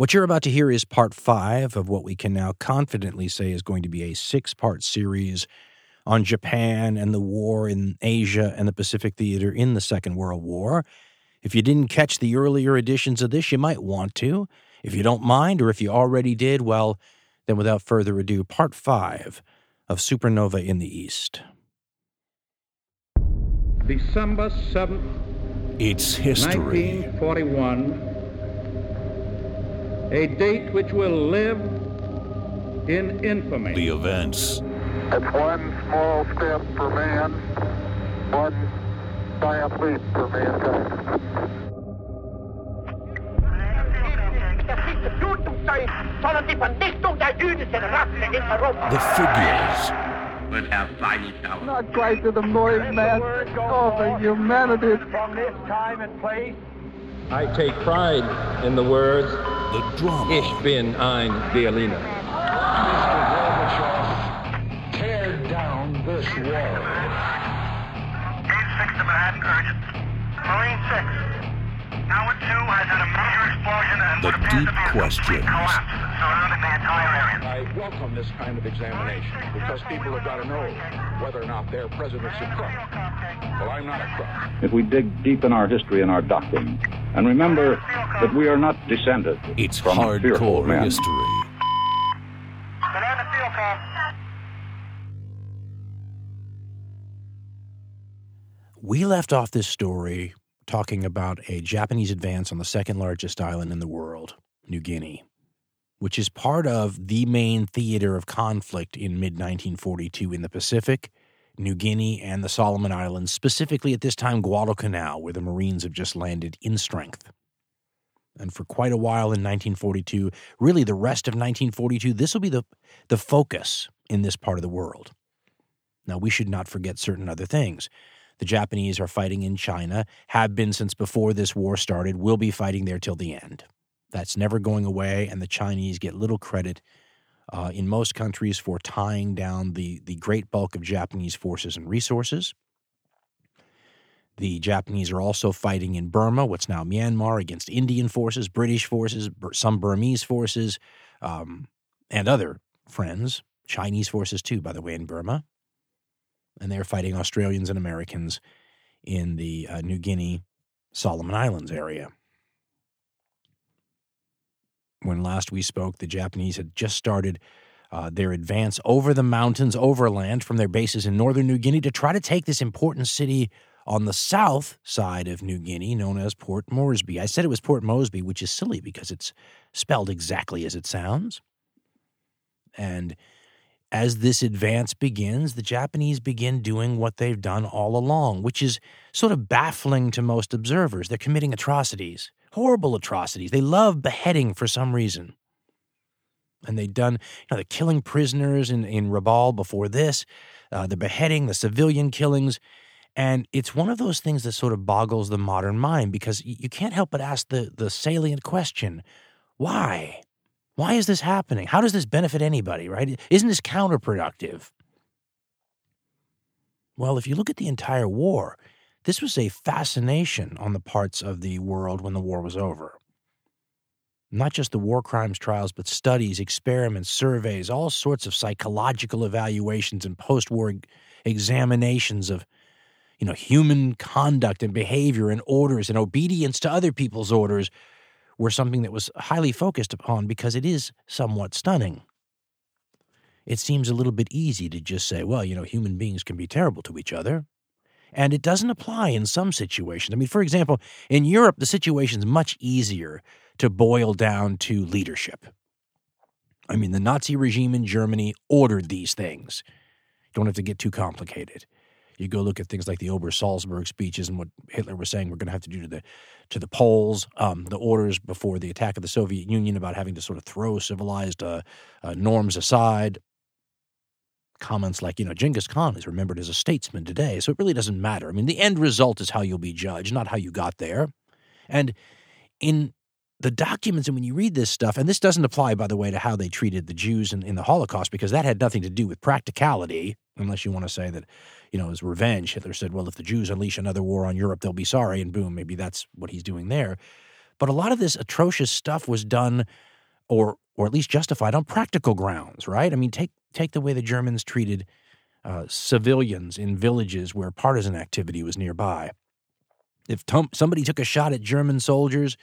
What you're about to hear is part five of what we can now confidently say is going to be a six part series on Japan and the war in Asia and the Pacific Theater in the Second World War. If you didn't catch the earlier editions of this, you might want to. If you don't mind, or if you already did, well, then without further ado, part five of Supernova in the East. December 7th, It's history. 1941, a date which will live in infamy. The events, It's one small step for man, one giant leap for mankind. The figures die Blutungszeug, sondern die Vernichtung der jüdischen Rasse in Europa. the figures, Not quite to the noise, man. Oh, the humanity. From this time and place, I take pride in the words, the drama, Ich bin ein Berliner. tear down this wall. Gate 6 to Manhattan, urgent. Marine 6. The what appears deep to be a complete questions. collapse surrounding the entire area. I welcome this kind of examination because people have got to know whether or not their president's a crook. Well, I'm not a crook. if we dig deep in our history and our doctrine and remember that we are not descended it's from hardcore men. history. Banana field call. We left off this story talking about a Japanese advance on the second largest island in the world, New Guinea, which is part of the main theater of conflict in mid 1942 in the Pacific, New Guinea, and the Solomon Islands, specifically at this time Guadalcanal, where the Marines have just landed in strength. And for quite a while in 1942, really the rest of 1942, this will be the, the focus in this part of the world. Now, we should not forget certain other things. The Japanese are fighting in China, have been since before this war started, will be fighting there till the end. That's never going away, and the Chinese get little credit uh, in most countries for tying down the, the great bulk of Japanese forces and resources. The Japanese are also fighting in Burma, what's now Myanmar, against Indian forces, British forces, some Burmese forces, um, and other friends, Chinese forces too, by the way, in Burma and they're fighting Australians and Americans in the uh, New Guinea, Solomon Islands area. When last we spoke, the Japanese had just started uh, their advance over the mountains, overland from their bases in northern New Guinea to try to take this important city on the south side of New Guinea, known as Port Moresby. I said it was Port Mosby, which is silly because it's spelled exactly as it sounds. And as this advance begins, the Japanese begin doing what they've done all along, which is sort of baffling to most observers. They're committing atrocities, horrible atrocities. They love beheading for some reason. And they've done, you know, the killing prisoners in, in Rabaul before this, uh, the beheading, the civilian killings. And it's one of those things that sort of boggles the modern mind because you can't help but ask the, the salient question why? Why is this happening? How does this benefit anybody, right? Isn't this counterproductive? Well, if you look at the entire war, this was a fascination on the parts of the world when the war was over. Not just the war crimes trials, but studies, experiments, surveys, all sorts of psychological evaluations and post war examinations of you know, human conduct and behavior and orders and obedience to other people's orders were something that was highly focused upon because it is somewhat stunning. It seems a little bit easy to just say, well, you know, human beings can be terrible to each other. And it doesn't apply in some situations. I mean, for example, in Europe, the situation's much easier to boil down to leadership. I mean, the Nazi regime in Germany ordered these things. Don't have to get too complicated. You go look at things like the Obersalzberg speeches and what Hitler was saying we're going to have to do to the to the Poles, um, the orders before the attack of the Soviet Union about having to sort of throw civilized uh, uh, norms aside. Comments like, you know, Genghis Khan is remembered as a statesman today, so it really doesn't matter. I mean, the end result is how you'll be judged, not how you got there. And in the documents, and when you read this stuff, and this doesn't apply, by the way, to how they treated the Jews in, in the Holocaust, because that had nothing to do with practicality, unless you want to say that, you know, as revenge, Hitler said, well, if the Jews unleash another war on Europe, they'll be sorry, and boom, maybe that's what he's doing there. But a lot of this atrocious stuff was done or or at least justified on practical grounds, right? I mean, take take the way the Germans treated uh, civilians in villages where partisan activity was nearby. If somebody took a shot at German soldiers,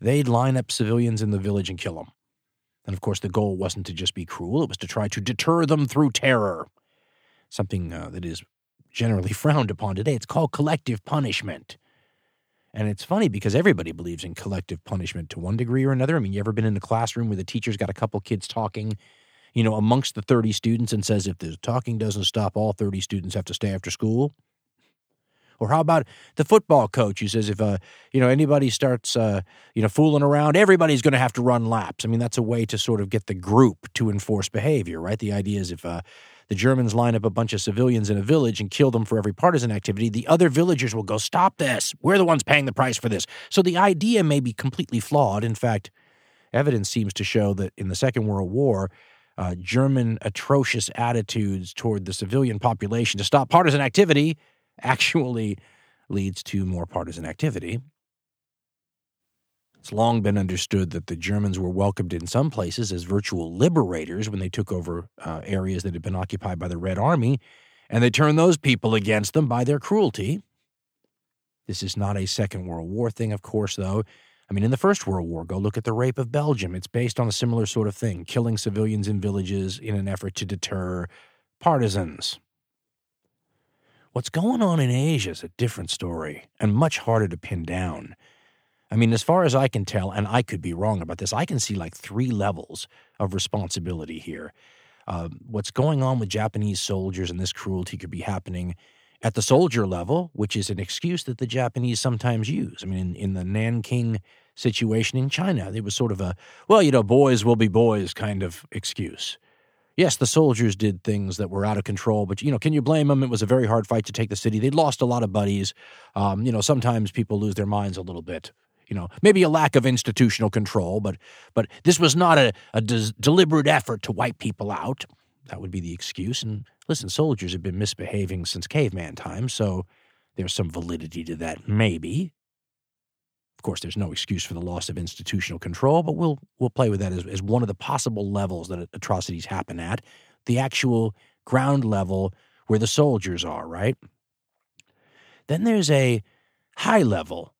they'd line up civilians in the village and kill them. And of course, the goal wasn't to just be cruel, it was to try to deter them through terror, something uh, that is generally frowned upon today. It's called collective punishment. And it's funny because everybody believes in collective punishment to one degree or another. I mean, you ever been in a classroom where the teacher's got a couple kids talking, you know, amongst the 30 students and says if the talking doesn't stop, all 30 students have to stay after school? Or how about the football coach who says if uh, you know anybody starts uh, you know fooling around, everybody's going to have to run laps. I mean that's a way to sort of get the group to enforce behavior, right? The idea is if uh, the Germans line up a bunch of civilians in a village and kill them for every partisan activity, the other villagers will go, "Stop this! We're the ones paying the price for this." So the idea may be completely flawed. In fact, evidence seems to show that in the Second World War. Uh, German atrocious attitudes toward the civilian population to stop partisan activity actually leads to more partisan activity. It's long been understood that the Germans were welcomed in some places as virtual liberators when they took over uh, areas that had been occupied by the Red Army, and they turned those people against them by their cruelty. This is not a Second World War thing, of course, though. I mean, in the First World War, go look at the rape of Belgium. It's based on a similar sort of thing killing civilians in villages in an effort to deter partisans. What's going on in Asia is a different story and much harder to pin down. I mean, as far as I can tell, and I could be wrong about this, I can see like three levels of responsibility here. Uh, what's going on with Japanese soldiers and this cruelty could be happening at the soldier level, which is an excuse that the Japanese sometimes use. I mean, in, in the Nanking situation in China, it was sort of a, well, you know, boys will be boys kind of excuse. Yes, the soldiers did things that were out of control, but you know, can you blame them? It was a very hard fight to take the city. They'd lost a lot of buddies. Um, you know, sometimes people lose their minds a little bit. You know, maybe a lack of institutional control, but but this was not a, a des- deliberate effort to wipe people out. That would be the excuse. And listen, soldiers have been misbehaving since caveman times, so there's some validity to that, maybe. Of course, there's no excuse for the loss of institutional control, but we'll we'll play with that as, as one of the possible levels that atrocities happen at, the actual ground level where the soldiers are, right? Then there's a high level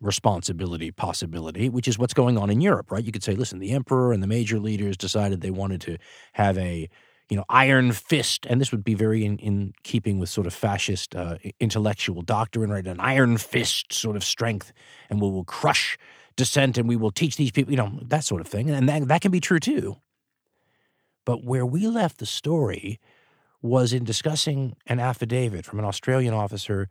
responsibility possibility, which is what's going on in Europe, right? You could say, listen, the emperor and the major leaders decided they wanted to have a you know, iron fist, and this would be very in, in keeping with sort of fascist uh, intellectual doctrine, right? An iron fist sort of strength, and we will crush dissent, and we will teach these people, you know, that sort of thing, and that that can be true too. But where we left the story was in discussing an affidavit from an Australian officer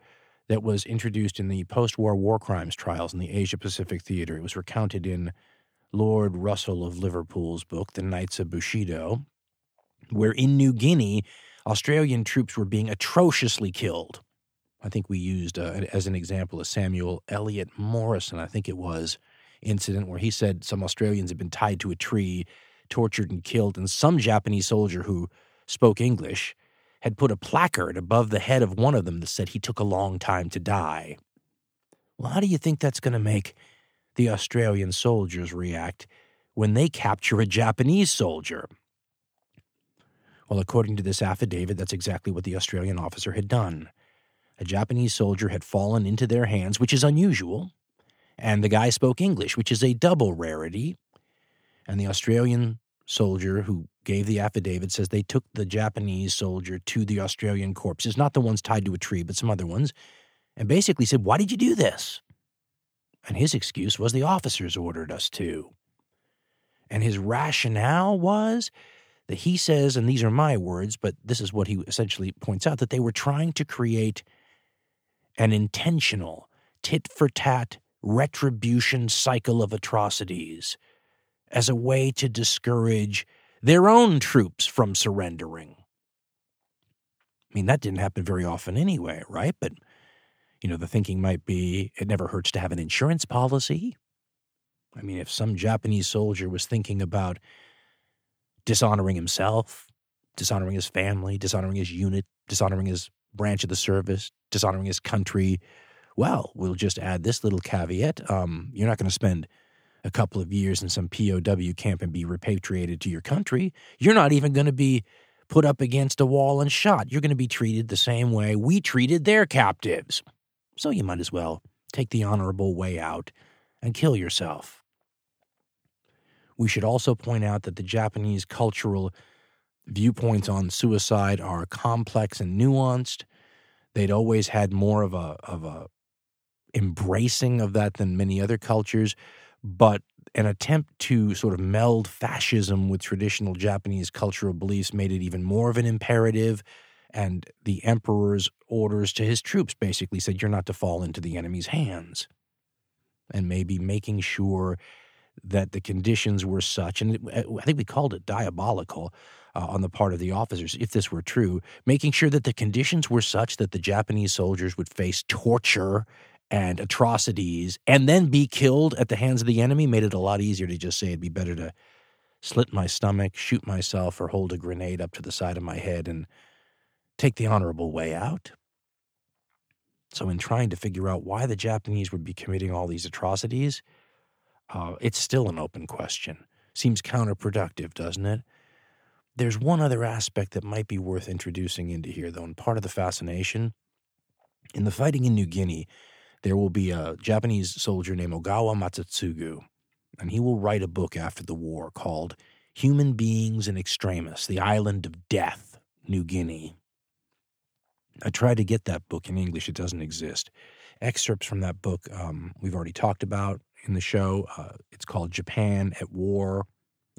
that was introduced in the post-war war crimes trials in the Asia Pacific theater. It was recounted in Lord Russell of Liverpool's book, The Knights of Bushido, where in New Guinea, Australian troops were being atrociously killed. I think we used uh, as an example a Samuel Eliot Morison, I think it was, incident where he said some Australians had been tied to a tree, tortured and killed, and some Japanese soldier who spoke English had put a placard above the head of one of them that said he took a long time to die. Well, how do you think that's going to make the Australian soldiers react when they capture a Japanese soldier? Well, according to this affidavit, that's exactly what the Australian officer had done. A Japanese soldier had fallen into their hands, which is unusual, and the guy spoke English, which is a double rarity. And the Australian soldier who gave the affidavit says they took the Japanese soldier to the Australian corpses, not the ones tied to a tree, but some other ones, and basically said, Why did you do this? And his excuse was the officers ordered us to. And his rationale was that he says, and these are my words, but this is what he essentially points out that they were trying to create an intentional tit for tat retribution cycle of atrocities as a way to discourage their own troops from surrendering. I mean, that didn't happen very often anyway, right? But, you know, the thinking might be it never hurts to have an insurance policy. I mean, if some Japanese soldier was thinking about dishonoring himself, dishonoring his family, dishonoring his unit, dishonoring his branch of the service, dishonoring his country. Well, we'll just add this little caveat. Um, you're not going to spend a couple of years in some POW camp and be repatriated to your country, you're not even going to be put up against a wall and shot. You're going to be treated the same way we treated their captives. So you might as well take the honorable way out and kill yourself. We should also point out that the Japanese cultural viewpoints on suicide are complex and nuanced. They'd always had more of a of a embracing of that than many other cultures, but an attempt to sort of meld fascism with traditional Japanese cultural beliefs made it even more of an imperative. And the emperor's orders to his troops basically said, You're not to fall into the enemy's hands. And maybe making sure that the conditions were such, and I think we called it diabolical uh, on the part of the officers, if this were true, making sure that the conditions were such that the Japanese soldiers would face torture and atrocities and then be killed at the hands of the enemy made it a lot easier to just say it'd be better to slit my stomach, shoot myself, or hold a grenade up to the side of my head and take the honorable way out. So, in trying to figure out why the Japanese would be committing all these atrocities, uh, it's still an open question. Seems counterproductive, doesn't it? There's one other aspect that might be worth introducing into here, though, and part of the fascination. In the fighting in New Guinea, there will be a Japanese soldier named Ogawa Masatsugu, and he will write a book after the war called Human Beings in Extremis The Island of Death, New Guinea. I tried to get that book in English, it doesn't exist. Excerpts from that book um, we've already talked about in the show. Uh, it's called Japan at War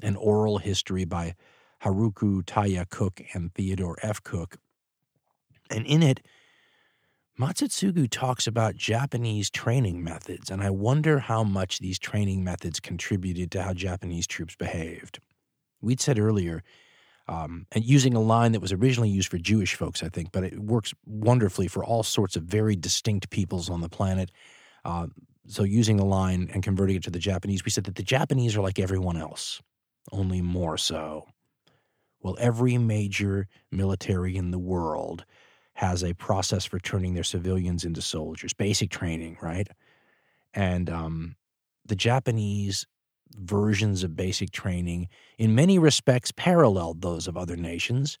An Oral History by Haruko Taya Cook and Theodore F. Cook. And in it, Masatsugu talks about Japanese training methods, and I wonder how much these training methods contributed to how Japanese troops behaved. We'd said earlier, um, and using a line that was originally used for Jewish folks, I think, but it works wonderfully for all sorts of very distinct peoples on the planet. Uh, so, using the line and converting it to the Japanese, we said that the Japanese are like everyone else, only more so. Well, every major military in the world has a process for turning their civilians into soldiers, basic training, right? And um, the Japanese versions of basic training, in many respects, paralleled those of other nations.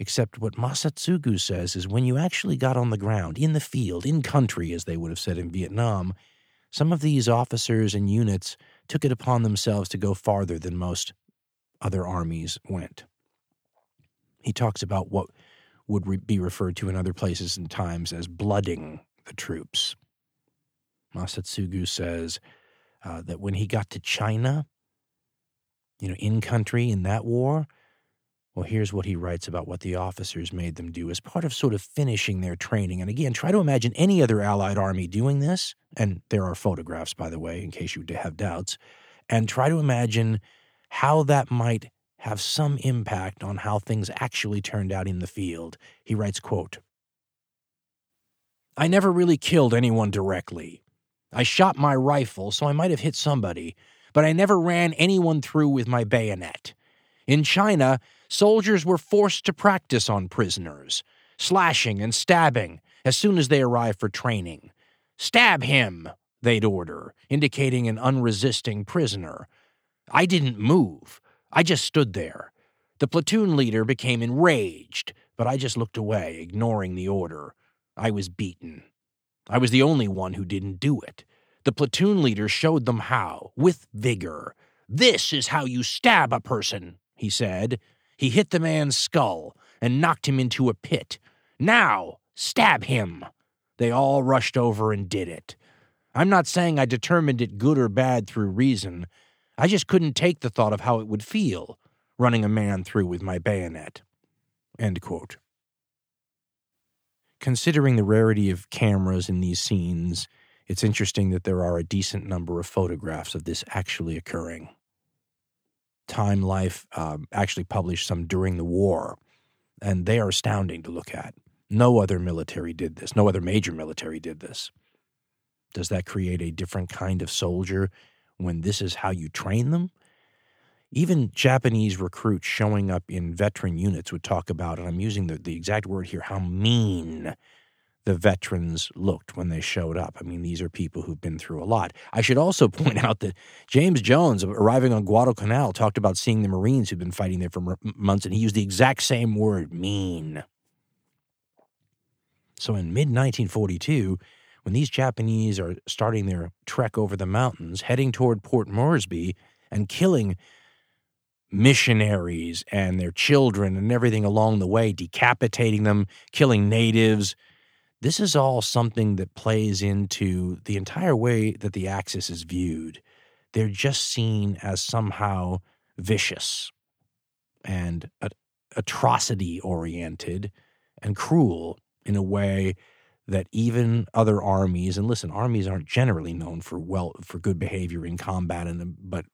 Except what Masatsugu says is when you actually got on the ground, in the field, in country, as they would have said in Vietnam, some of these officers and units took it upon themselves to go farther than most other armies went. He talks about what would re- be referred to in other places and times as blooding the troops. Masatsugu says uh, that when he got to China, you know, in country in that war, well, here's what he writes about what the officers made them do as part of sort of finishing their training. And again, try to imagine any other Allied army doing this. And there are photographs, by the way, in case you have doubts. And try to imagine how that might have some impact on how things actually turned out in the field. He writes, quote, I never really killed anyone directly. I shot my rifle, so I might have hit somebody, but I never ran anyone through with my bayonet. In China, soldiers were forced to practice on prisoners, slashing and stabbing as soon as they arrived for training. Stab him, they'd order, indicating an unresisting prisoner. I didn't move. I just stood there. The platoon leader became enraged, but I just looked away, ignoring the order. I was beaten. I was the only one who didn't do it. The platoon leader showed them how, with vigor. This is how you stab a person, he said. He hit the man's skull and knocked him into a pit. Now, stab him. They all rushed over and did it. I'm not saying I determined it good or bad through reason. I just couldn't take the thought of how it would feel running a man through with my bayonet. Considering the rarity of cameras in these scenes, it's interesting that there are a decent number of photographs of this actually occurring. Time Life uh, actually published some during the war, and they are astounding to look at. No other military did this. No other major military did this. Does that create a different kind of soldier when this is how you train them. Even Japanese recruits showing up in veteran units would talk about, and I'm using the, the exact word here, how mean the veterans looked when they showed up. I mean, these are people who've been through a lot. I should also point out that James Jones, arriving on Guadalcanal, talked about seeing the Marines who've been fighting there for months, and he used the exact same word, mean. So in mid 1942, when these Japanese are starting their trek over the mountains, heading toward Port Moresby and killing missionaries and their children and everything along the way, decapitating them, killing natives. This is all something that plays into the entire way that the Axis is viewed. They're just seen as somehow vicious and atrocity oriented and cruel in a way that even other armies and listen armies aren't generally known for well for good behavior in combat and but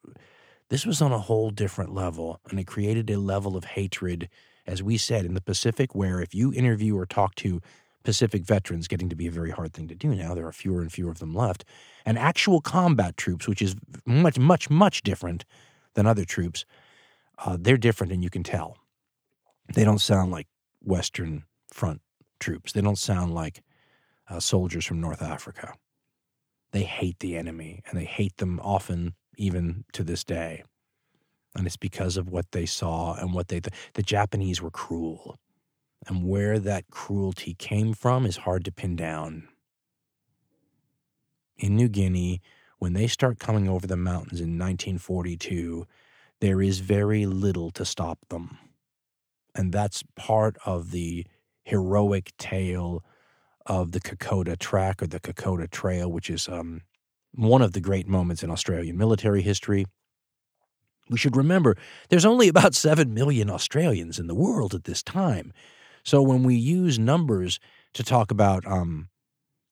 this was on a whole different level and it created a level of hatred as we said in the Pacific where if you interview or talk to Pacific veterans getting to be a very hard thing to do now. There are fewer and fewer of them left. And actual combat troops which is much much much different than other troops uh, they're different and you can tell. They don't sound like western front troops. They don't sound like uh, soldiers from North Africa. They hate the enemy, and they hate them often, even to this day. And it's because of what they saw and what they th- the Japanese were cruel, and where that cruelty came from is hard to pin down. In New Guinea, when they start coming over the mountains in 1942, there is very little to stop them. And that's part of the heroic tale of the Kokoda track or the Kokoda Trail, which is um, one of the great moments in Australian military history. We should remember there's only about 7 million Australians in the world at this time. So when we use numbers to talk about um,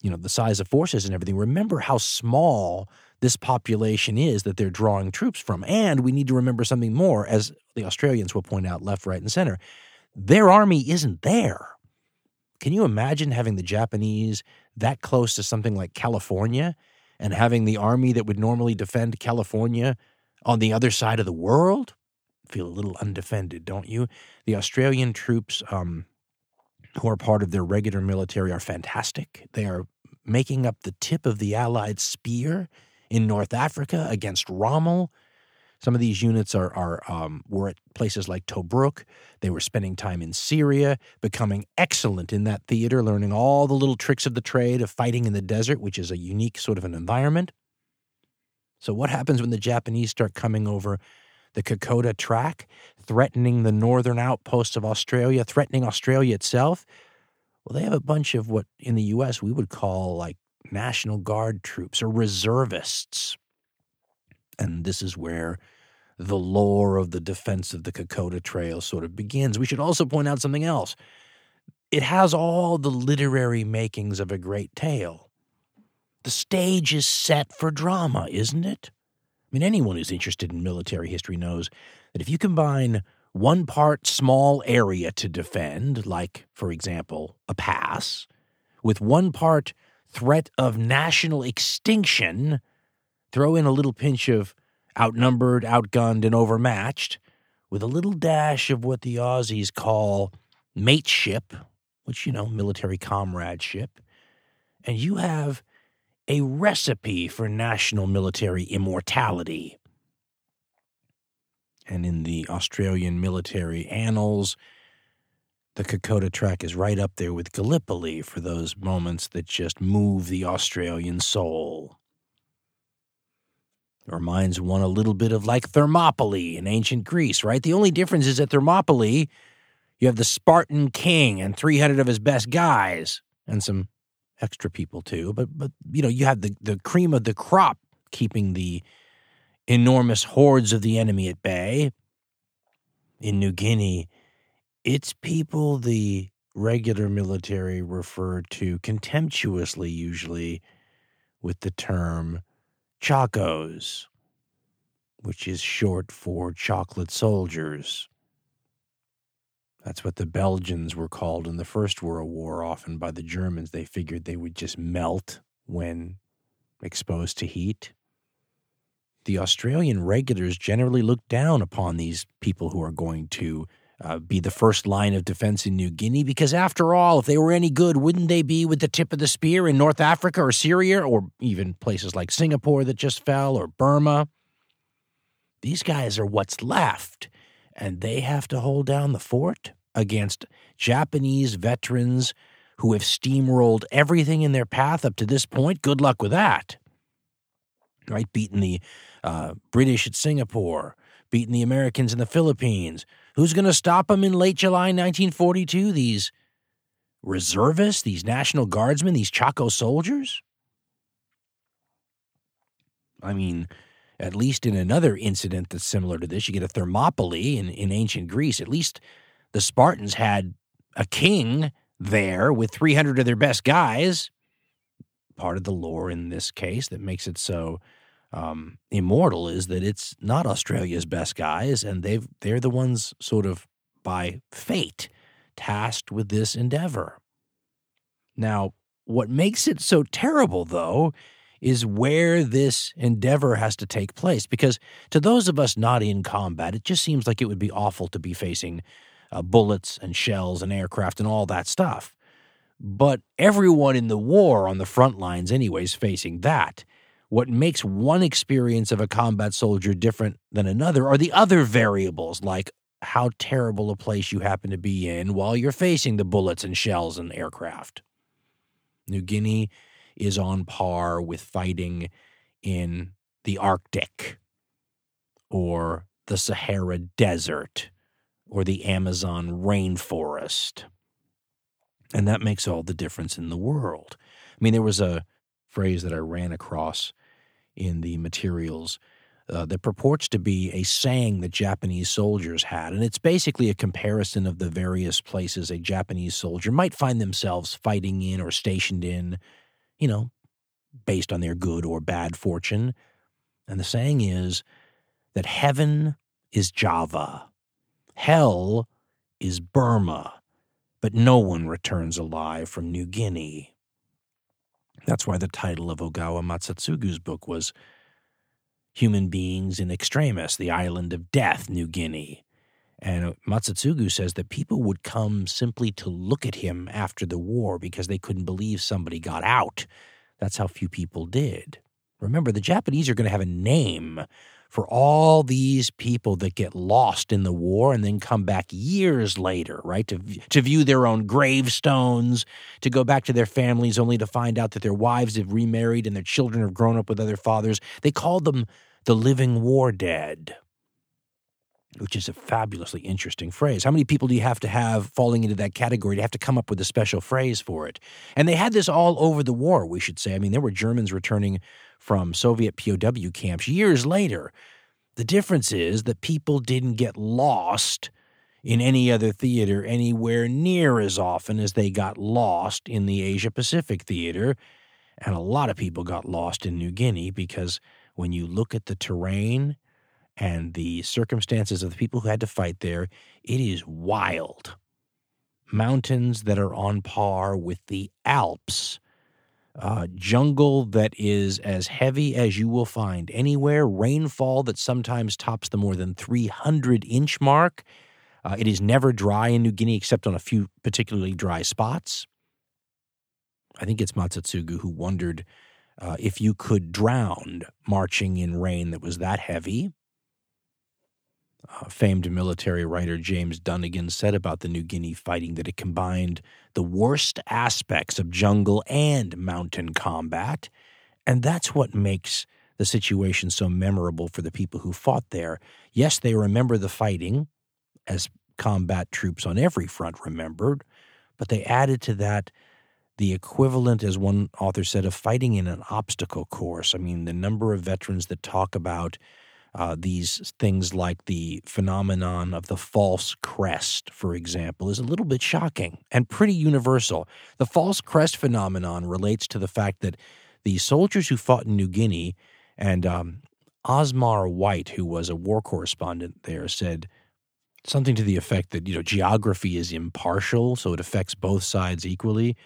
you know the size of forces and everything, remember how small this population is that they're drawing troops from. And we need to remember something more, as the Australians will point out left, right, and center. Their army isn't there. Can you imagine having the Japanese that close to something like California and having the army that would normally defend California on the other side of the world? Feel a little undefended, don't you? The Australian troops um, who are part of their regular military are fantastic. They are making up the tip of the Allied spear in North Africa against Rommel. Some of these units are, are um, were at places like Tobruk. They were spending time in Syria, becoming excellent in that theater, learning all the little tricks of the trade of fighting in the desert, which is a unique sort of an environment. So, what happens when the Japanese start coming over the Kokoda track, threatening the northern outposts of Australia, threatening Australia itself? Well, they have a bunch of what in the U.S. we would call like National Guard troops or reservists. And this is where the lore of the defense of the Kokoda Trail sort of begins. We should also point out something else. It has all the literary makings of a great tale. The stage is set for drama, isn't it? I mean, anyone who's interested in military history knows that if you combine one part small area to defend, like, for example, a pass, with one part threat of national extinction, throw in a little pinch of outnumbered, outgunned, and overmatched, with a little dash of what the Aussies call mateship, which, you know, military comradeship. And you have a recipe for national military immortality. And in the Australian military annals, the Kokoda track is right up there with Gallipoli for those moments that just move the Australian soul. It reminds one a little bit of like Thermopylae in ancient Greece, right? The only difference is at Thermopylae, you have the Spartan king and 300 of his best guys and some extra people too. But, but you know, you have the, the cream of the crop keeping the enormous hordes of the enemy at bay. In New Guinea, it's people the regular military refer to contemptuously, usually, with the term Chockos, which is short for chocolate soldiers. That's what the Belgians were called in the First World War, often by the Germans. They figured they would just melt when exposed to heat. The Australian regulars generally look down upon these people who are going to uh, be the first line of defense in New Guinea because, after all, if they were any good, wouldn't they be with the tip of the spear in North Africa or Syria or even places like Singapore that just fell or Burma? These guys are what's left, and they have to hold down the fort against Japanese veterans who have steamrolled everything in their path up to this point. Good luck with that. Right? Beating the uh, British at Singapore, beating the Americans in the Philippines. Who's going to stop them in late July 1942? These reservists, these National Guardsmen, these Chocko soldiers? I mean, at least in another incident that's similar to this, you get a Thermopylae in, in ancient Greece. At least the Spartans had a king there with 300 of their best guys. Part of the lore in this case that makes it so um, immortal is that it's not Australia's best guys, and they've they're the ones sort of by fate tasked with this endeavor. Now, what makes it so terrible, though, is where this endeavor has to take place. Because to those of us not in combat, it just seems like it would be awful to be facing uh, bullets and shells and aircraft and all that stuff. But everyone in the war on the front lines, anyways, facing that. What makes one experience of a combat soldier different than another are the other variables, like how terrible a place you happen to be in while you're facing the bullets and shells and aircraft. New Guinea is on par with fighting in the Arctic or the Sahara Desert or the Amazon rainforest. And that makes all the difference in the world. I mean, there was a phrase that I ran across in the materials uh, that purports to be a saying that Japanese soldiers had. And it's basically a comparison of the various places a Japanese soldier might find themselves fighting in or stationed in, you know, based on their good or bad fortune. And the saying is that heaven is Java, hell is Burma, but no one returns alive from New Guinea. That's why the title of Ogawa Matsutsugu's book was Human Beings in Extremis, the Island of Death, New Guinea. And Matsutsugu says that people would come simply to look at him after the war because they couldn't believe somebody got out. That's how few people did. Remember, the Japanese are going to have a name for all these people that get lost in the war and then come back years later, right, to, to view their own gravestones, to go back to their families only to find out that their wives have remarried and their children have grown up with other fathers. They called them the living war dead which is a fabulously interesting phrase. How many people do you have to have falling into that category to have to come up with a special phrase for it? And they had this all over the war, we should say. I mean, there were Germans returning from Soviet POW camps years later. The difference is that people didn't get lost in any other theater anywhere near as often as they got lost in the Asia Pacific theater. And a lot of people got lost in New Guinea because when you look at the terrain and the circumstances of the people who had to fight there, it is wild. Mountains that are on par with the Alps uh, jungle that is as heavy as you will find anywhere, rainfall that sometimes tops the more than 300 inch mark. Uh, it is never dry in New Guinea except on a few particularly dry spots. I think it's Matsutsugu who wondered uh, if you could drown marching in rain that was that heavy. Uh, famed military writer James Dunnigan said about the New Guinea fighting that it combined the worst aspects of jungle and mountain combat. And that's what makes the situation so memorable for the people who fought there. Yes, they remember the fighting, as combat troops on every front remembered, but they added to that the equivalent, as one author said, of fighting in an obstacle course. I mean, the number of veterans that talk about uh, these things like the phenomenon of the false crest, for example, is a little bit shocking and pretty universal. The false crest phenomenon relates to the fact that the soldiers who fought in New Guinea and um, Osmar White, who was a war correspondent there, said something to the effect that you know geography is impartial, so it affects both sides equally.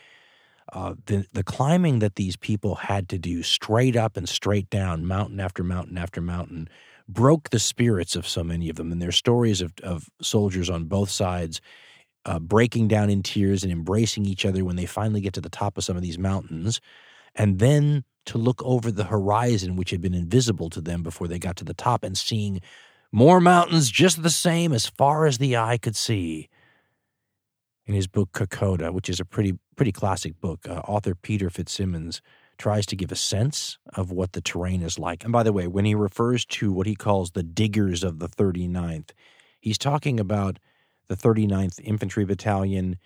Uh, the the climbing that these people had to do straight up and straight down, mountain after mountain after mountain, broke the spirits of so many of them. And their stories of, of soldiers on both sides uh, breaking down in tears and embracing each other when they finally get to the top of some of these mountains. And then to look over the horizon, which had been invisible to them before they got to the top, and seeing more mountains just the same as far as the eye could see. In his book Kokoda, which is a pretty pretty classic book, uh, author Peter FitzSimons tries to give a sense of what the terrain is like. And by the way, when he refers to what he calls the diggers of the 39th, he's talking about the 39th Infantry Battalion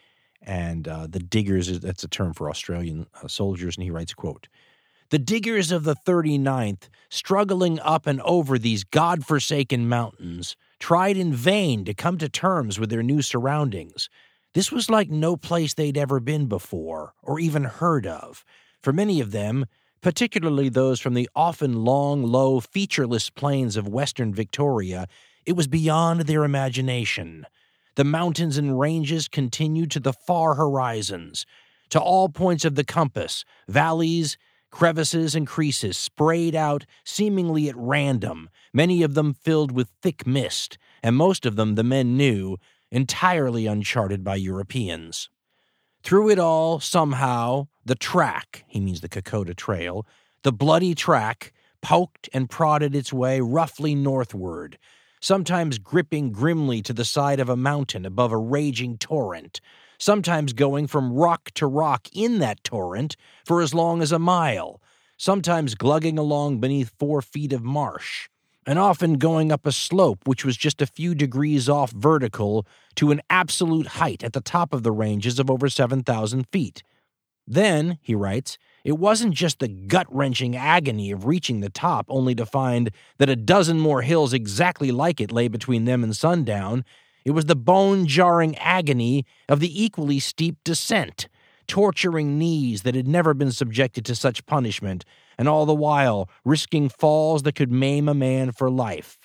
and uh, the diggers, that's a term for Australian uh, soldiers. And he writes, quote, the diggers of the 39th, struggling up and over these God-forsaken mountains, tried in vain to come to terms with their new surroundings. This was like no place they'd ever been before or even heard of. For many of them, particularly those from the often long, low, featureless plains of western Victoria, it was beyond their imagination. The mountains and ranges continued to the far horizons, to all points of the compass, valleys, crevices, and creases sprayed out seemingly at random, many of them filled with thick mist, and most of them, the men knew, entirely uncharted by Europeans. Through it all, somehow, the track, he means the Kokoda Trail, the bloody track, poked and prodded its way roughly northward, sometimes gripping grimly to the side of a mountain above a raging torrent, sometimes going from rock to rock in that torrent for as long as a mile, sometimes glugging along beneath four feet of marsh and often going up a slope which was just a few degrees off vertical to an absolute height at the top of the ranges of over 7,000 feet. Then, he writes, it wasn't just the gut wrenching agony of reaching the top only to find that a dozen more hills exactly like it lay between them and sundown. It was the bone jarring agony of the equally steep descent, torturing knees that had never been subjected to such punishment, and all the while risking falls that could maim a man for life.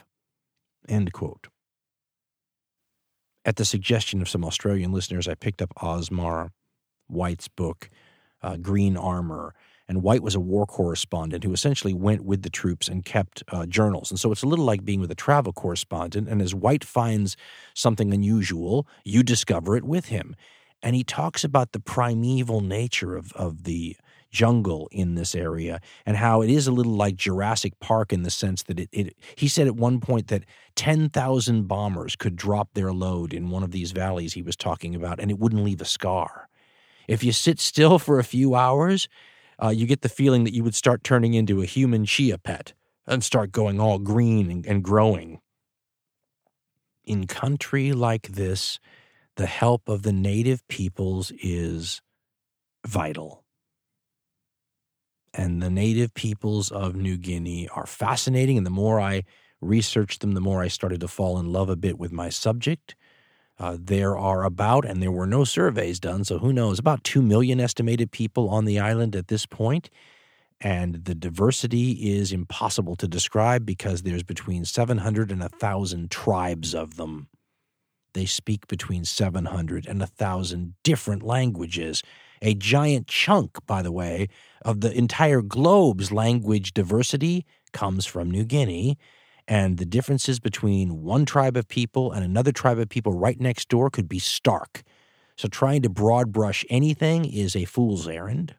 End quote. At the suggestion of some Australian listeners, I picked up Osmar White's book, uh, Green Armor. And White was a war correspondent who essentially went with the troops and kept uh, journals. And so it's a little like being with a travel correspondent. And as White finds something unusual, you discover it with him. And he talks about the primeval nature of, of the jungle in this area and how it is a little like Jurassic Park in the sense that it, it he said at one point that 10,000 bombers could drop their load in one of these valleys he was talking about and it wouldn't leave a scar. If you sit still for a few hours, uh, you get the feeling that you would start turning into a human chia pet and start going all green and, and growing. In country like this, the help of the native peoples is vital. And the native peoples of New Guinea are fascinating. And the more I researched them, the more I started to fall in love a bit with my subject. Uh, there are about, and there were no surveys done, so who knows, about 2 million estimated people on the island at this point. And the diversity is impossible to describe because there's between 700 and 1,000 tribes of them. They speak between 700 and 1,000 different languages. A giant chunk, by the way, of the entire globe's language diversity comes from New Guinea. And the differences between one tribe of people and another tribe of people right next door could be stark. So trying to broad brush anything is a fool's errand.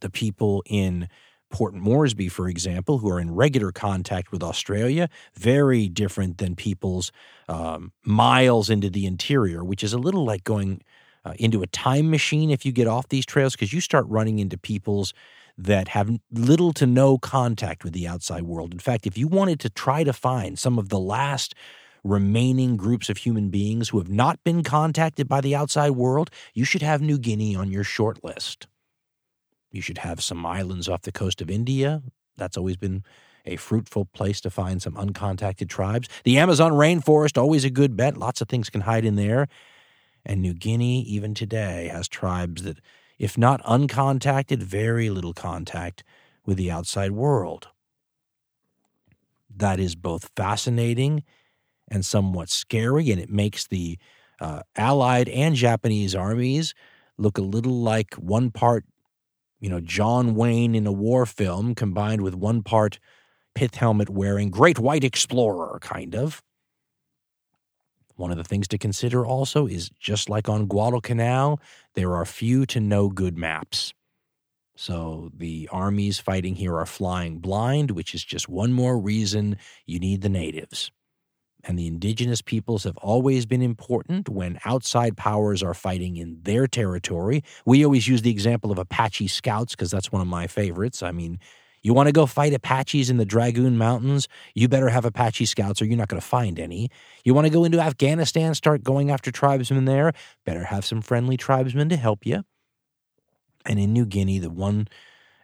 The people in Port Moresby, for example, who are in regular contact with Australia, very different than people's um, miles into the interior, which is a little like going uh, into a time machine if you get off these trails because you start running into people's that have little to no contact with the outside world. In fact, if you wanted to try to find some of the last remaining groups of human beings who have not been contacted by the outside world, you should have New Guinea on your short list. You should have some islands off the coast of India. That's always been a fruitful place to find some uncontacted tribes. The Amazon rainforest, always a good bet. Lots of things can hide in there. And New Guinea, even today, has tribes that, if not uncontacted, very little contact with the outside world. That is both fascinating and somewhat scary, and it makes the uh, Allied and Japanese armies look a little like one part, you know, John Wayne in a war film combined with one part, pith helmet wearing great white explorer, kind of. One of the things to consider also is just like on Guadalcanal, there are few to no good maps. So the armies fighting here are flying blind, which is just one more reason you need the natives. And the indigenous peoples have always been important when outside powers are fighting in their territory. We always use the example of Apache scouts because that's one of my favorites. I mean, you want to go fight Apaches in the Dragoon Mountains? You better have Apache scouts or you're not going to find any. You want to go into Afghanistan, start going after tribesmen there? Better have some friendly tribesmen to help you. And in New Guinea, the one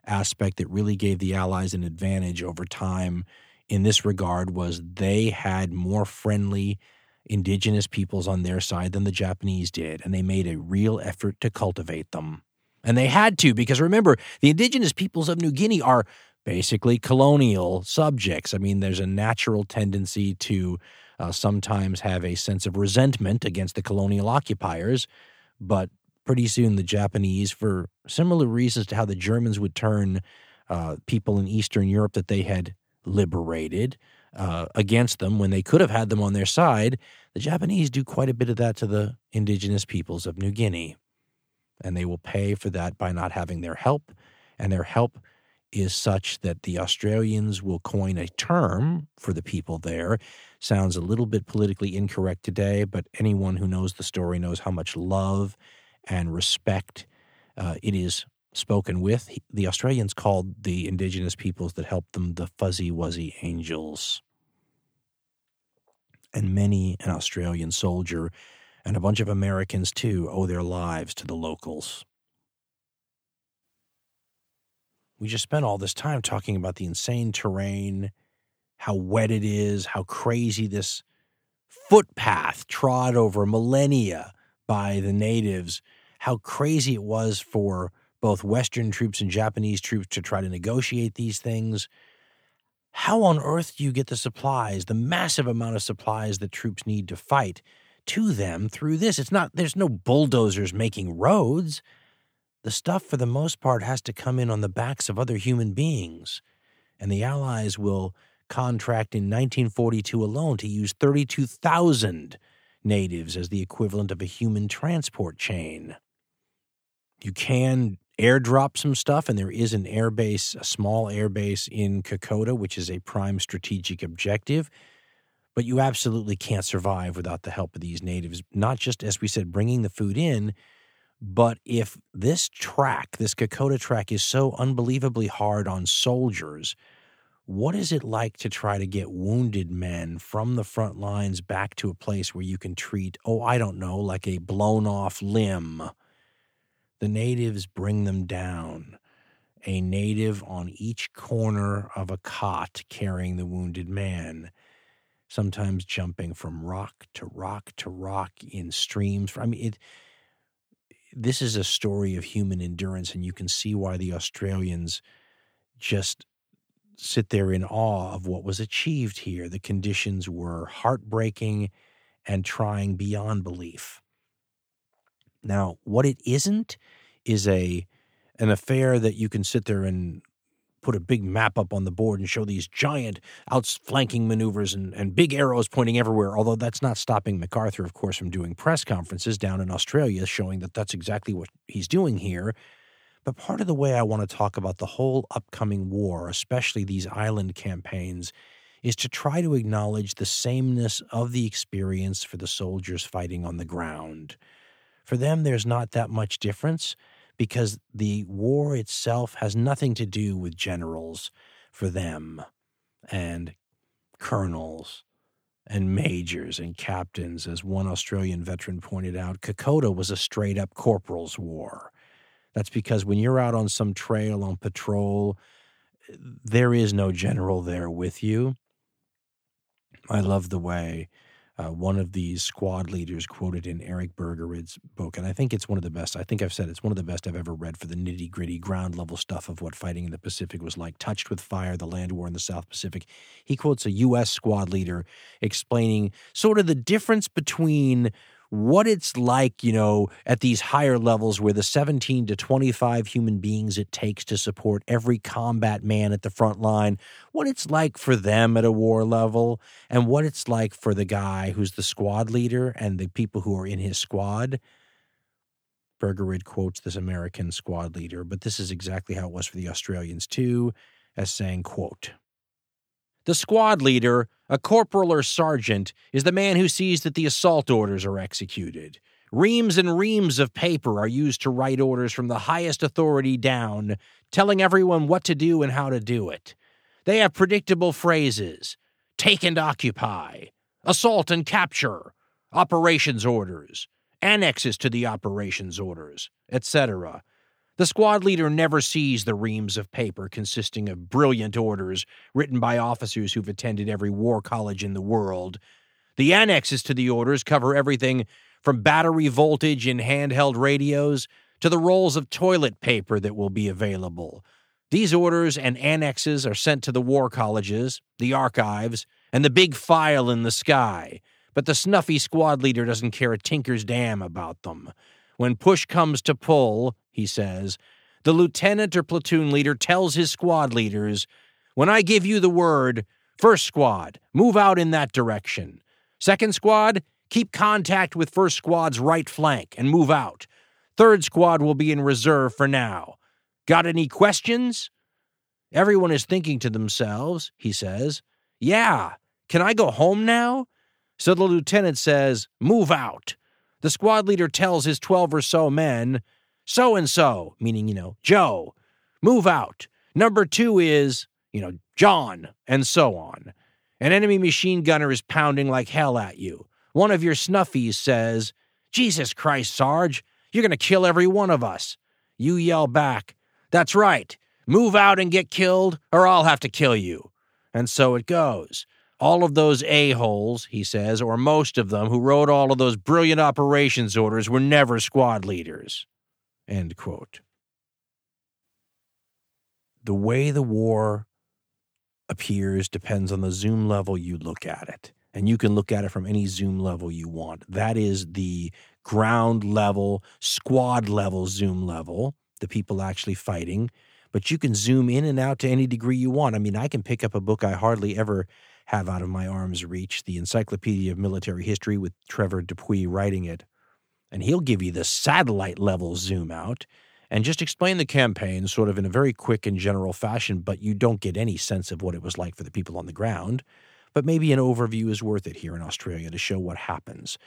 aspect that really gave the Allies an advantage over time in this regard was they had more friendly indigenous peoples on their side than the Japanese did, and they made a real effort to cultivate them. And they had to, because remember, the indigenous peoples of New Guinea are basically colonial subjects. I mean, there's a natural tendency to uh, sometimes have a sense of resentment against the colonial occupiers, but pretty soon the Japanese, for similar reasons to how the Germans would turn uh, people in Eastern Europe that they had liberated uh, against them when they could have had them on their side, the Japanese do quite a bit of that to the indigenous peoples of New Guinea. And they will pay for that by not having their help. And their help is such that the Australians will coin a term for the people there. Sounds a little bit politically incorrect today, but anyone who knows the story knows how much love and respect uh, it is spoken with. The Australians called the indigenous peoples that helped them the fuzzy wuzzy angels. And many an Australian soldier and a bunch of Americans too owe their lives to the locals. We just spent all this time talking about the insane terrain, how wet it is, how crazy this footpath trod over millennia by the natives, how crazy it was for both Western troops and Japanese troops to try to negotiate these things. How on earth do you get the supplies, the massive amount of supplies that troops need to fight, to them through this? It's not, there's no bulldozers making roads. The stuff, for the most part, has to come in on the backs of other human beings. And the Allies will contract in 1942 alone to use 32,000 natives as the equivalent of a human transport chain. You can airdrop some stuff, and there is an airbase, a small airbase in Kokoda, which is a prime strategic objective. But you absolutely can't survive without the help of these natives, not just, as we said, bringing the food in, but if this track, this Kokoda track, is so unbelievably hard on soldiers, what is it like to try to get wounded men from the front lines back to a place where you can treat, oh, I don't know, like a blown off limb? The natives bring them down, a native on each corner of a cot carrying the wounded man, sometimes jumping from rock to rock to rock in streams. I mean, it. This is a story of human endurance, and you can see why the Australians just sit there in awe of what was achieved here. The conditions were heartbreaking and trying beyond belief. Now, what it isn't is a an affair that you can sit there and put a big map up on the board and show these giant outflanking maneuvers and, and big arrows pointing everywhere. Although that's not stopping MacArthur, of course, from doing press conferences down in Australia showing that that's exactly what he's doing here. But part of the way I want to talk about the whole upcoming war, especially these island campaigns, is to try to acknowledge the sameness of the experience for the soldiers fighting on the ground. For them, there's not that much difference because the war itself has nothing to do with generals for them and colonels and majors and captains. As one Australian veteran pointed out, Kokoda was a straight up corporal's war. That's because when you're out on some trail on patrol, there is no general there with you. I love the way uh, one of these squad leaders quoted in Eric Bergerud's book, and I think it's one of the best. I think I've said it's one of the best I've ever read for the nitty gritty ground level stuff of what fighting in the Pacific was like. Touched with Fire, the land war in the South Pacific. He quotes a U.S. squad leader explaining sort of the difference between what it's like, you know, at these higher levels where the 17 to 25 human beings it takes to support every combat man at the front line, what it's like for them at a war level, and what it's like for the guy who's the squad leader and the people who are in his squad. Bergerud quotes this American squad leader, but this is exactly how it was for the Australians too, as saying, quote, the squad leader, a corporal or sergeant, is the man who sees that the assault orders are executed. Reams and reams of paper are used to write orders from the highest authority down, telling everyone what to do and how to do it. They have predictable phrases take and occupy, assault and capture, operations orders, annexes to the operations orders, etc. The squad leader never sees the reams of paper consisting of brilliant orders written by officers who've attended every war college in the world. The annexes to the orders cover everything from battery voltage in handheld radios to the rolls of toilet paper that will be available. These orders and annexes are sent to the war colleges, the archives, and the big file in the sky, but the snuffy squad leader doesn't care a tinker's damn about them. When push comes to pull, he says, the lieutenant or platoon leader tells his squad leaders, When I give you the word, first squad, move out in that direction. Second squad, keep contact with first squad's right flank and move out. Third squad will be in reserve for now. Got any questions? Everyone is thinking to themselves, he says, Yeah, can I go home now? So the lieutenant says, Move out. The squad leader tells his 12 or so men, so and so, meaning, you know, Joe, move out. Number two is, you know, John, and so on. An enemy machine gunner is pounding like hell at you. One of your snuffies says, Jesus Christ, Sarge, you're going to kill every one of us. You yell back, That's right. Move out and get killed, or I'll have to kill you. And so it goes. All of those a-holes, he says, or most of them, who wrote all of those brilliant operations orders were never squad leaders. End quote. The way the war appears depends on the zoom level you look at it. And you can look at it from any zoom level you want. That is the ground level, squad level zoom level, the people actually fighting. But you can zoom in and out to any degree you want. I mean, I can pick up a book I hardly ever have out of my arm's reach, the Encyclopedia of Military History with Trevor Dupuy writing it. And he'll give you the satellite level zoom out and just explain the campaign sort of in a very quick and general fashion, but you don't get any sense of what it was like for the people on the ground. But maybe an overview is worth it here in Australia to show what happens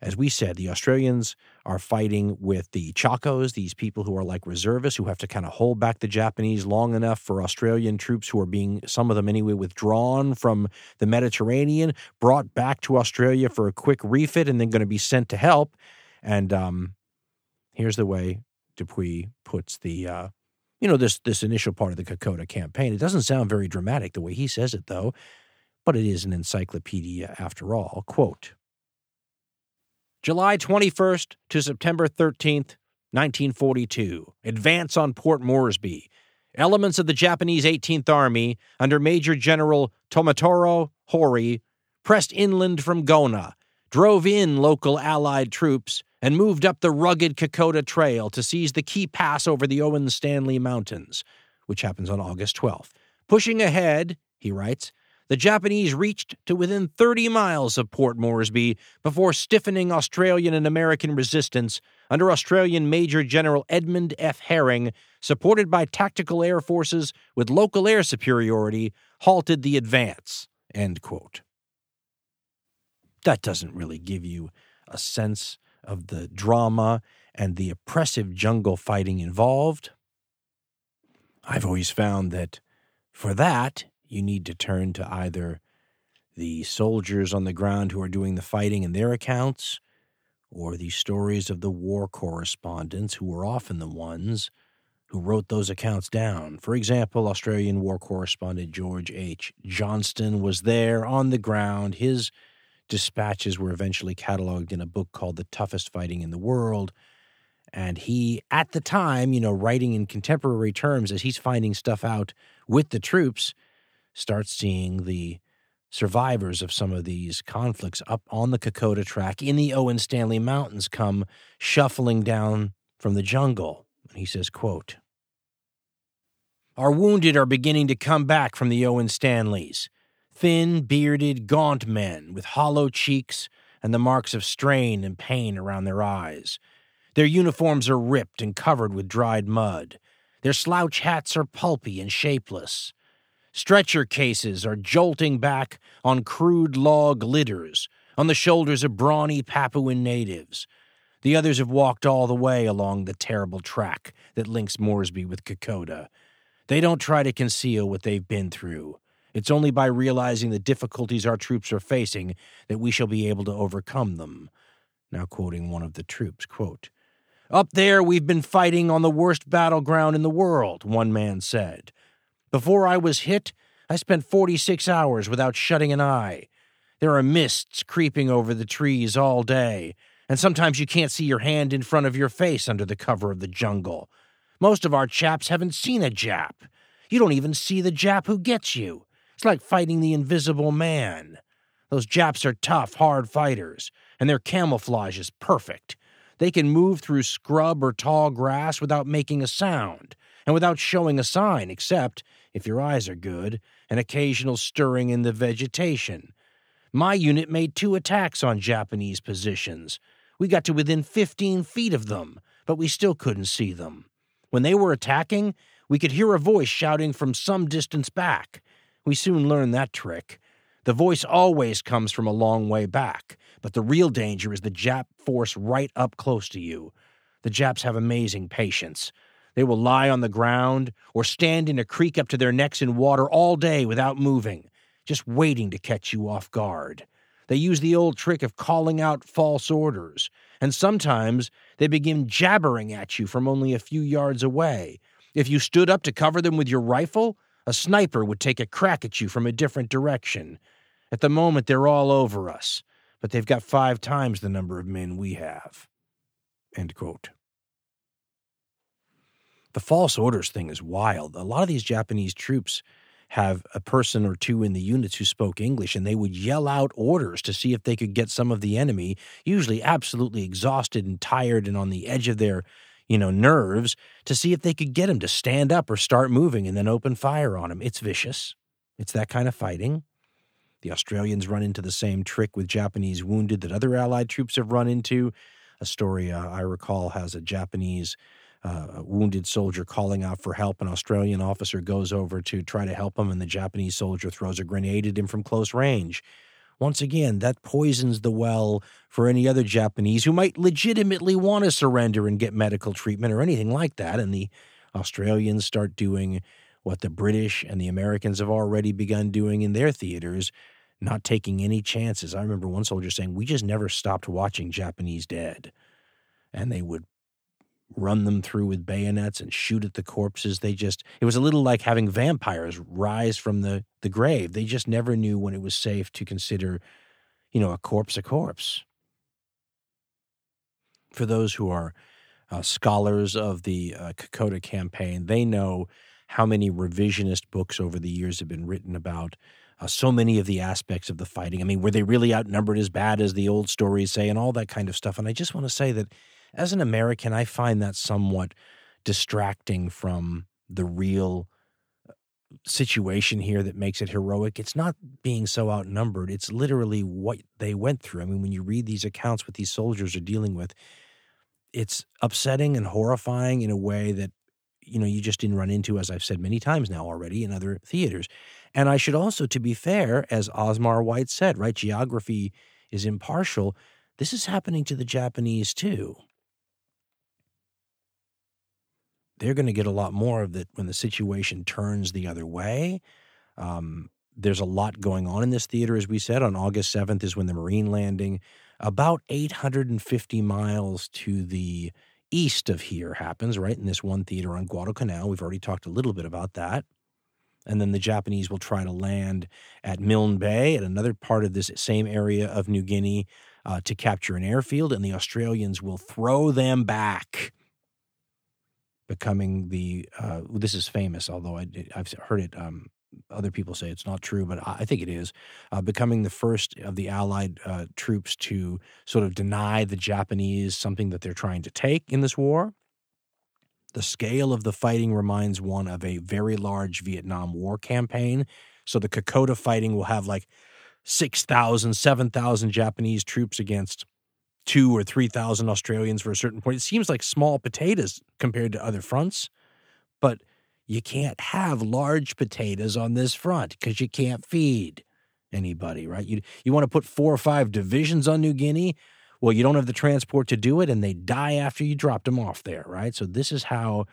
as we said, the Australians are fighting with the Chockos, these people who are like reservists who have to kind of hold back the Japanese long enough for Australian troops who are being, some of them anyway, withdrawn from the Mediterranean, brought back to Australia for a quick refit, and then going to be sent to help. And um, here's the way Dupuy puts the, uh, you know, this this initial part of the Kokoda campaign. It doesn't sound very dramatic the way he says it, though, but it is an encyclopedia after all. Quote. July 21st to September 13th, 1942. Advance on Port Moresby. Elements of the Japanese 18th Army under Major General Tomitaro Horii pressed inland from Gona, drove in local Allied troops, and moved up the rugged Kokoda Trail to seize the key pass over the Owen Stanley Mountains, which happens on August 12th. Pushing ahead, he writes, the Japanese reached to within 30 miles of Port Moresby before stiffening Australian and American resistance under Australian Major General Edmund F. Herring, supported by tactical air forces with local air superiority, halted the advance. That doesn't really give you a sense of the drama and the oppressive jungle fighting involved. I've always found that for that, you need to turn to either the soldiers on the ground who are doing the fighting and their accounts, or the stories of the war correspondents who were often the ones who wrote those accounts down. For example, Australian war correspondent George H. Johnston was there on the ground. His dispatches were eventually cataloged in a book called The Toughest Fighting in the World. And he, at the time, you know, writing in contemporary terms as he's finding stuff out with the troops, start seeing the survivors of some of these conflicts up on the Kokoda track in the Owen Stanley Mountains come shuffling down from the jungle. He says, quote, Our wounded are beginning to come back from the Owen Stanleys. Thin, bearded, gaunt men with hollow cheeks and the marks of strain and pain around their eyes. Their uniforms are ripped and covered with dried mud. Their slouch hats are pulpy and shapeless. Stretcher cases are jolting back on crude log litters on the shoulders of brawny Papuan natives. The others have walked all the way along the terrible track that links Moresby with Kokoda. They don't try to conceal what they've been through. It's only by realizing the difficulties our troops are facing that we shall be able to overcome them. Now, quoting one of the troops, quote, Up there, we've been fighting on the worst battleground in the world, one man said. Before I was hit, I spent 46 hours without shutting an eye. There are mists creeping over the trees all day, and sometimes you can't see your hand in front of your face under the cover of the jungle. Most of our chaps haven't seen a Jap. You don't even see the Jap who gets you. It's like fighting the invisible man. Those Japs are tough, hard fighters, and their camouflage is perfect. They can move through scrub or tall grass without making a sound, and without showing a sign, except, if your eyes are good, an occasional stirring in the vegetation. My unit made two attacks on Japanese positions. We got to within 15 feet of them, but we still couldn't see them. When they were attacking, we could hear a voice shouting from some distance back. We soon learned that trick. The voice always comes from a long way back, but the real danger is the Jap force right up close to you. The Japs have amazing patience. They will lie on the ground or stand in a creek up to their necks in water all day without moving, just waiting to catch you off guard. They use the old trick of calling out false orders, and sometimes they begin jabbering at you from only a few yards away. If you stood up to cover them with your rifle, a sniper would take a crack at you from a different direction. At the moment, they're all over us, but they've got five times the number of men we have. End quote. The false orders thing is wild. A lot of these Japanese troops have a person or two in the units who spoke English, and they would yell out orders to see if they could get some of the enemy, usually absolutely exhausted and tired and on the edge of their, you know, nerves, to see if they could get him to stand up or start moving and then open fire on him. It's vicious. It's that kind of fighting. The Australians run into the same trick with Japanese wounded that other Allied troops have run into. A story uh, I recall has a Japanese uh, wounded soldier calling out for help. An Australian officer goes over to try to help him, and the Japanese soldier throws a grenade at him from close range. Once again, that poisons the well for any other Japanese who might legitimately want to surrender and get medical treatment or anything like that. And the Australians start doing what the British and the Americans have already begun doing in their theaters, not taking any chances. I remember one soldier saying, We just never stopped watching Japanese dead. And they would run them through with bayonets and shoot at the corpses. They just, it was a little like having vampires rise from the, the grave. They just never knew when it was safe to consider, you know, a corpse a corpse. For those who are uh, scholars of the uh, Kokoda campaign, they know how many revisionist books over the years have been written about uh, so many of the aspects of the fighting. I mean, were they really outnumbered as bad as the old stories say, and all that kind of stuff? And I just want to say that as an American, I find that somewhat distracting from the real uh, situation here that makes it heroic. It's not being so outnumbered, it's literally what they went through. I mean, when you read these accounts, what these soldiers are dealing with, it's upsetting and horrifying in a way that you know you just didn't run into as i've said many times now already in other theaters and i should also to be fair as osmar white said right geography is impartial this is happening to the japanese too they're going to get a lot more of it when the situation turns the other way. Um, there's a lot going on in this theater, as we said. On August 7th is when the Marine landing, about 850 miles to the east of here, happens, right? In this one theater on Guadalcanal. We've already talked a little bit about that. And then the Japanese will try to land at Milne Bay, at another part of this same area of New Guinea, uh, to capture an airfield. And the Australians will throw them back becoming the uh, this is famous, although I, have heard it um, other people say it's not true, but I think it is, uh, becoming the first of the Allied uh, troops to sort of deny the Japanese something that they're trying to take in this war. The scale of the fighting reminds one of a very large Vietnam War campaign. So the Kokoda fighting will have like 6,000, 7,000 Japanese troops against two or 3,000 Australians for a certain point. It seems like small potatoes compared to other fronts, but you can't have large potatoes on this front because you can't feed anybody, right? You, you want to put four or five divisions on New Guinea? Well, you don't have the transport to do it, and they die after you dropped them off there, right? So, this is how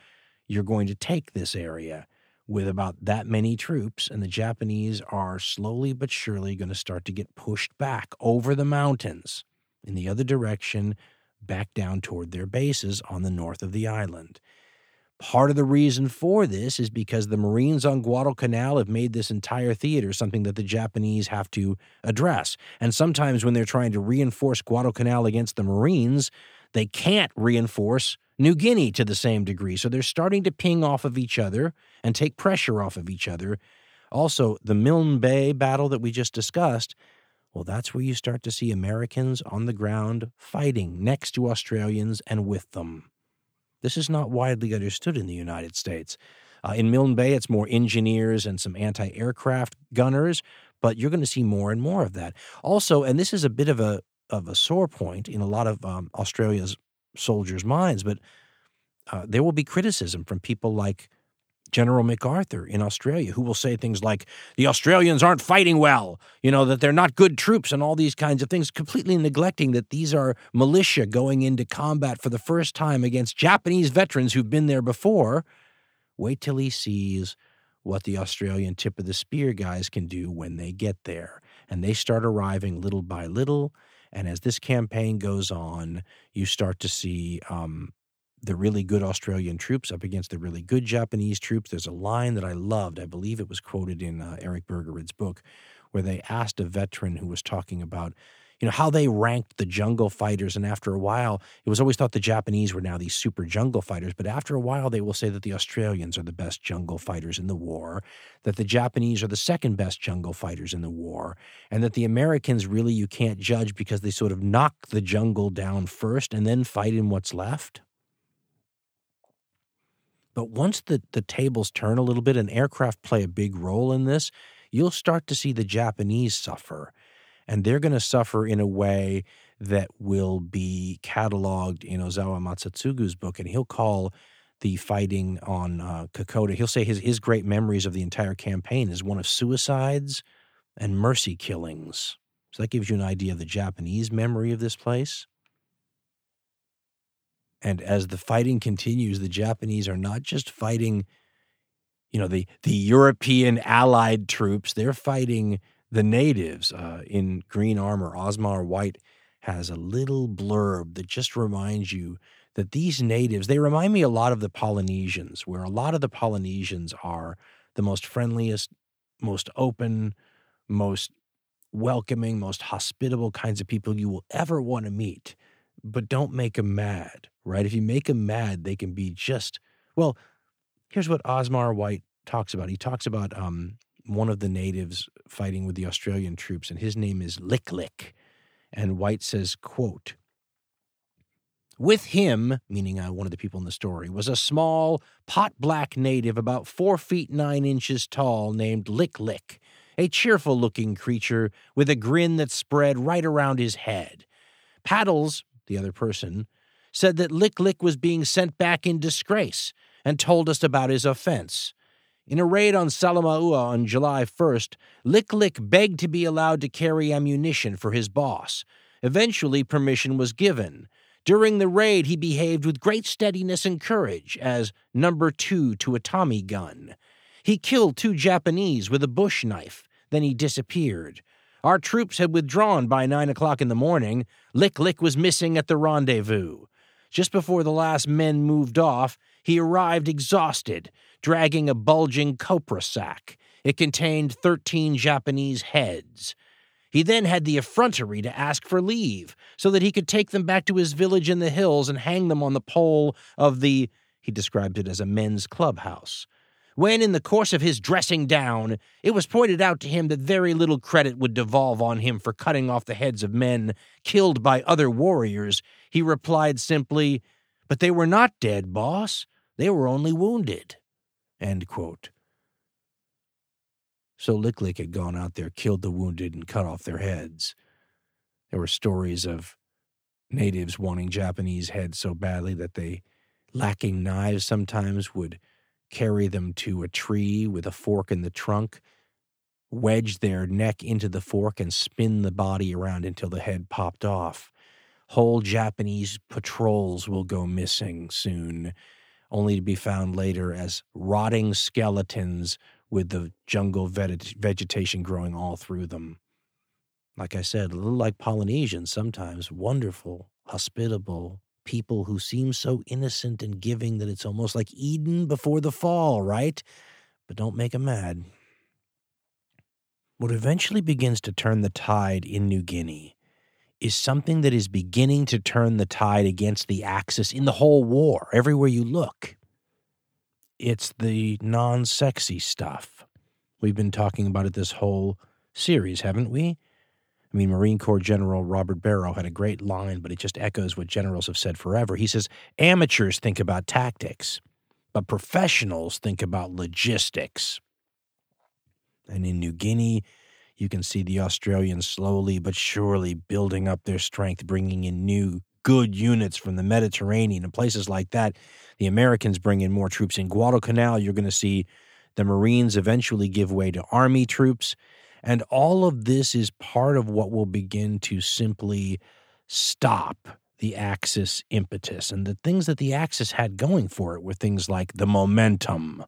you're going to take this area with about that many troops, and the Japanese are slowly but surely going to start to get pushed back over the mountains in the other direction, back down toward their bases on the north of the island. Part of the reason for this is because the Marines on Guadalcanal have made this entire theater something that the Japanese have to address. And sometimes when they're trying to reinforce Guadalcanal against the Marines, they can't reinforce New Guinea to the same degree. So they're starting to ping off of each other and take pressure off of each other. Also, the Milne Bay battle that we just discussed, well, that's where you start to see Americans on the ground fighting next to Australians and with them. This is not widely understood in the United States. Uh, in Milne Bay, it's more engineers and some anti aircraft gunners, but you're going to see more and more of that. Also, and this is a bit of a of a sore point in a lot of um, Australia's soldiers' minds, but uh, there will be criticism from people like General MacArthur in Australia, who will say things like, the Australians aren't fighting well, you know, that they're not good troops and all these kinds of things, completely neglecting that these are militia going into combat for the first time against Japanese veterans who've been there before. Wait till he sees what the Australian tip of the spear guys can do when they get there. And they start arriving little by little. And as this campaign goes on, you start to see um, the really good Australian troops up against the really good Japanese troops. There's a line that I loved. I believe it was quoted in uh, Eric Bergerud's book, where they asked a veteran who was talking about, you know, how they ranked the jungle fighters. And after a while, it was always thought the Japanese were now these super jungle fighters. But after a while, they will say that the Australians are the best jungle fighters in the war, that the Japanese are the second best jungle fighters in the war, and that the Americans really you can't judge because they sort of knock the jungle down first and then fight in what's left. But once the, the tables turn a little bit and aircraft play a big role in this, you'll start to see the Japanese suffer. And they're going to suffer in a way that will be cataloged in Ogawa Masatsugu's book. And he'll call the fighting on uh, Kokoda, he'll say his, his great memories of the entire campaign is one of suicides and mercy killings. So that gives you an idea of the Japanese memory of this place. And as the fighting continues, the Japanese are not just fighting, you know, the the European allied troops. They're fighting the natives uh, in green armor. Osmar White has a little blurb that just reminds you that these natives they remind me a lot of the Polynesians, where a lot of the Polynesians are the most friendliest, most open, most welcoming, most hospitable kinds of people you will ever want to meet. But don't make them mad right? If you make them mad, they can be just well. Here's what Osmar White talks about. He talks about um, one of the natives fighting with the Australian troops, and his name is Lick Lick. And White says, "quote." With him, meaning uh, one of the people in the story, was a small, pot black native about four feet nine inches tall named Lick Lick, a cheerful looking creature with a grin that spread right around his head. Paddles, the other person, said that Lick Lick was being sent back in disgrace and told us about his offense. In a raid on Salamaua on July 1st, Lick Lick begged to be allowed to carry ammunition for his boss. Eventually, permission was given. During the raid, he behaved with great steadiness and courage as number two to a Tommy gun. He killed two Japanese with a bush knife, then he disappeared. Our troops had withdrawn by nine o'clock in the morning. Lick Lick was missing at the rendezvous. Just before the last men moved off, he arrived exhausted, dragging a bulging copra sack. It contained 13 Japanese heads. He then had the effrontery to ask for leave so that he could take them back to his village in the hills and hang them on the pole of the, he described it as a men's clubhouse. When, in the course of his dressing down, it was pointed out to him that very little credit would devolve on him for cutting off the heads of men killed by other warriors, he replied simply, But they were not dead, boss. They were only wounded. So Lick had gone out there, killed the wounded, and cut off their heads. There were stories of natives wanting Japanese heads so badly that they, lacking knives, sometimes would carry them to a tree with a fork in the trunk, wedge their neck into the fork, and spin the body around until the head popped off. Whole Japanese patrols will go missing soon, only to be found later as rotting skeletons with the jungle vegetation growing all through them. Like I said, a little like Polynesians sometimes, wonderful, hospitable, people who seem so innocent and giving that it's almost like Eden before the fall, right? But don't make them mad. What eventually begins to turn the tide in New Guinea is something that is beginning to turn the tide against the Axis in the whole war, everywhere you look. It's the non sexy stuff. We've been talking about it this whole series, haven't we? I mean, Marine Corps General Robert Barrow had a great line, but it just echoes what generals have said forever. He says, Amateurs think about tactics, but professionals think about logistics. And in New Guinea, you can see the Australians slowly but surely building up their strength, bringing in new good units from the Mediterranean and places like that. The Americans bring in more troops. In Guadalcanal, you're going to see the Marines eventually give way to Army troops. And all of this is part of what will begin to simply stop the Axis impetus. And the things that the Axis had going for it were things like the momentum,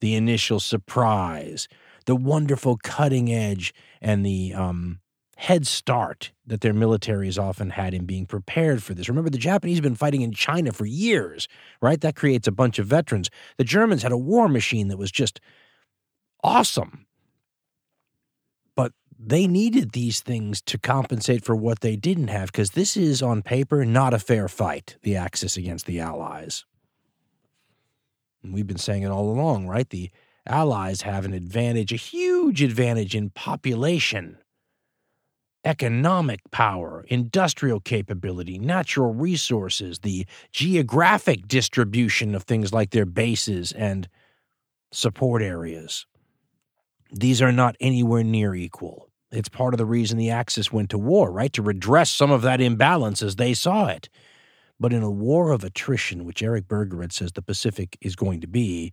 the initial surprise, the wonderful cutting edge, and the um, head start that their militaries often had in being prepared for this. Remember, the Japanese have been fighting in China for years, right? That creates a bunch of veterans. The Germans had a war machine that was just awesome they needed these things to compensate for what they didn't have because this is on paper not a fair fight the axis against the allies. And we've been saying it all along right? The allies have an advantage a huge advantage in population economic power industrial capability natural resources the geographic distribution of things like their bases and support areas these are not anywhere near equal. It's part of the reason the Axis went to war, right? To redress some of that imbalance as they saw it. But in a war of attrition, which Eric Bergerud says the Pacific is going to be,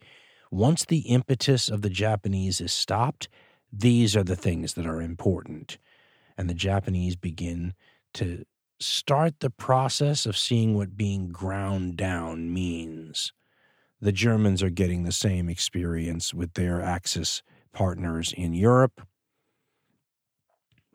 once the impetus of the Japanese is stopped, these are the things that are important. And the Japanese begin to start the process of seeing what being ground down means. The Germans are getting the same experience with their Axis partners in Europe.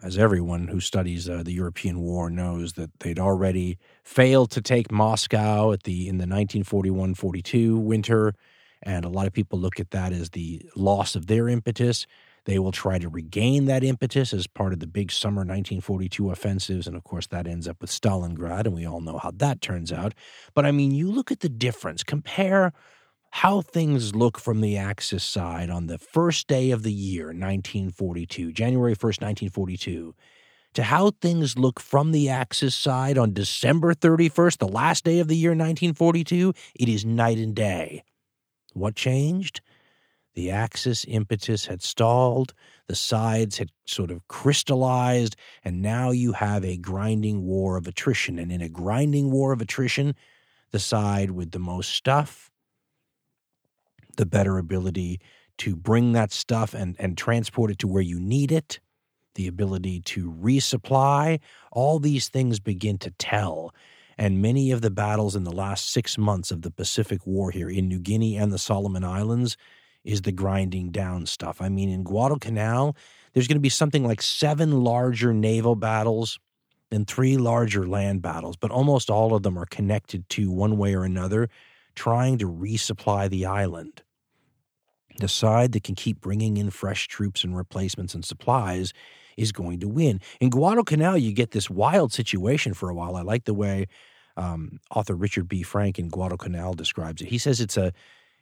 As everyone who studies uh, the European War knows, that they'd already failed to take Moscow at the in the 1941-42 winter, and a lot of people look at that as the loss of their impetus. They will try to regain that impetus as part of the big summer 1942 offensives. And of course, that ends up with Stalingrad, and we all know how that turns out. But I mean, you look at the difference. Compare how things look from the Axis side on the first day of the year, 1942, January 1st, 1942, to how things look from the Axis side on December 31st, the last day of the year, 1942, it is night and day. What changed? The Axis impetus had stalled, the sides had sort of crystallized, and now you have a grinding war of attrition. And in a grinding war of attrition, the side with the most stuff the better ability to bring that stuff and, and transport it to where you need it, the ability to resupply, all these things begin to tell. And many of the battles in the last six months of the Pacific War here in New Guinea and the Solomon Islands is the grinding down stuff. I mean, in Guadalcanal, there's going to be something like seven larger naval battles and three larger land battles, but almost all of them are connected to one way or another, trying to resupply the island the side that can keep bringing in fresh troops and replacements and supplies is going to win. In Guadalcanal, you get this wild situation for a while. I like the way um, author Richard B. Frank in Guadalcanal describes it. He says it's a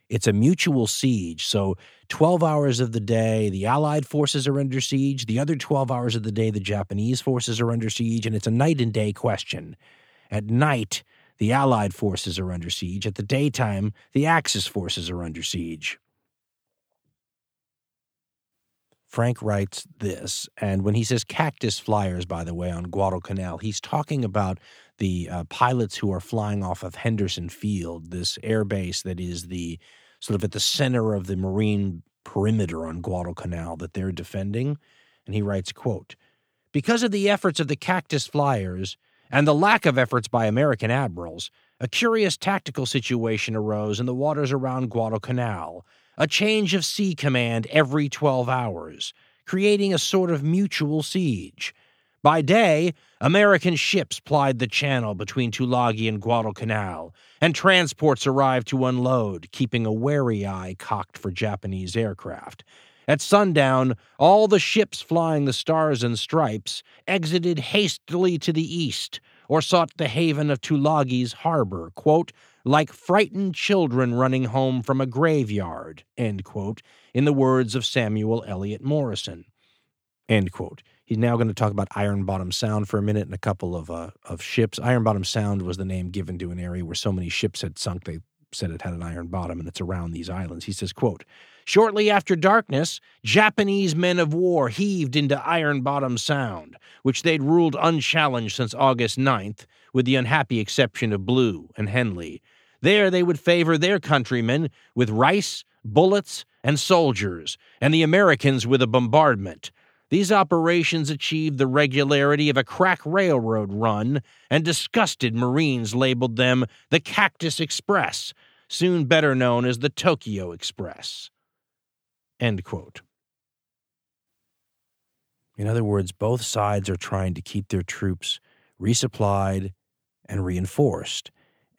It's a mutual siege. So 12 hours of the day, the Allied forces are under siege. The other 12 hours of the day, the Japanese forces are under siege. And it's a night and day question. At night, the Allied forces are under siege. At the daytime, the Axis forces are under siege. Frank writes this, and when he says cactus flyers, by the way, on Guadalcanal, he's talking about the uh, pilots who are flying off of Henderson Field, this air base that is the sort of at the center of the marine perimeter on Guadalcanal that they're defending. And he writes, quote, because of the efforts of the cactus flyers and the lack of efforts by American admirals, a curious tactical situation arose in the waters around Guadalcanal a change of sea command every 12 hours, creating a sort of mutual siege. By day, American ships plied the channel between Tulagi and Guadalcanal, and transports arrived to unload, keeping a wary eye cocked for Japanese aircraft. At sundown, all the ships flying the Stars and Stripes exited hastily to the east or sought the haven of Tulagi's harbor, quote, like frightened children running home from a graveyard, end quote, in the words of Samuel Eliot Morison. End quote. He's now going to talk about Iron Bottom Sound for a minute and a couple of uh, of ships. Iron Bottom Sound was the name given to an area where so many ships had sunk they said it had an iron bottom and it's around these islands. He says, quote, Shortly after darkness, Japanese men of war heaved into Iron Bottom Sound, which they'd ruled unchallenged since August 9th, with the unhappy exception of Blue and Henley, there they would favor their countrymen with rice, bullets, and soldiers, and the Americans with a bombardment. These operations achieved the regularity of a crack railroad run, and disgusted Marines labeled them the Cactus Express, soon better known as the Tokyo Express. In other words, both sides are trying to keep their troops resupplied and reinforced.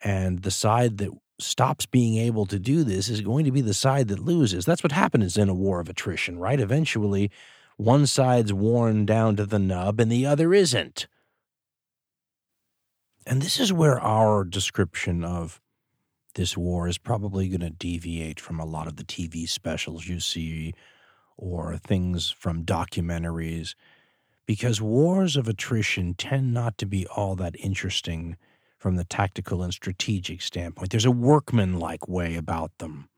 And the side that stops being able to do this is going to be the side that loses. That's what happens in a war of attrition, right? Eventually, one side's worn down to the nub and the other isn't. And this is where our description of this war is probably going to deviate from a lot of the TV specials you see or things from documentaries because wars of attrition tend not to be all that interesting from the tactical and strategic standpoint. There's a workmanlike way about them.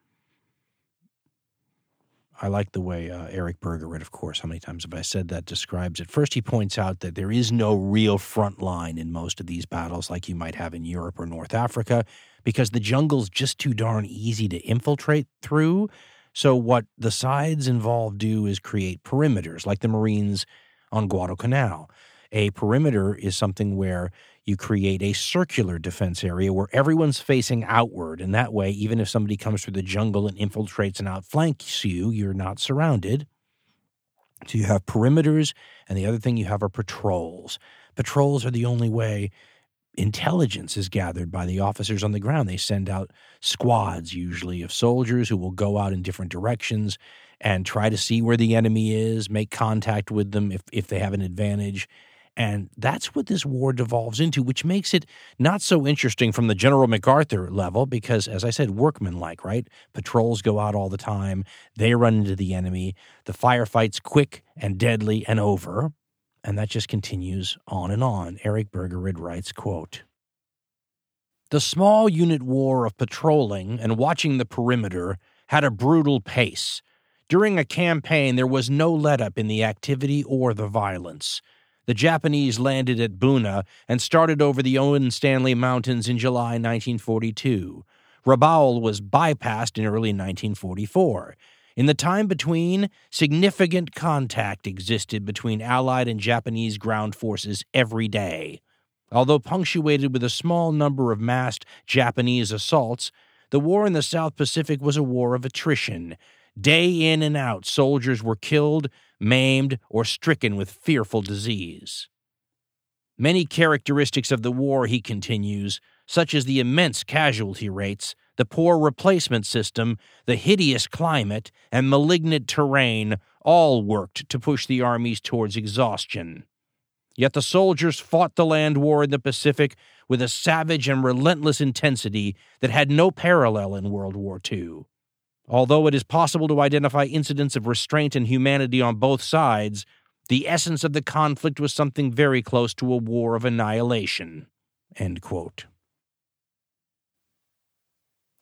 I like the way uh, Eric Bergerud, of course, how many times have I said that, describes it. First, he points out that there is no real front line in most of these battles like you might have in Europe or North Africa because the jungle's just too darn easy to infiltrate through. So, what the sides involved do is create perimeters like the Marines on Guadalcanal. A perimeter is something where you create a circular defense area where everyone's facing outward. And that way, even if somebody comes through the jungle and infiltrates and outflanks you, you're not surrounded. So you have perimeters, and the other thing you have are patrols. Patrols are the only way intelligence is gathered by the officers on the ground. They send out squads, usually of soldiers, who will go out in different directions and try to see where the enemy is, make contact with them if, if they have an advantage, and that's what this war devolves into, which makes it not so interesting from the General MacArthur level, because, as I said, workmanlike, right? Patrols go out all the time, they run into the enemy, the firefight's quick and deadly and over. And that just continues on and on. Eric Bergerud writes, quote, The small unit war of patrolling and watching the perimeter had a brutal pace. During a campaign, there was no let up in the activity or the violence the Japanese landed at Buna and started over the Owen Stanley Mountains in July 1942. Rabaul was bypassed in early 1944. In the time between, significant contact existed between Allied and Japanese ground forces every day. Although punctuated with a small number of massed Japanese assaults, the war in the South Pacific was a war of attrition. Day in and out, soldiers were killed, maimed, or stricken with fearful disease. Many characteristics of the war, he continues, such as the immense casualty rates, the poor replacement system, the hideous climate, and malignant terrain, all worked to push the armies towards exhaustion. Yet the soldiers fought the land war in the Pacific with a savage and relentless intensity that had no parallel in World War II. Although it is possible to identify incidents of restraint and humanity on both sides, the essence of the conflict was something very close to a war of annihilation.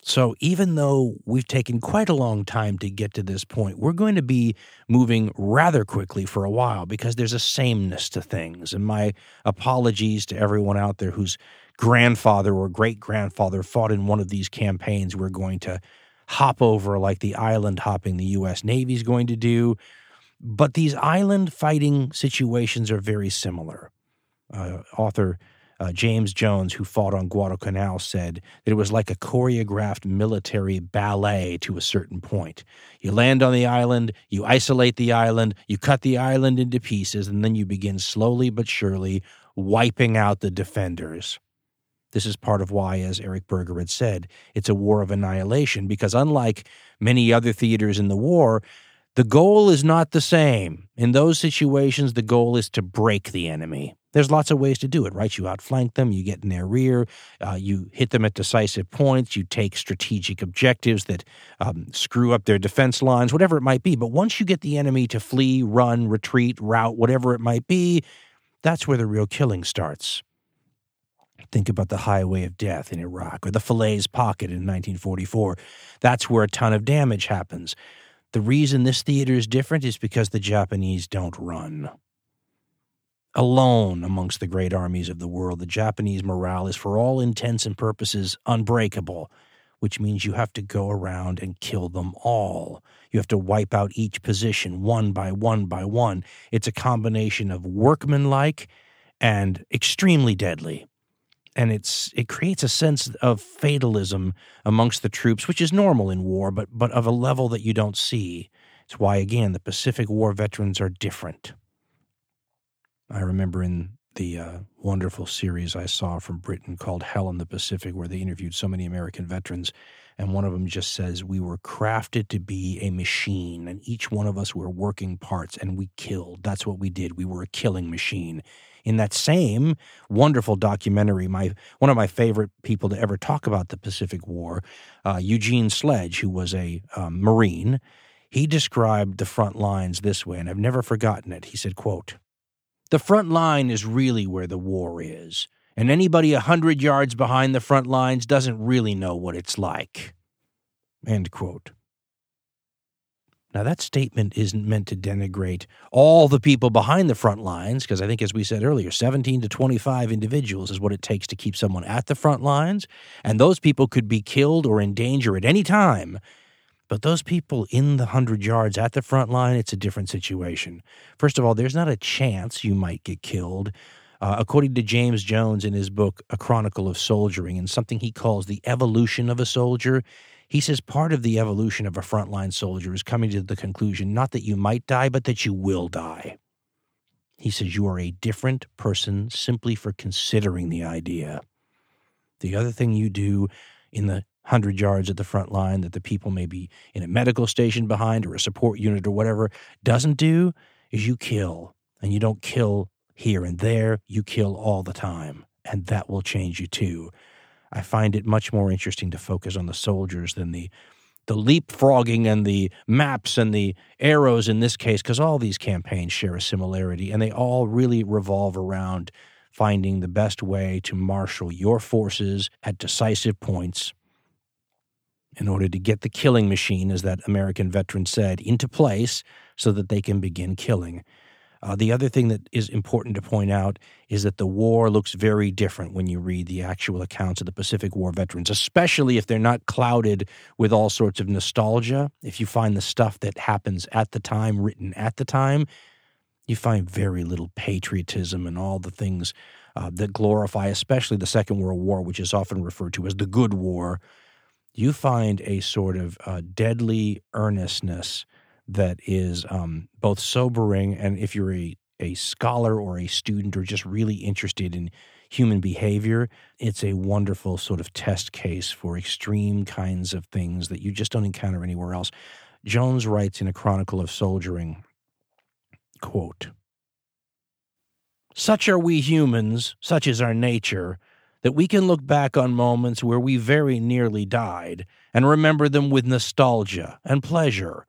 So, even though we've taken quite a long time to get to this point, we're going to be moving rather quickly for a while because there's a sameness to things. And my apologies to everyone out there whose grandfather or great grandfather fought in one of these campaigns. We're going to hop over like the island hopping the U.S. Navy is going to do. But these island fighting situations are very similar. Uh, author uh, James Jones, who fought on Guadalcanal, said that it was like a choreographed military ballet to a certain point. You land on the island, you isolate the island, you cut the island into pieces, and then you begin slowly but surely wiping out the defenders. This is part of why, as Eric Bergerud had said, it's a war of annihilation, because unlike many other theaters in the war, the goal is not the same. In those situations, the goal is to break the enemy. There's lots of ways to do it, right? You outflank them, you get in their rear, uh, you hit them at decisive points, you take strategic objectives that um, screw up their defense lines, whatever it might be. But once you get the enemy to flee, run, retreat, route, whatever it might be, that's where the real killing starts. Think about the Highway of Death in Iraq or the Falaise Pocket in 1944. That's where a ton of damage happens. The reason this theater is different is because the Japanese don't run. Alone amongst the great armies of the world, the Japanese morale is, for all intents and purposes, unbreakable, which means you have to go around and kill them all. You have to wipe out each position one by one by one. It's a combination of workmanlike and extremely deadly and it's it creates a sense of fatalism amongst the troops, which is normal in war, but but of a level that you don't see. It's why again the Pacific War veterans are different. I remember in the uh, wonderful series I saw from Britain called Hell in the Pacific, where they interviewed so many American veterans, and one of them just says, We were crafted to be a machine, and each one of us were working parts, and we killed. That's what we did. We were a killing machine in that same wonderful documentary, my one of my favorite people to ever talk about the Pacific War, uh, Eugene Sledge, who was a um, Marine, he described the front lines this way, and I've never forgotten it. He said, "quote The front line is really where the war is." And anybody a hundred yards behind the front lines doesn't really know what it's like. End quote. Now, that statement isn't meant to denigrate all the people behind the front lines, because I think, as we said earlier, 17 to 25 individuals is what it takes to keep someone at the front lines. And those people could be killed or in danger at any time. But those people in the 100 yards at the front line, it's a different situation. First of all, there's not a chance you might get killed. Uh, according to James Jones in his book, A Chronicle of Soldiering, and something he calls the evolution of a soldier, he says part of the evolution of a frontline soldier is coming to the conclusion not that you might die, but that you will die. He says you are a different person simply for considering the idea. The other thing you do in the 100 yards at the front line that the people may be in a medical station behind or a support unit or whatever doesn't do is you kill. And you don't kill here and there, you kill all the time. And that will change you too. I find it much more interesting to focus on the soldiers than the the leapfrogging and the maps and the arrows in this case, because all these campaigns share a similarity and they all really revolve around finding the best way to marshal your forces at decisive points in order to get the killing machine, as that American veteran said, into place so that they can begin killing. Uh, the other thing that is important to point out is that the war looks very different when you read the actual accounts of the Pacific War veterans, especially if they're not clouded with all sorts of nostalgia. If you find the stuff that happens at the time written at the time, you find very little patriotism and all the things uh, that glorify, especially the Second World War, which is often referred to as the Good War. You find a sort of uh, deadly earnestness that is um, both sobering and if you're a, a scholar or a student or just really interested in human behavior, it's a wonderful sort of test case for extreme kinds of things that you just don't encounter anywhere else. Jones writes in A Chronicle of Soldiering, quote, Such are we humans, such is our nature, that we can look back on moments where we very nearly died and remember them with nostalgia and pleasure.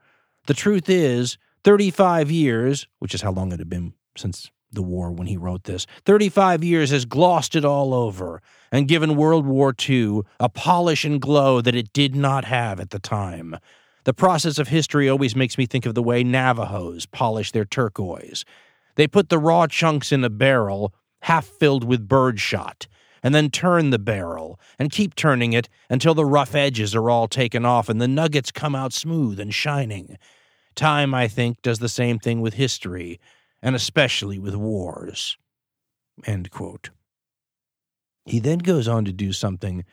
The truth is, 35 years, which is how long it had been since the war when he wrote this, 35 years has glossed it all over and given World War II a polish and glow that it did not have at the time. The process of history always makes me think of the way Navajos polish their turquoise. They put the raw chunks in a barrel, half filled with birdshot, and then turn the barrel and keep turning it until the rough edges are all taken off and the nuggets come out smooth and shining. Time, I think, does the same thing with history, and especially with wars. End quote. He then goes on to do something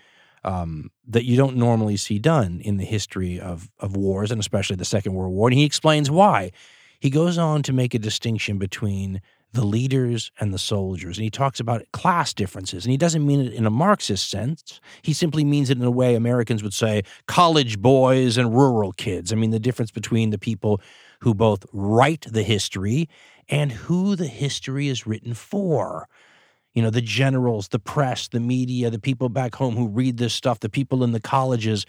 um, that you don't normally see done in the history of, of wars, and especially the Second World War. And he explains why. He goes on to make a distinction between the leaders and the soldiers. And he talks about class differences. And he doesn't mean it in a Marxist sense. He simply means it in a way Americans would say college boys and rural kids. I mean, the difference between the people who both write the history and who the history is written for. You know, the generals, the press, the media, the people back home who read this stuff, the people in the colleges.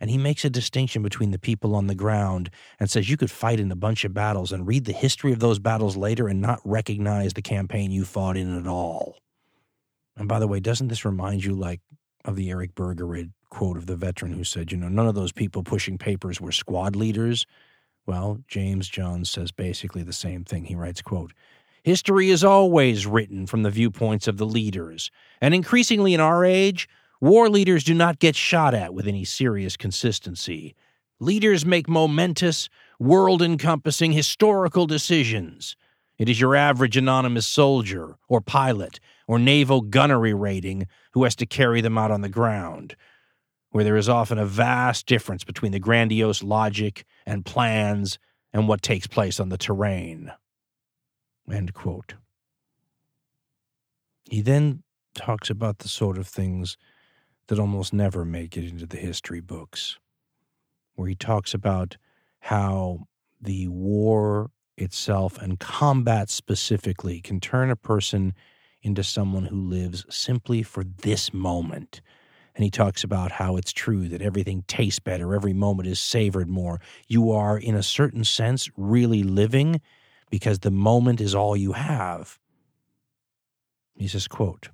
And he makes a distinction between the people on the ground and says you could fight in a bunch of battles and read the history of those battles later and not recognize the campaign you fought in at all. And by the way, doesn't this remind you like of the Eric Bergerud quote of the veteran who said, you know, none of those people pushing papers were squad leaders? Well, James Jones says basically the same thing. He writes, quote, History is always written from the viewpoints of the leaders, and increasingly in our age, war leaders do not get shot at with any serious consistency. Leaders make momentous, world encompassing historical decisions. It is your average anonymous soldier, or pilot, or naval gunnery rating who has to carry them out on the ground, where there is often a vast difference between the grandiose logic and plans and what takes place on the terrain. He then talks about the sort of things that almost never make it into the history books, where he talks about how the war itself and combat specifically can turn a person into someone who lives simply for this moment. And he talks about how it's true that everything tastes better, every moment is savored more. You are, in a certain sense, really living because the moment is all you have. He says, quote,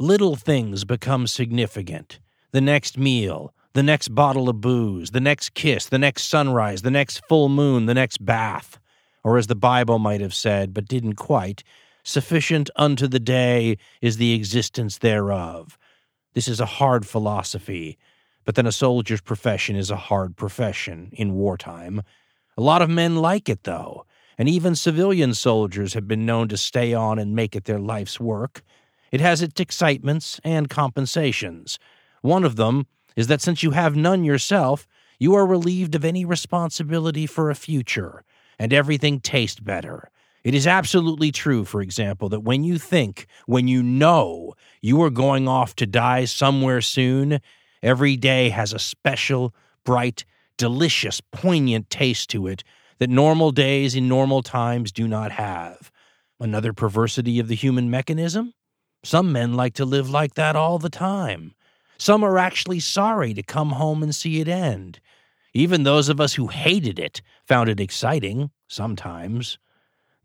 Little things become significant. The next meal, the next bottle of booze, the next kiss, the next sunrise, the next full moon, the next bath. Or as the Bible might have said, but didn't quite, sufficient unto the day is the existence thereof. This is a hard philosophy, but then a soldier's profession is a hard profession in wartime. A lot of men like it, though and even civilian soldiers have been known to stay on and make it their life's work. It has its excitements and compensations. One of them is that since you have none yourself, you are relieved of any responsibility for a future, and everything tastes better. It is absolutely true, for example, that when you think, when you know you are going off to die somewhere soon, every day has a special, bright, delicious, poignant taste to it that normal days in normal times do not have. Another perversity of the human mechanism? Some men like to live like that all the time. Some are actually sorry to come home and see it end. Even those of us who hated it found it exciting, sometimes.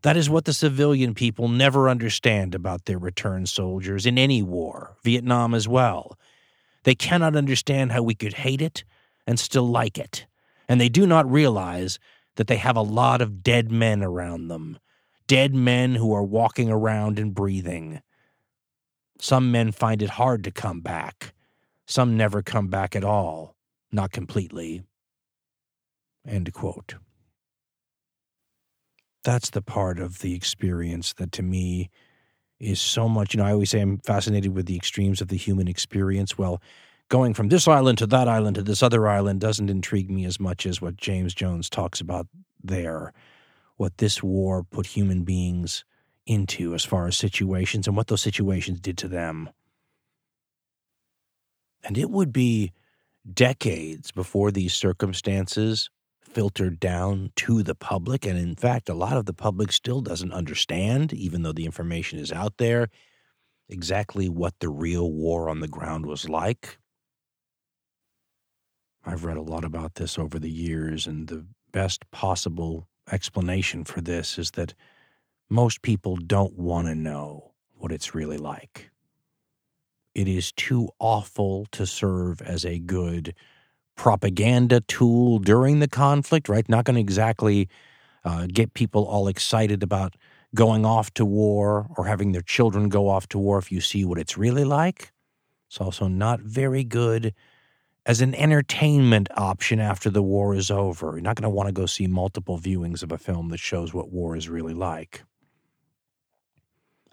That is what the civilian people never understand about their returned soldiers in any war, Vietnam as well. They cannot understand how we could hate it and still like it. And they do not realize that they have a lot of dead men around them, dead men who are walking around and breathing. Some men find it hard to come back. Some never come back at all, not completely. End quote. That's the part of the experience that to me is so much. You know, I always say I'm fascinated with the extremes of the human experience. Well, going from this island to that island to this other island doesn't intrigue me as much as what James Jones talks about there, what this war put human beings into as far as situations and what those situations did to them. And it would be decades before these circumstances filtered down to the public. And in fact, a lot of the public still doesn't understand, even though the information is out there. exactly what the real war on the ground was like? I've read a lot about this over the years, and the best possible explanation for this is that most people don't want to know what it's really like. It is too awful to serve as a good propaganda tool during the conflict, right? Not going to exactly uh, get people all excited about going off to war or having their children go off to war if you see what it's really like. It's also not very good as an entertainment option after the war is over. You're not going to want to go see multiple viewings of a film that shows what war is really like.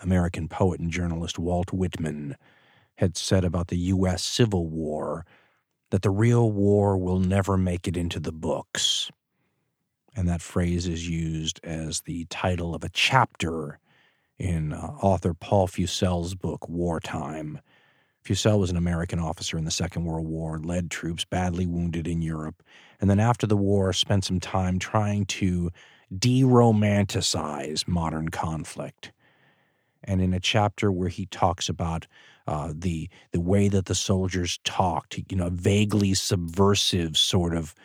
American poet and journalist Walt Whitman had said about the U.S. Civil War that the real war will never make it into the books. And that phrase is used as the title of a chapter in uh, author Paul Fussell's book, Wartime. Fussell was an American officer in the Second World War, led troops badly wounded in Europe, and then after the war spent some time trying to de romanticize modern conflict and in a chapter where he talks about uh, the the way that the soldiers talked, you know, vaguely subversive sort of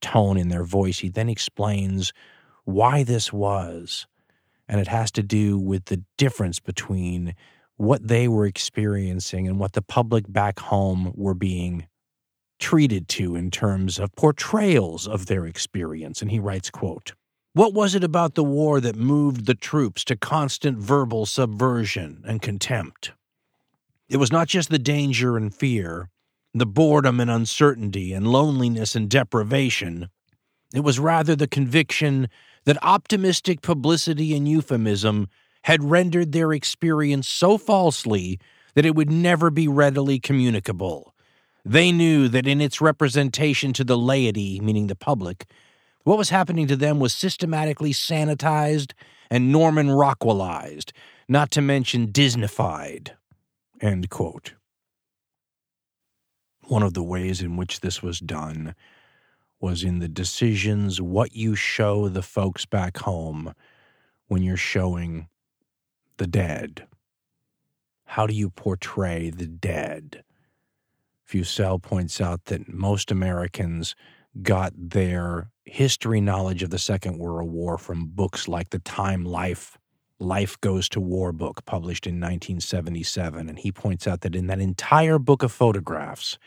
tone in their voice. He then explains why this was, and it has to do with the difference between what they were experiencing and what the public back home were being treated to in terms of portrayals of their experience. And he writes, quote, what was it about the war that moved the troops to constant verbal subversion and contempt? It was not just the danger and fear, the boredom and uncertainty, and loneliness and deprivation. It was rather the conviction that optimistic publicity and euphemism had rendered their experience so falsely that it would never be readily communicable. They knew that in its representation to the laity, meaning the public, what was happening to them was systematically sanitized and Norman Rockwellized, not to mention Disneyfied. End quote. One of the ways in which this was done was in the decisions what you show the folks back home when you're showing the dead. How do you portray the dead? Fussell points out that most Americans got their history knowledge of the Second World War from books like the Time Life Life Goes to War book published in 1977 and he points out that in that entire book of photographs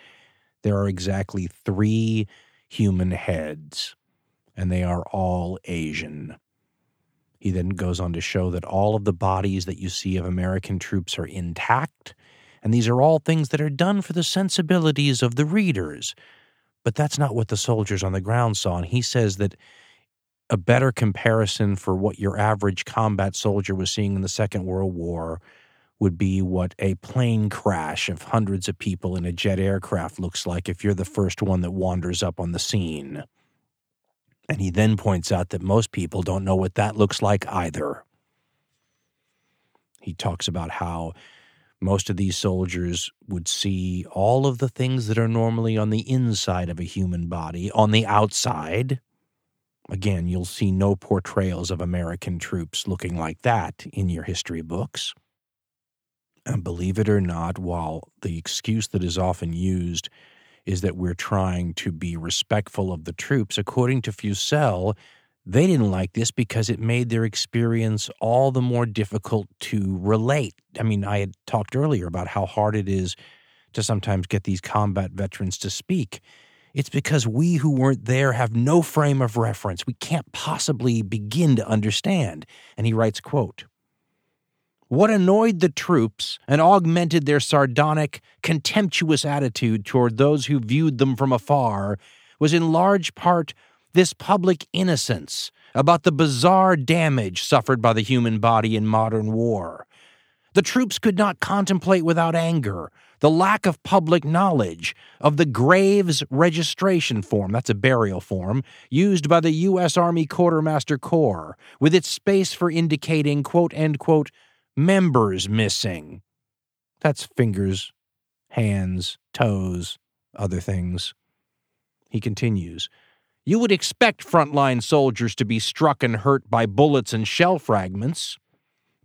there are exactly 3 human heads and they are all Asian. He then goes on to show that all of the bodies that you see of American troops are intact and these are all things that are done for the sensibilities of the readers but that's not what the soldiers on the ground saw. And he says that a better comparison for what your average combat soldier was seeing in the Second World War would be what a plane crash of hundreds of people in a jet aircraft looks like if you're the first one that wanders up on the scene. And he then points out that most people don't know what that looks like either. He talks about how most of these soldiers would see all of the things that are normally on the inside of a human body on the outside. Again, you'll see no portrayals of American troops looking like that in your history books. And believe it or not, while the excuse that is often used is that we're trying to be respectful of the troops, according to Fussell, they didn't like this because it made their experience all the more difficult to relate. I mean, I had talked earlier about how hard it is to sometimes get these combat veterans to speak. It's because we who weren't there have no frame of reference. We can't possibly begin to understand. And he writes, quote, what annoyed the troops and augmented their sardonic, contemptuous attitude toward those who viewed them from afar was in large part this public innocence about the bizarre damage suffered by the human body in modern war. The troops could not contemplate without anger the lack of public knowledge of the graves registration form, that's a burial form, used by the U.S. Army Quartermaster Corps, with its space for indicating, quote, end quote, members missing. That's fingers, hands, toes, other things. He continues. You would expect frontline soldiers to be struck and hurt by bullets and shell fragments.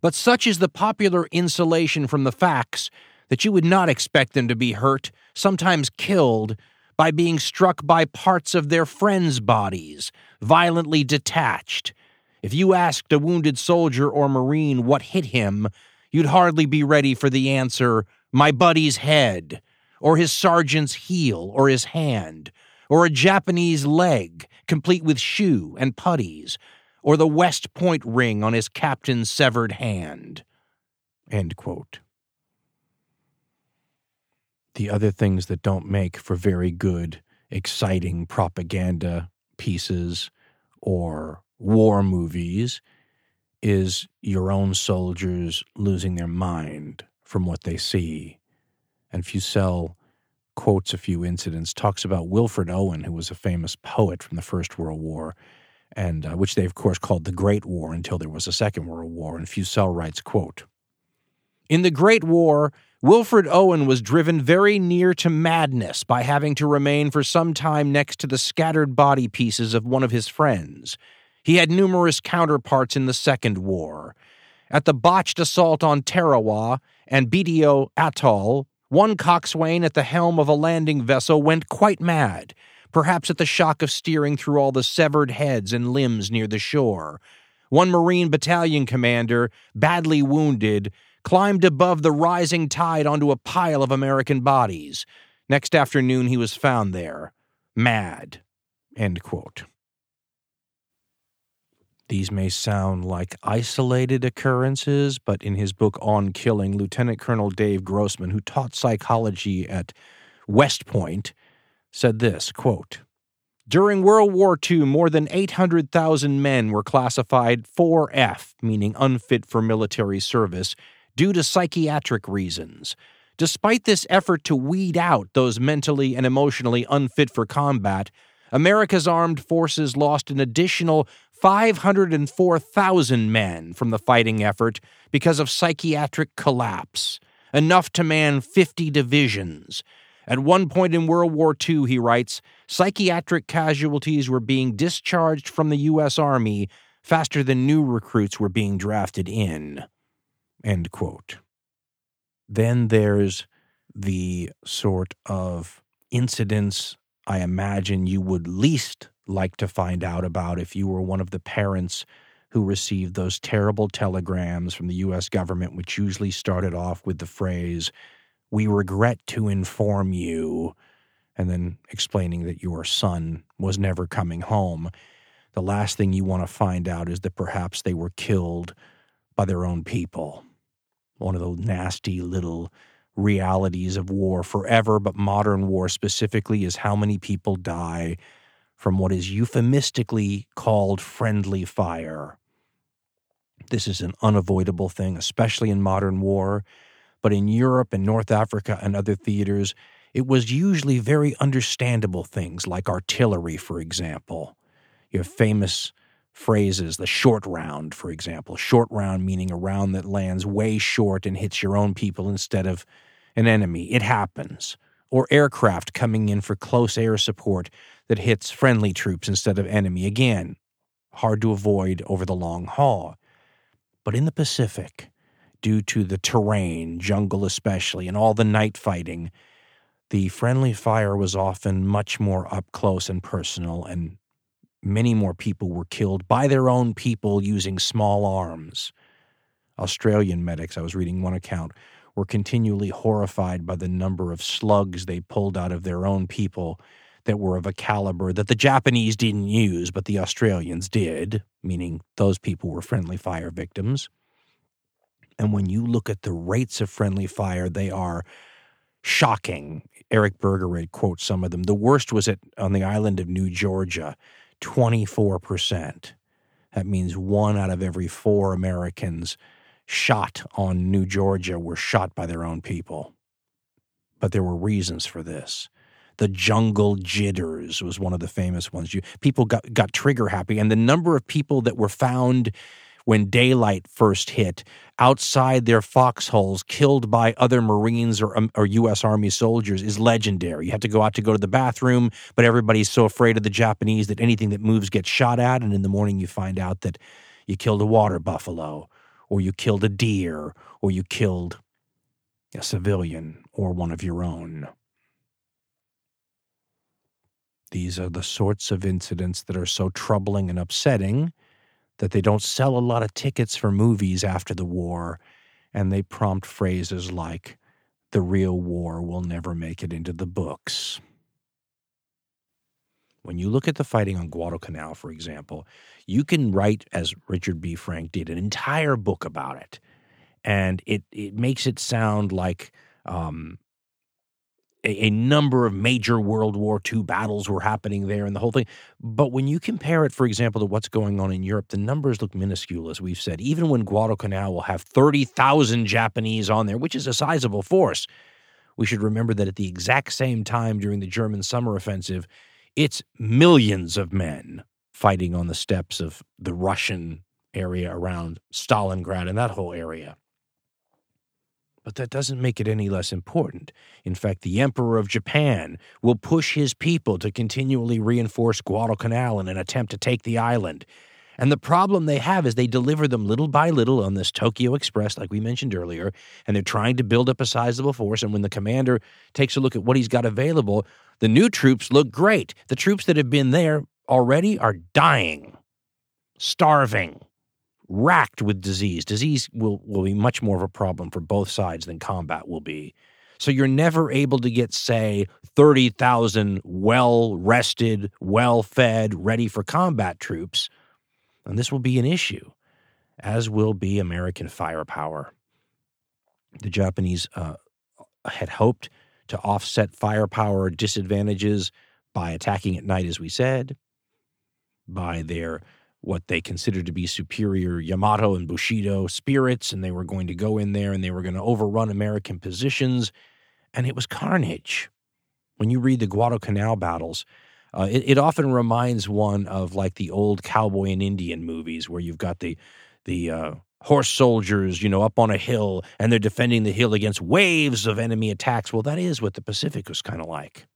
But such is the popular insulation from the facts that you would not expect them to be hurt, sometimes killed, by being struck by parts of their friends' bodies, violently detached. If you asked a wounded soldier or Marine what hit him, you'd hardly be ready for the answer, my buddy's head, or his sergeant's heel, or his hand, or a Japanese leg, complete with shoe and puttees, or the West Point ring on his captain's severed hand. The other things that don't make for very good, exciting propaganda pieces or war movies is your own soldiers losing their mind from what they see. And Fussell quotes a few incidents, talks about Wilfred Owen, who was a famous poet from the First World War, and uh, which they of course called the Great War until there was a Second World War. And Fussell writes, quote, "In the Great War, Wilfred Owen was driven very near to madness by having to remain for some time next to the scattered body pieces of one of his friends. He had numerous counterparts in the Second War. At the botched assault on Tarawa and Betio Atoll, one coxswain at the helm of a landing vessel went quite mad, perhaps at the shock of steering through all the severed heads and limbs near the shore. One Marine battalion commander, badly wounded, climbed above the rising tide onto a pile of American bodies. Next afternoon, he was found there, mad. End quote. These may sound like isolated occurrences, but in his book On Killing, Lieutenant Colonel Dave Grossman, who taught psychology at West Point, said this quote, During World War II, more than 800,000 men were classified 4F, meaning unfit for military service, due to psychiatric reasons. Despite this effort to weed out those mentally and emotionally unfit for combat, America's armed forces lost an additional 504,000 men from the fighting effort because of psychiatric collapse, enough to man 50 divisions. At one point in World War II, he writes, psychiatric casualties were being discharged from the U.S. Army faster than new recruits were being drafted in. End quote. Then there's the sort of incidents I imagine you would least like to find out about if you were one of the parents who received those terrible telegrams from the U.S. government, which usually started off with the phrase, We regret to inform you, and then explaining that your son was never coming home. The last thing you want to find out is that perhaps they were killed by their own people one of the nasty little realities of war forever, but modern war specifically is how many people die from what is euphemistically called friendly fire. This is an unavoidable thing, especially in modern war. But in Europe and North Africa and other theaters, it was usually very understandable things like artillery, for example. You have famous phrases, the short round, for example. Short round meaning a round that lands way short and hits your own people instead of an enemy. It happens. Or aircraft coming in for close air support that hits friendly troops instead of enemy. Again, hard to avoid over the long haul. But in the Pacific, due to the terrain, jungle especially, and all the night fighting, the friendly fire was often much more up close and personal and many more people were killed by their own people using small arms. Australian medics, I was reading one account, were continually horrified by the number of slugs they pulled out of their own people that were of a caliber that the Japanese didn't use, but the Australians did, meaning those people were friendly fire victims. And when you look at the rates of friendly fire, they are shocking. Eric Bergerud quotes some of them. The worst was at on the island of New Georgia 24%. That means one out of every four Americans shot on New Georgia were shot by their own people. But there were reasons for this. The jungle jitters was one of the famous ones. You, people got, got trigger happy, and the number of people that were found when daylight first hit outside their foxholes killed by other Marines or, um, or U.S. Army soldiers is legendary. You have to go out to go to the bathroom, but everybody's so afraid of the Japanese that anything that moves gets shot at. And in the morning, you find out that you killed a water buffalo or you killed a deer, or you killed a civilian or one of your own. These are the sorts of incidents that are so troubling and upsetting that they don't sell a lot of tickets for movies after the war, and they prompt phrases like, the real war will never make it into the books. When you look at the fighting on Guadalcanal, for example, you can write, as Richard B. Frank did, an entire book about it. And it, it makes it sound like um, a, a, number of major World War II battles were happening there and the whole thing. But when you compare it, for example, to what's going on in Europe, the numbers look minuscule, as we've said. Even when Guadalcanal will have 30,000 Japanese on there, which is a sizable force, we should remember that at the exact same time during the German summer offensive, it's millions of men fighting on the steppes of the Russian area around Stalingrad and that whole area. But that doesn't make it any less important. In fact, the Emperor of Japan will push his people to continually reinforce Guadalcanal in an attempt to take the island. And the problem they have is they deliver them little by little on this Tokyo Express, like we mentioned earlier, and they're trying to build up a sizable force. And when the commander takes a look at what he's got available, the new troops look great. The troops that have been there already are dying, starving, racked with disease. Disease will, will be much more of a problem for both sides than combat will be. So you're never able to get, say, 30,000 well rested, well fed, ready for combat troops. And this will be an issue, as will be American firepower. The Japanese uh, had hoped to offset firepower disadvantages by attacking at night, as we said, by their what they considered to be superior Yamato and Bushido spirits, and they were going to go in there and they were going to overrun American positions, and it was carnage. When you read the Guadalcanal battles, uh, it, it, often reminds one of like the old cowboy and Indian movies where you've got the the uh, horse soldiers, you know, up on a hill and they're defending the hill against waves of enemy attacks. Well, that is what the Pacific was kind of like.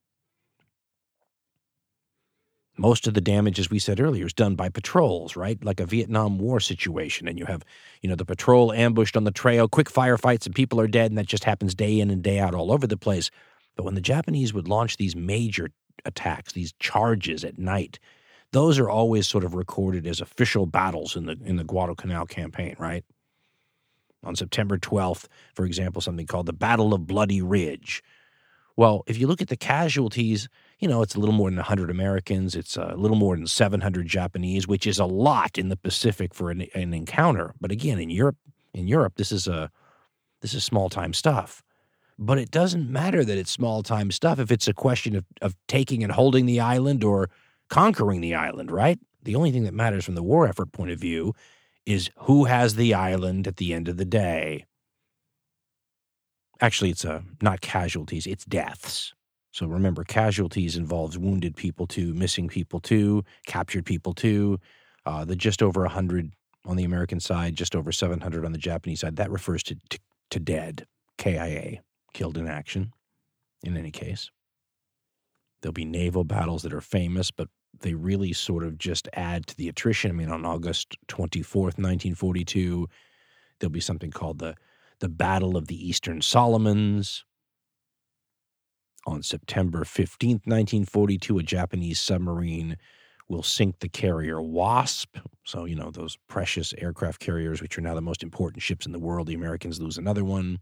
Most of the damage, as we said earlier, is done by patrols, right? Like a Vietnam War situation. And you have, you know, the patrol ambushed on the trail, quick firefights, and people are dead. And that just happens day in and day out all over the place. But when the Japanese would launch these major attacks, these charges at night, those are always sort of recorded as official battles in the in the Guadalcanal campaign, right? On September 12th, for example, something called the Battle of Bloody Ridge. Well, if you look at the casualties, you know, it's a little more than 100 Americans. It's a little more than 700 Japanese, which is a lot in the Pacific for an, an encounter. But again, in Europe, in Europe, this is a this is small time stuff. But it doesn't matter that it's small time stuff if it's a question of, of taking and holding the island or conquering the island, right? The only thing that matters from the war effort point of view is who has the island at the end of the day. Actually, it's a, not casualties, it's deaths. So remember, casualties involves wounded people too, missing people too, captured people too. Uh, the just over 100 on the American side, just over 700 on the Japanese side, that refers to, to, to dead, KIA, killed in action, in any case. There'll be naval battles that are famous, but they really sort of just add to the attrition. I mean, on August 24th, 1942, there'll be something called the, the Battle of the Eastern Solomons. On September 15th, 1942, a Japanese submarine will sink the carrier Wasp. So, you know, those precious aircraft carriers, which are now the most important ships in the world. The Americans lose another one.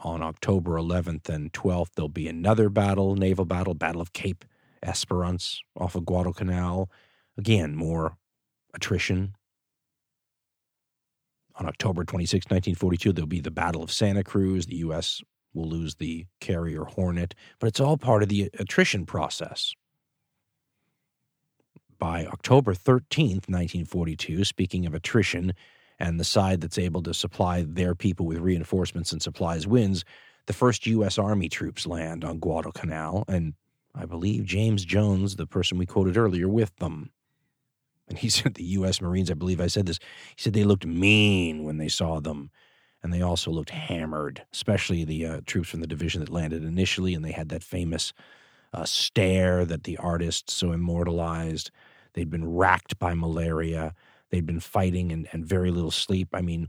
On October 11th and 12th, there'll be another battle, naval battle, Battle of Cape Esperance off of Guadalcanal. Again, more attrition. On October 26, 1942, there'll be the Battle of Santa Cruz. The U.S. will lose the carrier Hornet, but it's all part of the attrition process. By October 13th, 1942, speaking of attrition, and the side that's able to supply their people with reinforcements and supplies wins, the first U.S. Army troops land on Guadalcanal, and I believe James Jones, the person we quoted earlier, with them. And he said the U.S. Marines, I believe I said this, he said they looked mean when they saw them. And they also looked hammered, especially the uh, troops from the division that landed initially. And they had that famous uh, stare that the artist so immortalized. They'd been racked by malaria. They'd been fighting and, and very little sleep. I mean,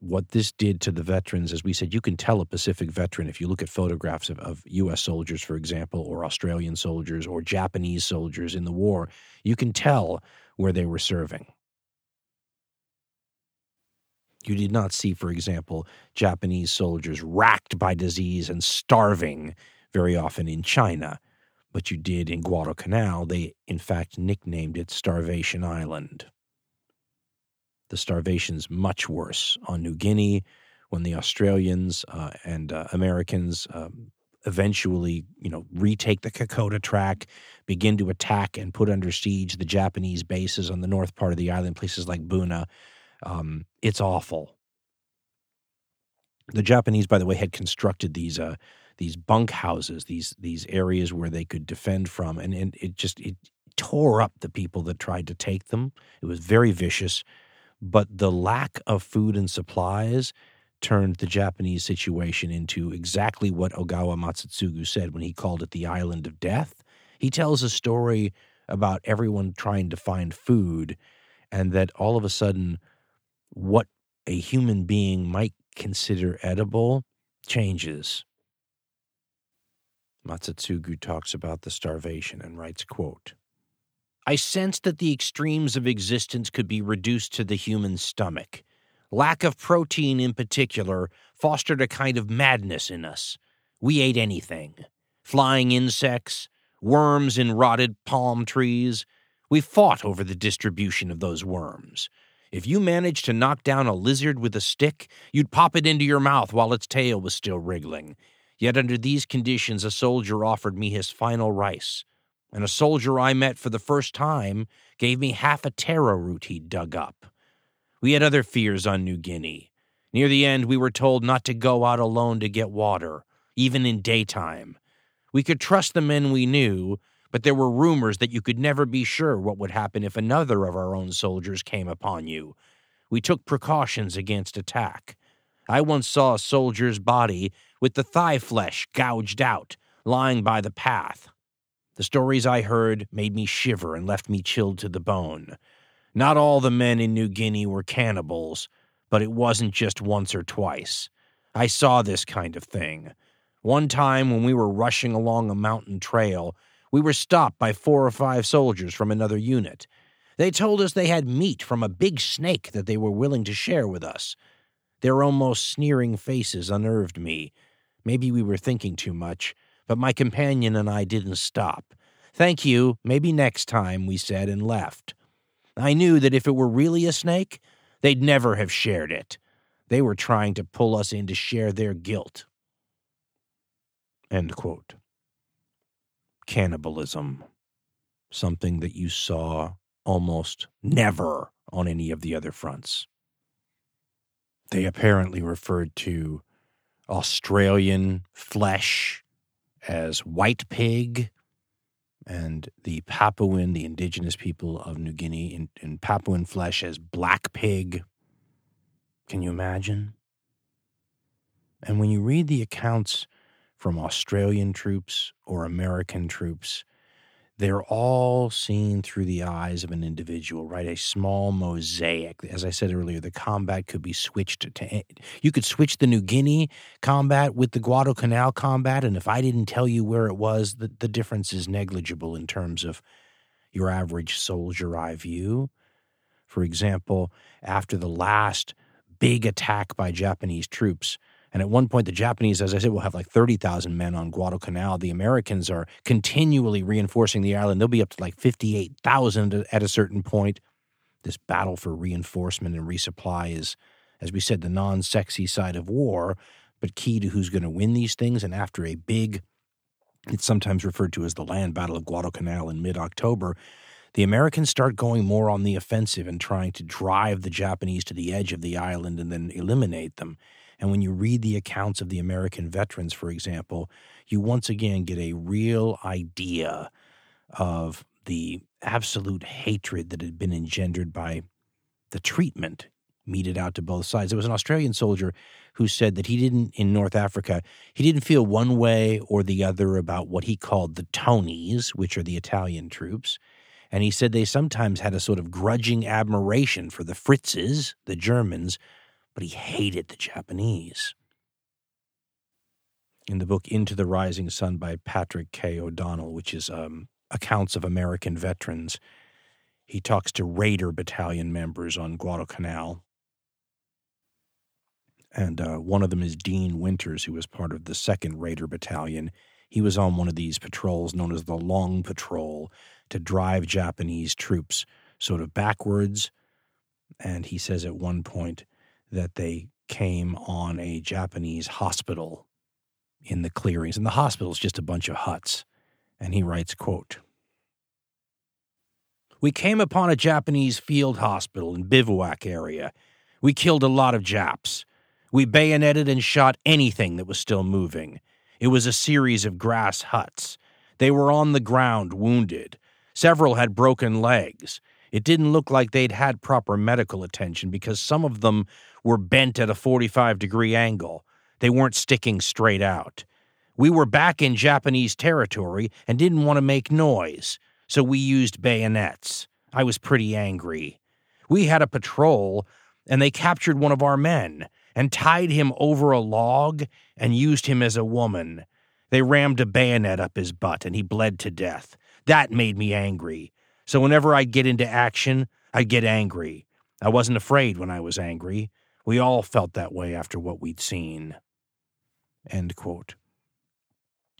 what this did to the veterans, as we said, you can tell a Pacific veteran if you look at photographs of, of U.S. soldiers, for example, or Australian soldiers or Japanese soldiers in the war. You can tell where they were serving. You did not see, for example, Japanese soldiers racked by disease and starving very often in China, but you did in Guadalcanal. They, in fact, nicknamed it Starvation Island. The starvation's much worse on New Guinea when the Australians uh, and uh, Americans um, eventually, you know, retake the Kokoda track, begin to attack and put under siege the Japanese bases on the north part of the island, places like Buna. Um, it's awful. The Japanese, by the way, had constructed these uh, these bunk houses, these these areas where they could defend from, and, and it just it tore up the people that tried to take them. It was very vicious, but the lack of food and supplies turned the Japanese situation into exactly what Ogawa Masatsugu said when he called it the island of death. He tells a story about everyone trying to find food, and that all of a sudden, what a human being might consider edible changes. Masatsugu talks about the starvation and writes, quote, I sensed that the extremes of existence could be reduced to the human stomach. Lack of protein, in particular, fostered a kind of madness in us. We ate anything flying insects, worms in rotted palm trees. We fought over the distribution of those worms. If you managed to knock down a lizard with a stick, you'd pop it into your mouth while its tail was still wriggling. Yet under these conditions, a soldier offered me his final rice, and a soldier I met for the first time gave me half a taro root he'd dug up. We had other fears on New Guinea. Near the end, we were told not to go out alone to get water, even in daytime. We could trust the men we knew, but there were rumors that you could never be sure what would happen if another of our own soldiers came upon you. We took precautions against attack. I once saw a soldier's body with the thigh flesh gouged out, lying by the path. The stories I heard made me shiver and left me chilled to the bone. Not all the men in New Guinea were cannibals, but it wasn't just once or twice. I saw this kind of thing. One time when we were rushing along a mountain trail, we were stopped by four or five soldiers from another unit. They told us they had meat from a big snake that they were willing to share with us. Their almost sneering faces unnerved me. Maybe we were thinking too much, but my companion and I didn't stop. Thank you, maybe next time, we said and left. I knew that if it were really a snake, they'd never have shared it. They were trying to pull us in to share their guilt. End quote cannibalism, something that you saw almost never on any of the other fronts. They apparently referred to Australian flesh as white pig, and the Papuan, the indigenous people of New Guinea, in, in Papuan flesh as black pig. Can you imagine? And when you read the accounts from Australian troops or American troops, they're all seen through the eyes of an individual, right? A small mosaic. As I said earlier, the combat could be switched to. You could switch the New Guinea combat with the Guadalcanal combat, and if I didn't tell you where it was, the, the difference is negligible in terms of your average soldier eye view. For example, after the last big attack by Japanese troops, and at one point, the Japanese, as I said, will have like 30,000 men on Guadalcanal. The Americans are continually reinforcing the island. They'll be up to like 58,000 at a certain point. This battle for reinforcement and resupply is, as we said, the non sexy side of war, but key to who's going to win these things. And after a big, it's sometimes referred to as the land battle of Guadalcanal in mid October, the Americans start going more on the offensive and trying to drive the Japanese to the edge of the island and then eliminate them. And when you read the accounts of the American veterans, for example, you once again get a real idea of the absolute hatred that had been engendered by the treatment meted out to both sides. There was an Australian soldier who said that he didn't, in North Africa, he didn't feel one way or the other about what he called the Tonys, which are the Italian troops. And he said they sometimes had a sort of grudging admiration for the Fritzes, the Germans, but he hated the Japanese. In the book Into the Rising Sun by Patrick K. O'Donnell, which is um, accounts of American veterans, he talks to Raider Battalion members on Guadalcanal. And uh, one of them is Dean Winters, who was part of the 2nd Raider Battalion. He was on one of these patrols known as the Long Patrol to drive Japanese troops sort of backwards. And he says at one point that they came on a Japanese hospital in the clearings. And the hospital is just a bunch of huts. And he writes, quote, we came upon a Japanese field hospital in bivouac area. We killed a lot of Japs. We bayoneted and shot anything that was still moving. It was a series of grass huts. They were on the ground, wounded. Several had broken legs. It didn't look like they'd had proper medical attention because some of them were bent at a 45 degree angle. They weren't sticking straight out. We were back in Japanese territory and didn't want to make noise so we used bayonets. I was pretty angry. We had a patrol, and they captured one of our men and tied him over a log and used him as a woman. They rammed a bayonet up his butt, and he bled to death. That made me angry. So whenever I'd get into action, I'd get angry. I wasn't afraid when I was angry. We all felt that way after what we'd seen. End quote.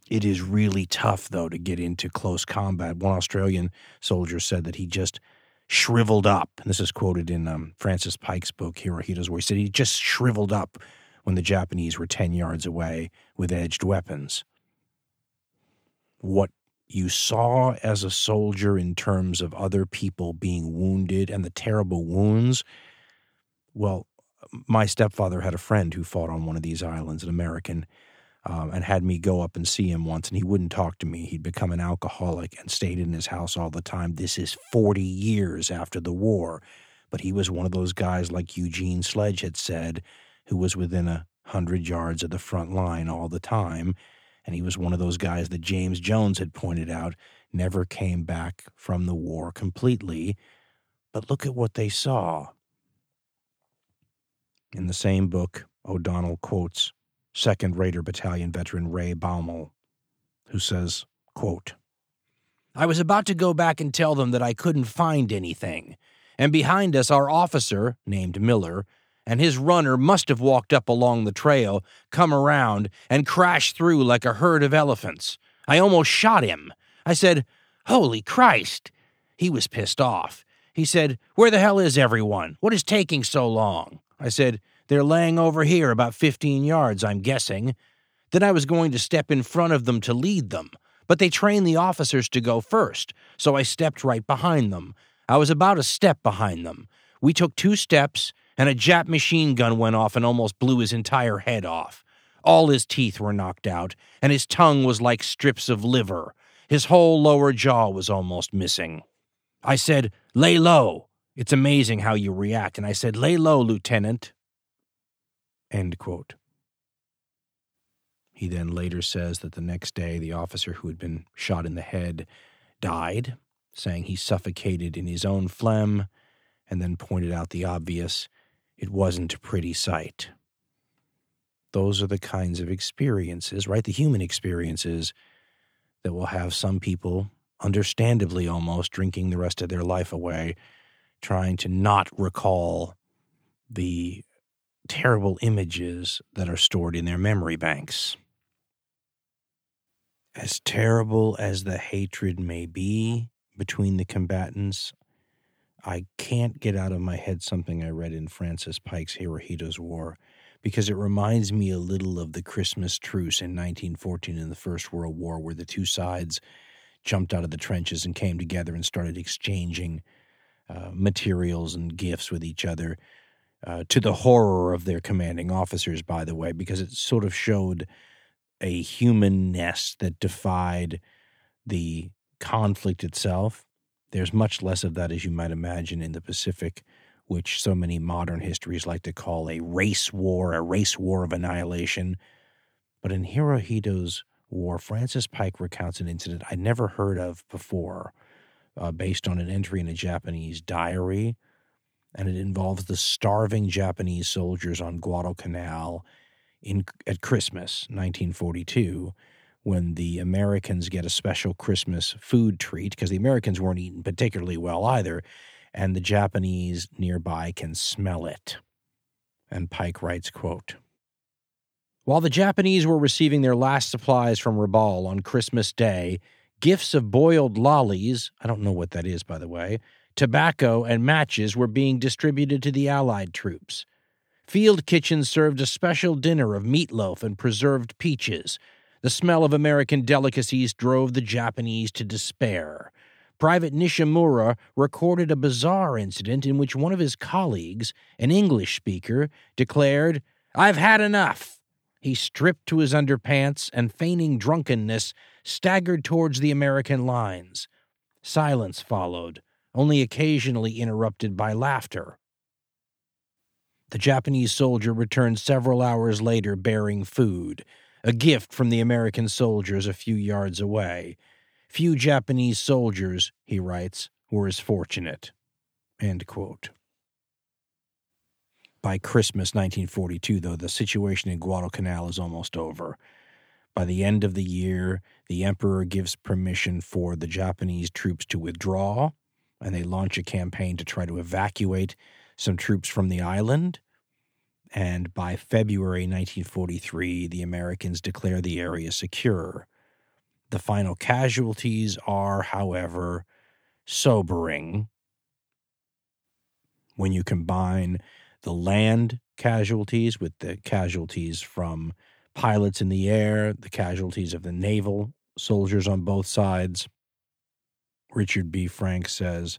It is really tough, though, to get into close combat. One Australian soldier said that he just shriveled up. And this is quoted in um, Francis Pike's book, Hirohito's War. He said he just shriveled up when the Japanese were 10 yards away with edged weapons. What you saw as a soldier in terms of other people being wounded and the terrible wounds, well, my stepfather had a friend who fought on one of these islands, an American um, and had me go up and see him once, and he wouldn't talk to me. He'd become an alcoholic and stayed in his house all the time. This is 40 years after the war. But he was one of those guys, like Eugene Sledge had said, who was within a hundred yards of the front line all the time. And he was one of those guys that James Jones had pointed out never came back from the war completely. But look at what they saw. In the same book, O'Donnell quotes 2nd Raider Battalion veteran Ray Baumel, who says, quote, I was about to go back and tell them that I couldn't find anything, and behind us our officer, named Miller, and his runner must have walked up along the trail, come around, and crashed through like a herd of elephants. I almost shot him. I said, Holy Christ! He was pissed off. He said, Where the hell is everyone? What is taking so long? I said, they're laying over here about 15 yards, I'm guessing. Then I was going to step in front of them to lead them, but they trained the officers to go first, so I stepped right behind them. I was about a step behind them. We took two steps, and a Jap machine gun went off and almost blew his entire head off. All his teeth were knocked out, and his tongue was like strips of liver. His whole lower jaw was almost missing. I said, Lay low. It's amazing how you react. And I said, Lay low, Lieutenant. End quote. He then later says that the next day the officer who had been shot in the head died, saying he suffocated in his own phlegm, and then pointed out the obvious it wasn't a pretty sight. Those are the kinds of experiences, right? The human experiences that will have some people, understandably almost, drinking the rest of their life away, trying to not recall the terrible images that are stored in their memory banks. As terrible as the hatred may be between the combatants, I can't get out of my head something I read in Francis Pike's Hirohito's War because it reminds me a little of the Christmas truce in 1914 in the First World War, where the two sides jumped out of the trenches and came together and started exchanging uh, materials and gifts with each other uh, to the horror of their commanding officers, by the way, because it sort of showed a humanness that defied the conflict itself. There's much less of that, as you might imagine, in the Pacific, which so many modern histories like to call a race war, a race war of annihilation. But in Hirohito's war, Francis Pike recounts an incident I'd never heard of before uh, based on an entry in a Japanese diary. And it involves the starving Japanese soldiers on Guadalcanal in, at Christmas, 1942, when the Americans get a special Christmas food treat, because the Americans weren't eating particularly well either, and the Japanese nearby can smell it. And Pike writes, quote, While the Japanese were receiving their last supplies from Rabaul on Christmas Day, gifts of boiled lollies, I don't know what that is, by the way, tobacco, and matches were being distributed to the Allied troops. Field kitchens served a special dinner of meatloaf and preserved peaches. The smell of American delicacies drove the Japanese to despair. Private Nishimura recorded a bizarre incident in which one of his colleagues, an English speaker, declared, I've had enough. He stripped to his underpants and, feigning drunkenness, staggered towards the American lines. Silence followed, only occasionally interrupted by laughter. The Japanese soldier returned several hours later bearing food, a gift from the American soldiers a few yards away. Few Japanese soldiers, he writes, were as fortunate. By Christmas 1942, though, the situation in Guadalcanal is almost over. By the end of the year, the emperor gives permission for the Japanese troops to withdraw, and they launch a campaign to try to evacuate some troops from the island. And by February 1943, the Americans declare the area secure. The final casualties are, however, sobering when you combine the land casualties with the casualties from pilots in the air, the casualties of the naval soldiers on both sides. Richard B. Frank says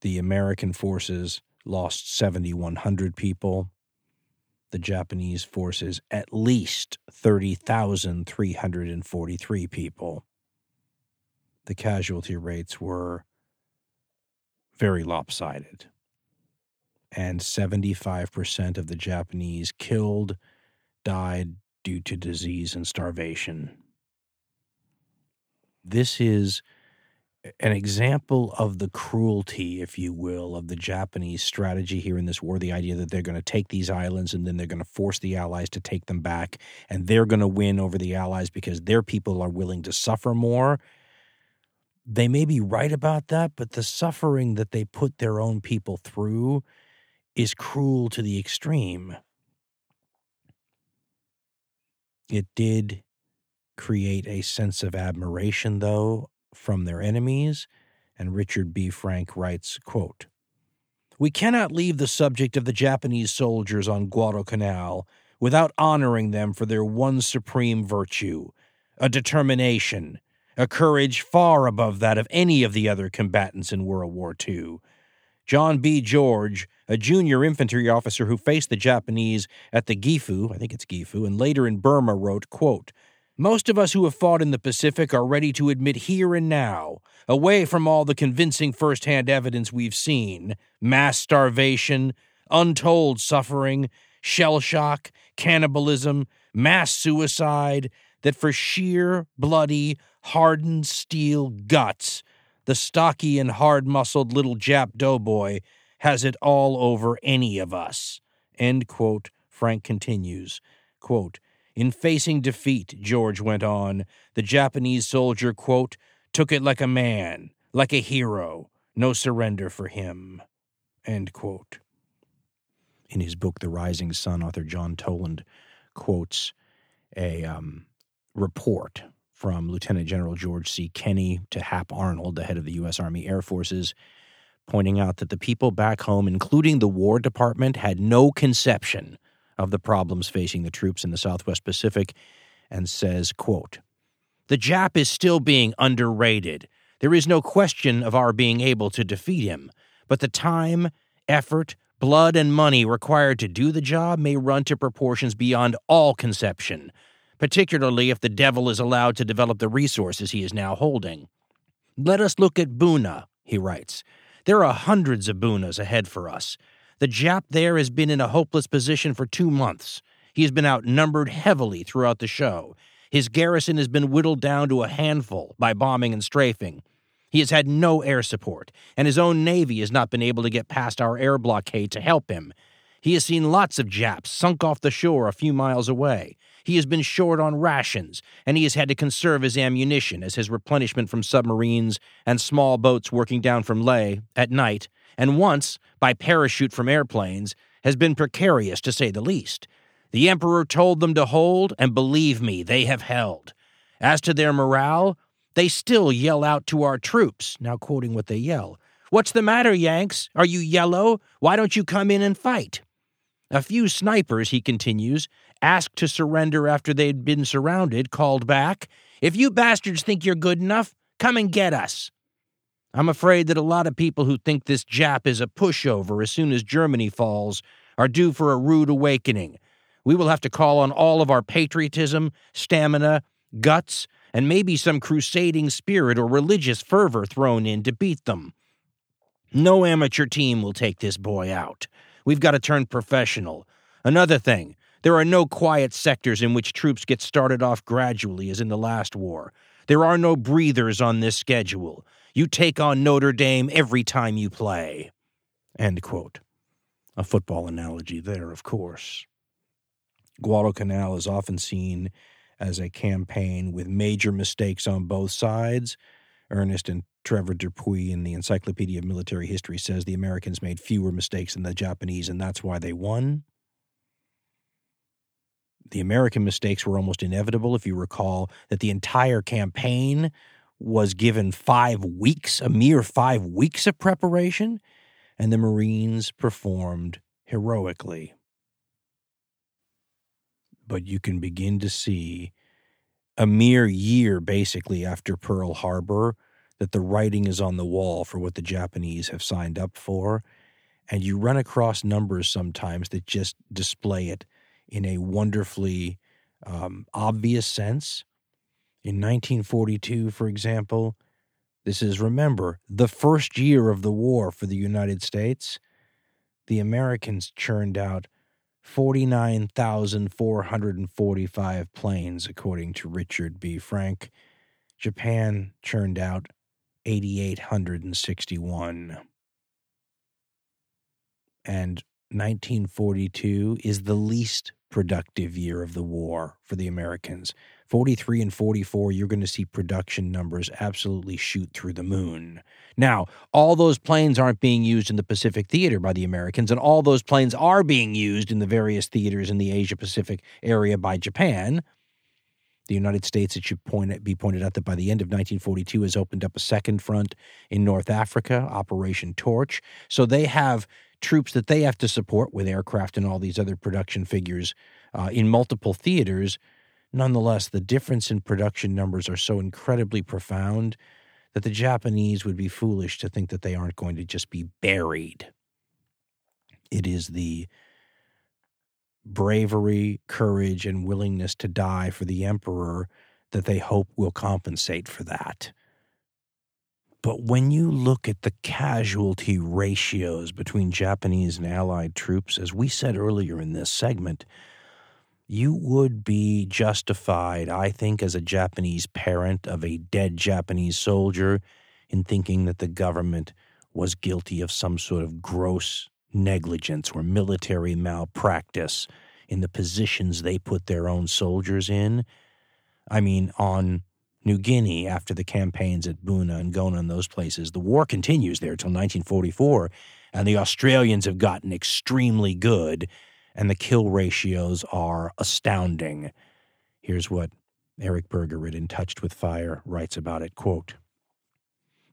the American forces lost 7,100 people the Japanese forces at least 30,343 people. The casualty rates were very lopsided. And 75% of the Japanese killed died due to disease and starvation. This is an example of the cruelty, if you will, of the Japanese strategy here in this war. The idea that they're going to take these islands and then they're going to force the Allies to take them back, and they're going to win over the Allies because their people are willing to suffer more. They may be right about that, but the suffering that they put their own people through is cruel to the extreme. It did create a sense of admiration, though, from their enemies, and Richard B. Frank writes, quote, We cannot leave the subject of the Japanese soldiers on Guadalcanal without honoring them for their one supreme virtue, a determination, a courage far above that of any of the other combatants in World War II. John B. George, a junior infantry officer who faced the Japanese at the Gifu, I think it's Gifu, and later in Burma, wrote, quote, most of us who have fought in the Pacific are ready to admit here and now, away from all the convincing firsthand evidence we've seen mass starvation, untold suffering, shell shock, cannibalism, mass suicide that for sheer, bloody, hardened steel guts, the stocky and hard muscled little Jap doughboy has it all over any of us. End quote. Frank continues. Quote, in facing defeat, George went on, the Japanese soldier, quote, took it like a man, like a hero, no surrender for him. End quote. In his book, The Rising Sun, author John Toland quotes a um, report from Lieutenant General George C. Kenney to Hap Arnold, the head of the U.S. Army Air Forces, pointing out that the people back home, including the War Department, had no conception of the problems facing the troops in the Southwest Pacific and says, quote, The Jap is still being underrated. There is no question of our being able to defeat him, but the time, effort, blood, and money required to do the job may run to proportions beyond all conception, particularly if the devil is allowed to develop the resources he is now holding. Let us look at Buna, he writes. There are hundreds of Bunas ahead for us. The Jap there has been in a hopeless position for two months. He has been outnumbered heavily throughout the show. His garrison has been whittled down to a handful by bombing and strafing. He has had no air support, and his own Navy has not been able to get past our air blockade to help him. He has seen lots of Japs sunk off the shore a few miles away. He has been short on rations, and he has had to conserve his ammunition as his replenishment from submarines and small boats working down from Lae at night, and once, by parachute from airplanes, has been precarious to say the least. The Emperor told them to hold, and believe me, they have held. As to their morale, they still yell out to our troops, now quoting what they yell. What's the matter, Yanks? Are you yellow? Why don't you come in and fight? A few snipers, he continues, asked to surrender after they'd been surrounded, called back, If you bastards think you're good enough, come and get us. I'm afraid that a lot of people who think this Jap is a pushover as soon as Germany falls are due for a rude awakening. We will have to call on all of our patriotism, stamina, guts, and maybe some crusading spirit or religious fervor thrown in to beat them. No amateur team will take this boy out. We've got to turn professional. Another thing, there are no quiet sectors in which troops get started off gradually as in the last war. There are no breathers on this schedule. You take on Notre Dame every time you play. End quote. A football analogy there, of course. Guadalcanal is often seen as a campaign with major mistakes on both sides. Ernest and Trevor Dupuy in the Encyclopedia of Military History says the Americans made fewer mistakes than the Japanese, and that's why they won. The American mistakes were almost inevitable. If you recall that the entire campaign was given five weeks, a mere five weeks of preparation, and the Marines performed heroically. But you can begin to see a mere year basically after Pearl Harbor that the writing is on the wall for what the Japanese have signed up for. And you run across numbers sometimes that just display it in a wonderfully um, obvious sense. In 1942, for example, this is, remember, the first year of the war for the United States. The Americans churned out 49,445 planes, according to Richard B. Frank. Japan churned out 8,861. And 1942 is the least productive year of the war for the Americans. 43 and 44, you're going to see production numbers absolutely shoot through the moon. Now, all those planes aren't being used in the Pacific theater by the Americans, and all those planes are being used in the various theaters in the Asia Pacific area by Japan. The United States, it should point, be pointed out that by the end of 1942 has opened up a second front in North Africa, Operation Torch. So they have troops that they have to support with aircraft and all these other production figures uh, in multiple theaters. Nonetheless, the difference in production numbers are so incredibly profound that the Japanese would be foolish to think that they aren't going to just be buried. It is the bravery, courage, and willingness to die for the emperor that they hope will compensate for that. But when you look at the casualty ratios between Japanese and Allied troops, as we said earlier in this segment, you would be justified, I think, as a Japanese parent of a dead Japanese soldier, in thinking that the government was guilty of some sort of gross negligence or military malpractice in the positions they put their own soldiers in. I mean, on New Guinea, after the campaigns at Buna and Gona and those places, the war continues there till 1944, and the Australians have gotten extremely good, and the kill ratios are astounding. Here's what Eric Bergerud in Touched with Fire writes about it, quote,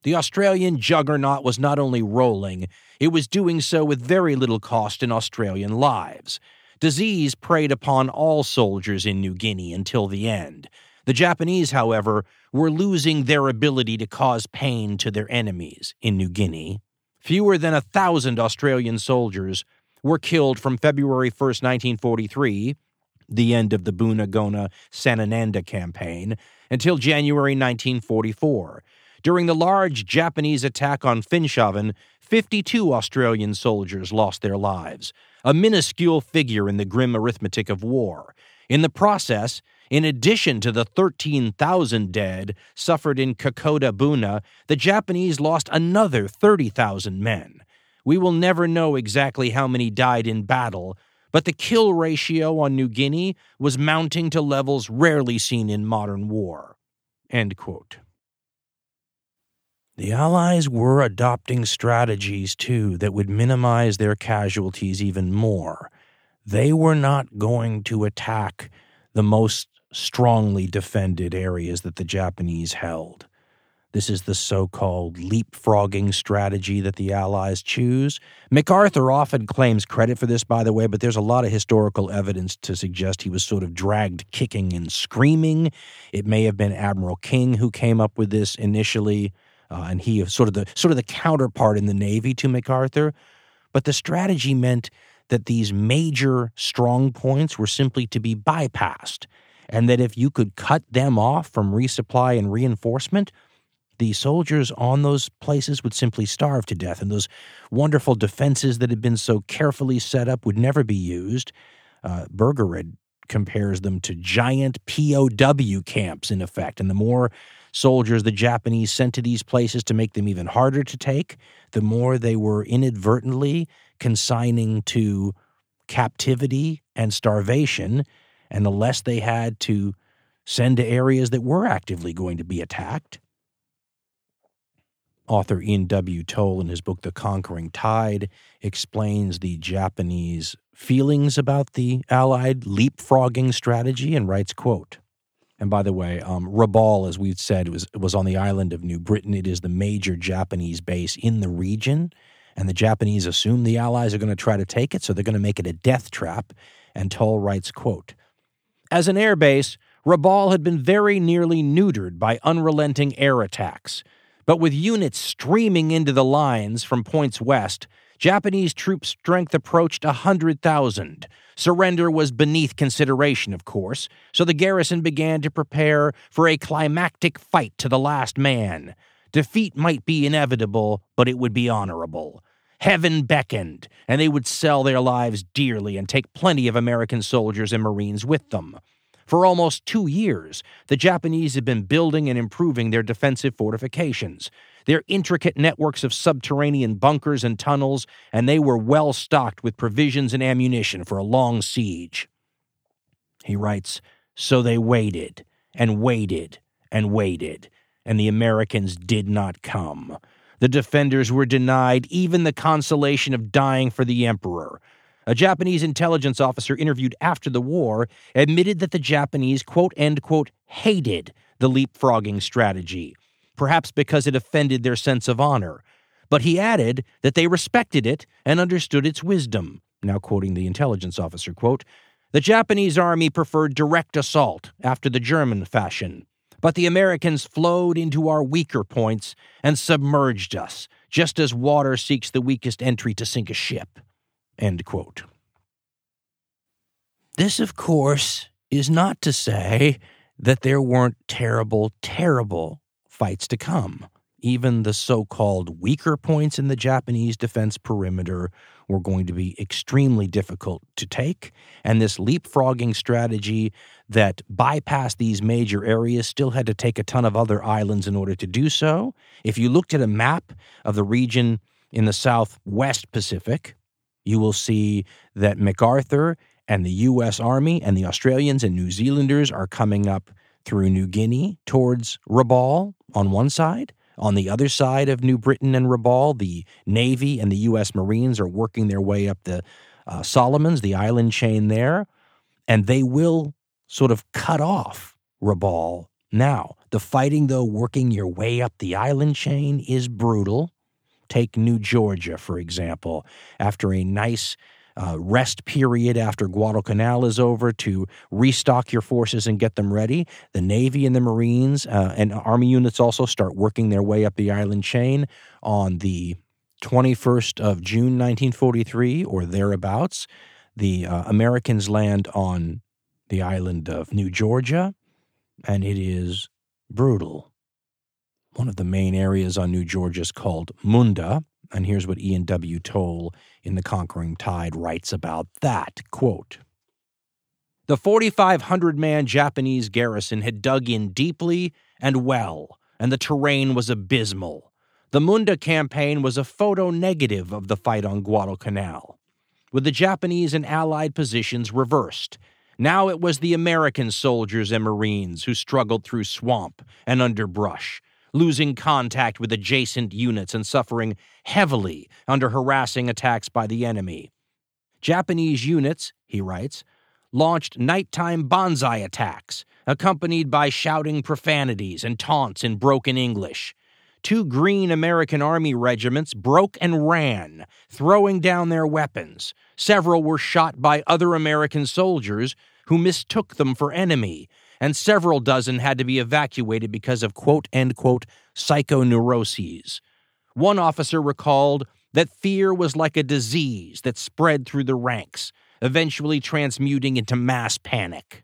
the Australian juggernaut was not only rolling, it was doing so with very little cost in Australian lives. Disease preyed upon all soldiers in New Guinea until the end. The Japanese, however, were losing their ability to cause pain to their enemies in New Guinea. Fewer than a thousand Australian soldiers were killed from February 1, 1943, the end of the Bunagona Sanananda campaign, until January 1944 during the large Japanese attack on Finschhafen, 52 Australian soldiers lost their lives, a minuscule figure in the grim arithmetic of war. In the process, In addition to the 13,000 dead suffered in Kokoda Buna, the Japanese lost another 30,000 men. We will never know exactly how many died in battle, but the kill ratio on New Guinea was mounting to levels rarely seen in modern war. End quote. The Allies were adopting strategies, too, that would minimize their casualties even more. They were not going to attack the most strongly defended areas that the Japanese held. This is the so called leapfrogging strategy that the Allies choose. MacArthur often claims credit for this, by the way, but there's a lot of historical evidence to suggest he was sort of dragged kicking and screaming. It may have been Admiral King who came up with this initially, uh, and he sort of the sort of the counterpart in the Navy to MacArthur. But the strategy meant that these major strong points were simply to be bypassed, and that if you could cut them off from resupply and reinforcement, the soldiers on those places would simply starve to death, and those wonderful defenses that had been so carefully set up would never be used. Uh, Bergerud compares them to giant POW camps, in effect. And the more soldiers the Japanese sent to these places to make them even harder to take, the more they were inadvertently consigning to captivity and starvation, and the less they had to send to areas that were actively going to be attacked. Author Ian W. Toll, in his book The Conquering Tide, explains the Japanese feelings about the Allied leapfrogging strategy and writes, quote, and by the way, um, Rabaul, as we've said, was was on the island of New Britain. It is the major Japanese base in the region, and the Japanese assume the Allies are going to try to take it, so they're going to make it a death trap. And Toll writes, quote, As an air base, Rabaul had been very nearly neutered by unrelenting air attacks. But with units streaming into the lines from points west, Japanese troop strength approached a 100,000. Surrender was beneath consideration, of course, so the garrison began to prepare for a climactic fight to the last man. Defeat might be inevitable, but it would be honorable. Heaven beckoned, and they would sell their lives dearly and take plenty of American soldiers and Marines with them. For almost two years, the Japanese had been building and improving their defensive fortifications, their intricate networks of subterranean bunkers and tunnels, and they were well stocked with provisions and ammunition for a long siege. He writes So they waited and waited and waited, and the Americans did not come. The defenders were denied even the consolation of dying for the emperor. A Japanese intelligence officer interviewed after the war admitted that the Japanese, quote, end quote, hated the leapfrogging strategy, perhaps because it offended their sense of honor. But he added that they respected it and understood its wisdom. Now, quoting the intelligence officer, quote, the Japanese army preferred direct assault after the German fashion, but the Americans flowed into our weaker points and submerged us, just as water seeks the weakest entry to sink a ship. End quote. This, of course, is not to say that there weren't terrible, terrible fights to come. Even the so called weaker points in the Japanese defense perimeter were going to be extremely difficult to take. And this leapfrogging strategy that bypassed these major areas still had to take a ton of other islands in order to do so. If you looked at a map of the region in the southwest Pacific, you will see that MacArthur and the U.S. Army and the Australians and New Zealanders are coming up through New Guinea towards Rabaul on one side. On the other side of New Britain and Rabaul, the Navy and the U.S. Marines are working their way up the uh, Solomons, the island chain there, and they will sort of cut off Rabaul. Now, the fighting, though, working your way up the island chain is brutal. Take New Georgia, for example. After a nice uh, rest period after Guadalcanal is over to restock your forces and get them ready. The Navy and the Marines uh, and Army units also start working their way up the island chain on the 21st of June 1943 or thereabouts. The uh, Americans land on the island of New Georgia, and it is brutal. One of the main areas on New Georgia is called Munda, and here's what Ian W. Toll in The Conquering Tide writes about that. Quote, The 4,500 man Japanese garrison had dug in deeply and well, and the terrain was abysmal. The Munda campaign was a photo negative of the fight on Guadalcanal, with the Japanese and Allied positions reversed. Now it was the American soldiers and Marines who struggled through swamp and underbrush, losing contact with adjacent units and suffering heavily under harassing attacks by the enemy. Japanese units, he writes, launched nighttime banzai attacks, accompanied by shouting profanities and taunts in broken English. Two green American Army regiments broke and ran, throwing down their weapons. Several were shot by other American soldiers who mistook them for enemy, and several dozen had to be evacuated because of quote end quote psychoneuroses. One officer recalled that fear was like a disease that spread through the ranks, eventually transmuting into mass panic.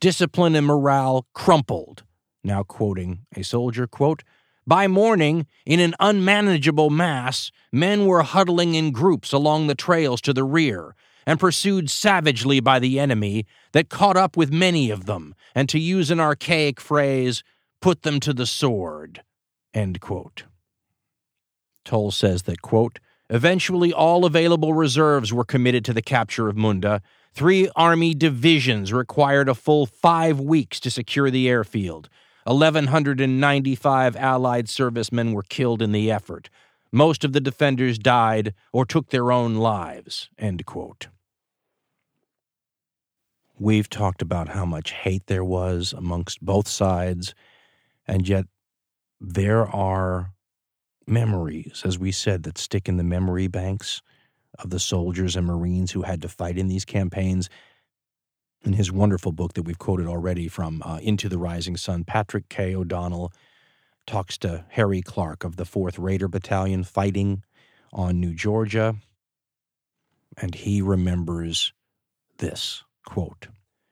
Discipline and morale crumpled. Now quoting a soldier, quote, by morning, in an unmanageable mass, men were huddling in groups along the trails to the rear, and pursued savagely by the enemy that caught up with many of them, and to use an archaic phrase, put them to the sword. Toll says that, quote, eventually all available reserves were committed to the capture of Munda. Three Army divisions required a full five weeks to secure the airfield. 1,195 Allied servicemen were killed in the effort. Most of the defenders died or took their own lives. End quote. We've talked about how much hate there was amongst both sides, and yet there are memories, as we said, that stick in the memory banks of the soldiers and Marines who had to fight in these campaigns. In his wonderful book that we've quoted already from uh, Into the Rising Sun, Patrick K. O'Donnell talks to Harry Clark of the 4th Raider Battalion fighting on New Georgia, and he remembers this quote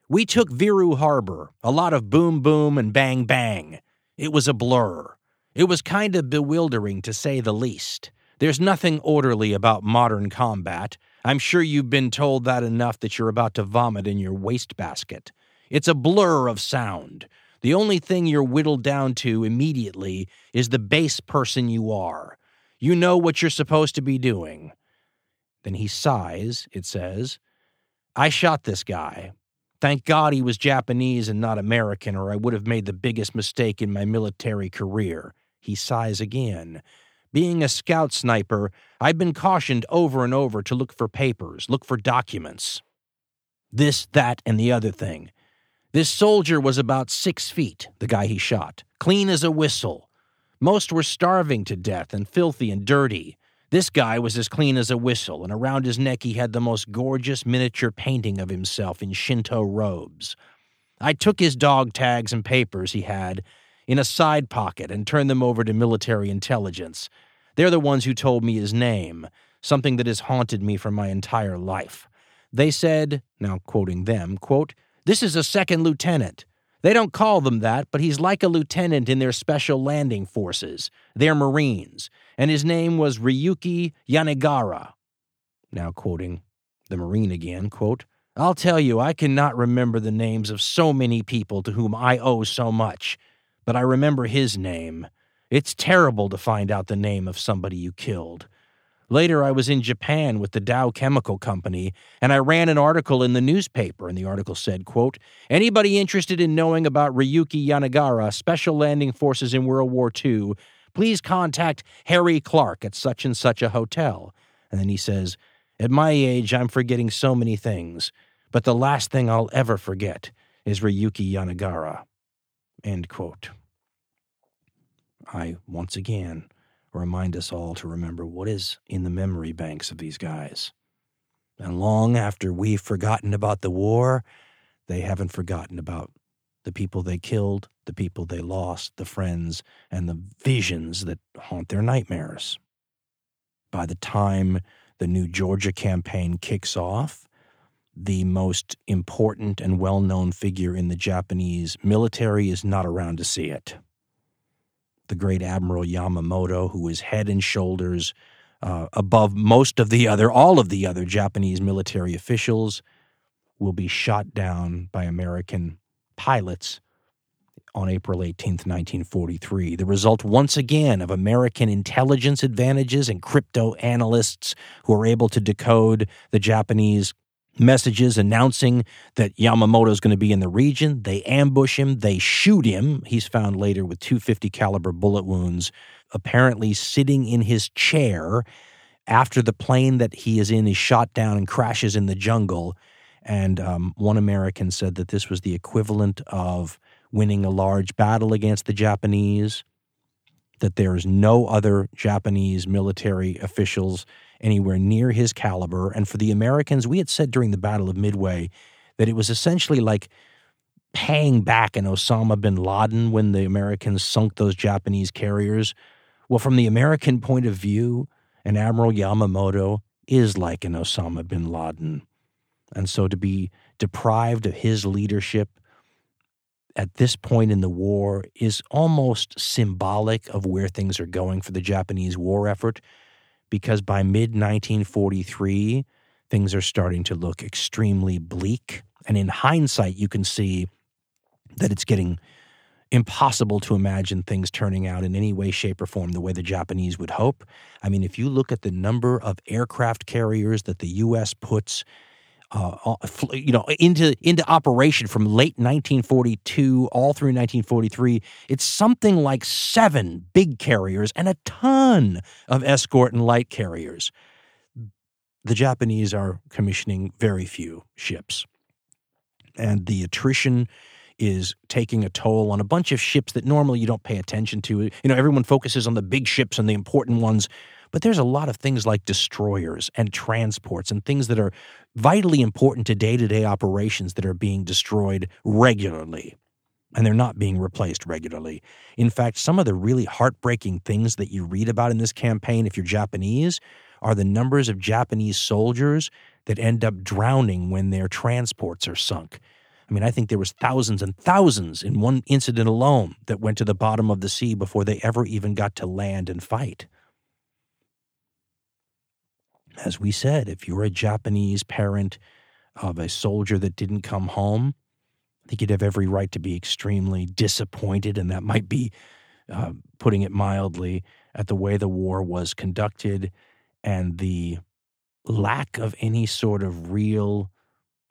We took Viru Harbor, a lot of boom boom and bang bang. It was a blur. It was kind of bewildering to say the least. There's nothing orderly about modern combat. I'm sure you've been told that enough that you're about to vomit in your wastebasket. It's a blur of sound. The only thing you're whittled down to immediately is the base person you are. You know what you're supposed to be doing. Then he sighs, it says. I shot this guy. Thank God he was Japanese and not American, or I would have made the biggest mistake in my military career. He sighs again. Being a scout sniper, I've been cautioned over and over to look for papers, look for documents. This, that, and the other thing. This soldier was about six feet, the guy he shot, clean as a whistle. Most were starving to death and filthy and dirty. This guy was as clean as a whistle, and around his neck he had the most gorgeous miniature painting of himself in Shinto robes. I took his dog tags and papers he had in a side pocket and turned them over to military intelligence. They're the ones who told me his name, something that has haunted me for my entire life. They said, now quoting them, quote, This is a second lieutenant. They don't call them that, but he's like a lieutenant in their special landing forces. They're Marines. And his name was Ryuki Yanagara. Now quoting the Marine again, quote, I'll tell you, I cannot remember the names of so many people to whom I owe so much but I remember his name. It's terrible to find out the name of somebody you killed. Later, I was in Japan with the Dow Chemical Company, and I ran an article in the newspaper, and the article said, quote, Anybody interested in knowing about Ryuki Yanagara, Special Landing Forces in World War II, please contact Harry Clark at such and such a hotel. And then he says, At my age, I'm forgetting so many things, but the last thing I'll ever forget is Ryuki Yanagara. End quote. I once again remind us all to remember what is in the memory banks of these guys. And long after we've forgotten about the war, they haven't forgotten about the people they killed, the people they lost, the friends, and the visions that haunt their nightmares. By the time the new Georgia campaign kicks off, the most important and well known figure in the Japanese military is not around to see it the great Admiral Yamamoto, who is head and shoulders uh, above most of the other, all of the other Japanese military officials, will be shot down by American pilots on April 18th, 1943. The result, once again, of American intelligence advantages and crypto analysts who are able to decode the Japanese messages announcing that Yamamoto is going to be in the region. They ambush him, they shoot him. He's found later with 250 caliber bullet wounds, apparently sitting in his chair after the plane that he is in is shot down and crashes in the jungle. And um, one American said that this was the equivalent of winning a large battle against the Japanese, that there is no other Japanese military officials anywhere near his caliber. And for the Americans, we had said during the Battle of Midway that it was essentially like paying back an Osama bin Laden when the Americans sunk those Japanese carriers. Well, from the American point of view, an Admiral Yamamoto is like an Osama bin Laden. And so to be deprived of his leadership at this point in the war is almost symbolic of where things are going for the Japanese war effort because by mid 1943, things are starting to look extremely bleak. And in hindsight, you can see that it's getting impossible to imagine things turning out in any way, shape, or form the way the Japanese would hope. I mean, if you look at the number of aircraft carriers that the U.S. puts uh, you know, into into operation from late 1942 all through 1943. It's something like seven big carriers and a ton of escort and light carriers. The Japanese are commissioning very few ships, and the attrition is taking a toll on a bunch of ships that normally you don't pay attention to. You know, everyone focuses on the big ships and the important ones but there's a lot of things like destroyers and transports and things that are vitally important to day to day operations that are being destroyed regularly. And they're not being replaced regularly. In fact, some of the really heartbreaking things that you read about in this campaign, if you're Japanese, are the numbers of Japanese soldiers that end up drowning when their transports are sunk. I mean, I think there was thousands and thousands in one incident alone that went to the bottom of the sea before they ever even got to land and fight as we said, if you're a Japanese parent of a soldier that didn't come home, I think you'd have every right to be extremely disappointed, and that might be uh, putting it mildly, at the way the war was conducted and the lack of any sort of real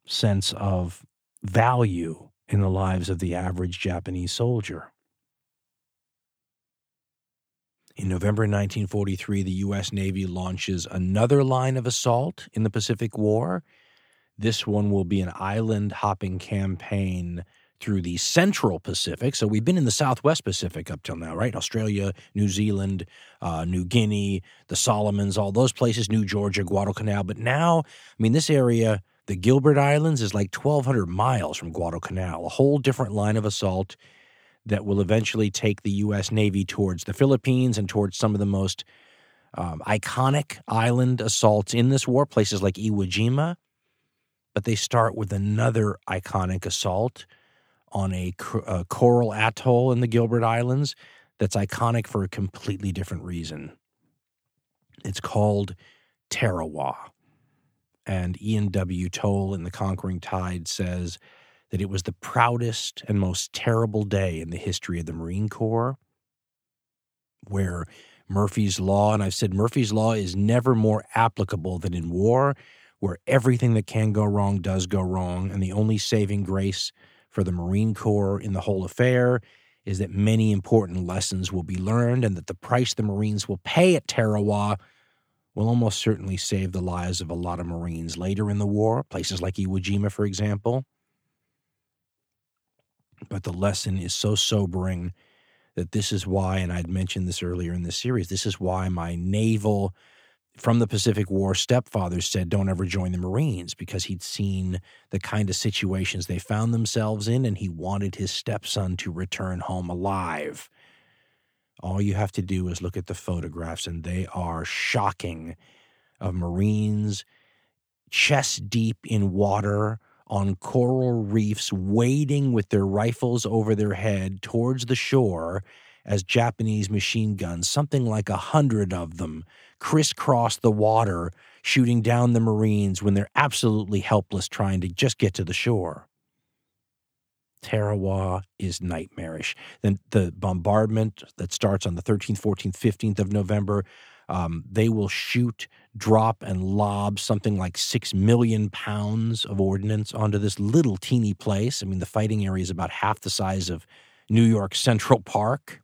sense of value in the lives of the average Japanese soldier. In November 1943, the U.S. Navy launches another line of assault in the Pacific War. This one will be an island hopping campaign through the central Pacific. So we've been in the Southwest Pacific up till now, right? Australia, New Zealand, uh, New Guinea, the Solomons, all those places, New Georgia, Guadalcanal. But now, I mean, this area, the Gilbert Islands, is like 1,200 miles from Guadalcanal, a whole different line of assault that will eventually take the U.S. Navy towards the Philippines and towards some of the most um, iconic island assaults in this war, places like Iwo Jima. But they start with another iconic assault on a, a coral atoll in the Gilbert Islands that's iconic for a completely different reason. It's called Tarawa. And Ian W. Toll in The Conquering Tide says that it was the proudest and most terrible day in the history of the Marine Corps, where Murphy's Law, and I've said Murphy's Law is never more applicable than in war, where everything that can go wrong does go wrong. And the only saving grace for the Marine Corps in the whole affair is that many important lessons will be learned and that the price the Marines will pay at Tarawa will almost certainly save the lives of a lot of Marines later in the war, places like Iwo Jima, for example. But the lesson is so sobering that this is why, and I'd mentioned this earlier in the series, this is why my naval from the Pacific War stepfather said, Don't ever join the Marines because he'd seen the kind of situations they found themselves in and he wanted his stepson to return home alive. All you have to do is look at the photographs, and they are shocking of Marines chest deep in water on coral reefs, wading with their rifles over their head towards the shore as Japanese machine guns, something like a hundred of them, crisscross the water, shooting down the Marines when they're absolutely helpless trying to just get to the shore. Tarawa is nightmarish. Then the bombardment that starts on the 13th, 14th, 15th of November, um, they will shoot, drop, and lob something like six million pounds of ordnance onto this little teeny place. I mean, the fighting area is about half the size of New York Central Park.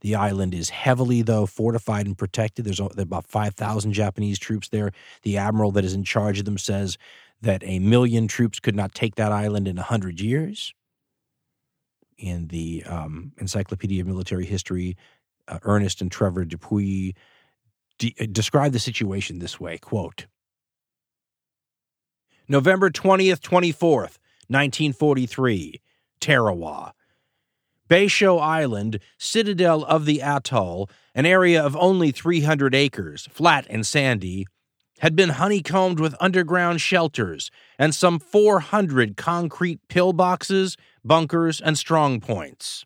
The island is heavily, though, fortified and protected. There's about 5,000 Japanese troops there. The admiral that is in charge of them says that a million troops could not take that island in 100 years. In the um, Encyclopedia of Military History, uh, Ernest and Trevor Dupuy de- uh, describe the situation this way quote November 20th, 24th, 1943, Tarawa. Betio Island, citadel of the atoll, an area of only 300 acres, flat and sandy, had been honeycombed with underground shelters and some 400 concrete pillboxes, bunkers, and strong points.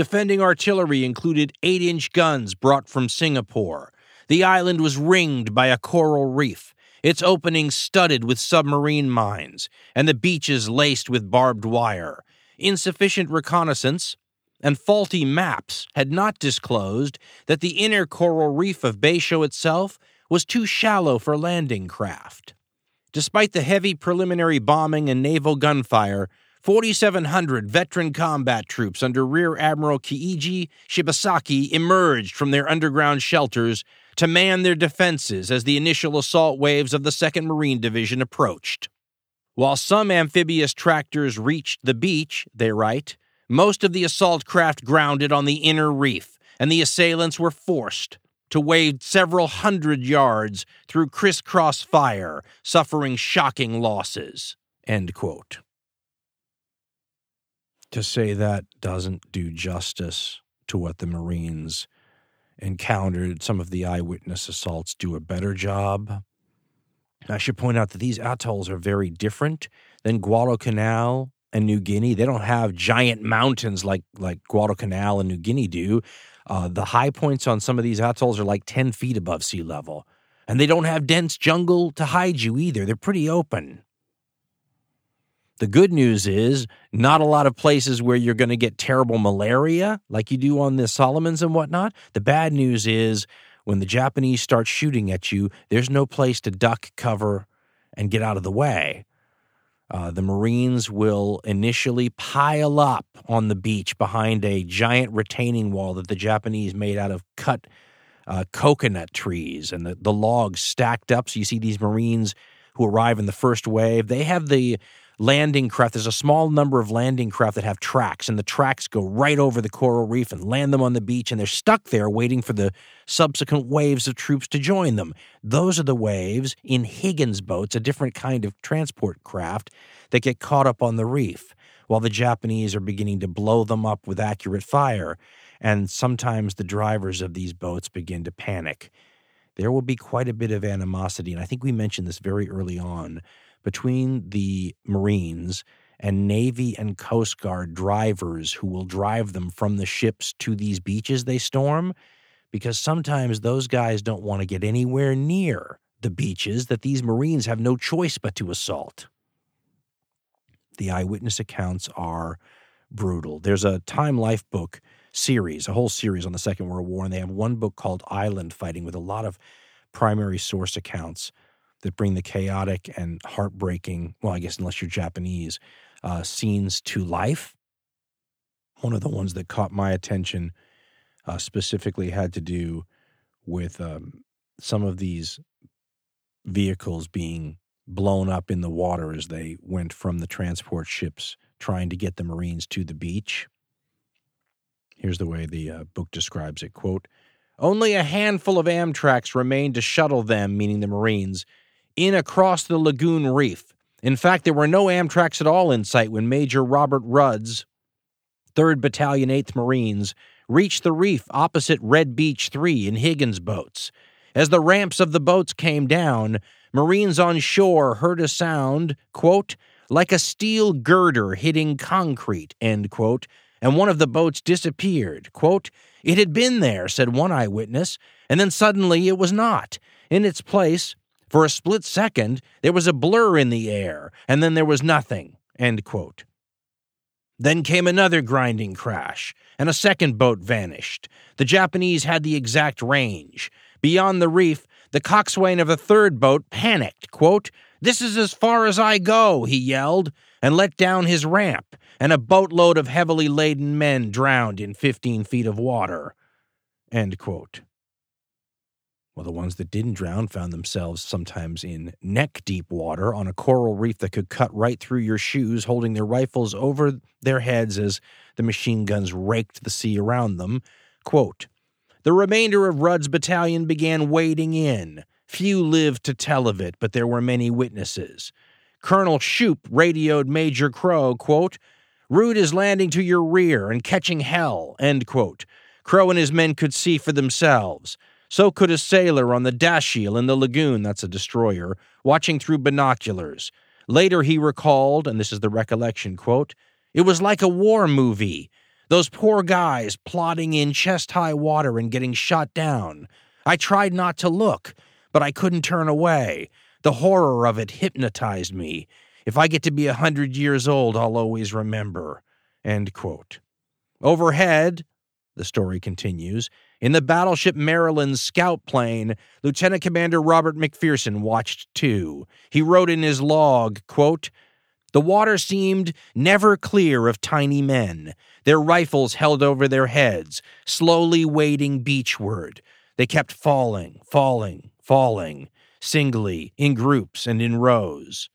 Defending artillery included 8 inch guns brought from Singapore. The island was ringed by a coral reef, its openings studded with submarine mines, and the beaches laced with barbed wire. Insufficient reconnaissance and faulty maps had not disclosed that the inner coral reef of Betio itself was too shallow for landing craft. Despite the heavy preliminary bombing and naval gunfire, 4,700 veteran combat troops under Rear Admiral Keiji Shibasaki emerged from their underground shelters to man their defenses as the initial assault waves of the 2nd Marine Division approached. While some amphibious tractors reached the beach, they write, most of the assault craft grounded on the inner reef, and the assailants were forced to wade several hundred yards through crisscross fire, suffering shocking losses. End quote. To say that doesn't do justice to what the Marines encountered. Some of the eyewitness assaults do a better job. I should point out that these atolls are very different than Guadalcanal and New Guinea. They don't have giant mountains like like Guadalcanal and New Guinea do. Uh, the high points on some of these atolls are like 10 feet above sea level. And they don't have dense jungle to hide you either. They're pretty open. The good news is not a lot of places where you're going to get terrible malaria like you do on the Solomons and whatnot. The bad news is when the Japanese start shooting at you, there's no place to duck, cover, and get out of the way. Uh, the Marines will initially pile up on the beach behind a giant retaining wall that the Japanese made out of cut uh, coconut trees and the, the logs stacked up. So you see these Marines who arrive in the first wave. They have the landing craft. There's a small number of landing craft that have tracks, and the tracks go right over the coral reef and land them on the beach, and they're stuck there waiting for the subsequent waves of troops to join them. Those are the waves in Higgins boats, a different kind of transport craft that get caught up on the reef while the Japanese are beginning to blow them up with accurate fire. And sometimes the drivers of these boats begin to panic. There will be quite a bit of animosity, and I think we mentioned this very early on between the Marines and Navy and Coast Guard drivers who will drive them from the ships to these beaches they storm, because sometimes those guys don't want to get anywhere near the beaches that these Marines have no choice but to assault. The eyewitness accounts are brutal. There's a Time Life book series, a whole series on the Second World War, and they have one book called Island Fighting with a lot of primary source accounts that bring the chaotic and heartbreaking, well, I guess unless you're Japanese, uh, scenes to life. One of the ones that caught my attention uh, specifically had to do with um, some of these vehicles being blown up in the water as they went from the transport ships trying to get the Marines to the beach. Here's the way the uh, book describes it quote, only a handful of Amtraks remained to shuttle them, meaning the Marines, in across the lagoon reef. In fact, there were no Amtraks at all in sight when Major Robert Ruud's, 3rd Battalion, 8th Marines, reached the reef opposite Red Beach 3 in Higgins boats. As the ramps of the boats came down, Marines on shore heard a sound, quote, like a steel girder hitting concrete, end quote, and one of the boats disappeared. Quote, It had been there, said one eyewitness, and then suddenly it was not. In its place, for a split second, there was a blur in the air, and then there was nothing. Then came another grinding crash, and a second boat vanished. The Japanese had the exact range. Beyond the reef, the coxswain of a third boat panicked. Quote, This is as far as I go, he yelled, and let down his ramp, and a boatload of heavily laden men drowned in 15 feet of water. End quote. The ones that didn't drown found themselves sometimes in neck deep water on a coral reef that could cut right through your shoes, holding their rifles over their heads as the machine guns raked the sea around them. Quote, the remainder of Ruud's battalion began wading in. Few lived to tell of it, but there were many witnesses. Colonel Shoup radioed Major Crowe, quote, is landing to your rear and catching hell, end quote. Crowe and his men could see for themselves. So could a sailor on the Dashiell in the lagoon, that's a destroyer, watching through binoculars. Later he recalled, and this is the recollection quote, it was like a war movie. Those poor guys plodding in chest high water and getting shot down. I tried not to look, but I couldn't turn away. The horror of it hypnotized me. If I get to be a hundred years old, I'll always remember. End quote. Overhead, the story continues, in the battleship Maryland's scout plane, Lieutenant Commander Robert MacPherson watched too. He wrote in his log, quote, The water seemed never clear of tiny men, their rifles held over their heads, slowly wading beachward. They kept falling, falling, falling, singly, in groups, and in rows.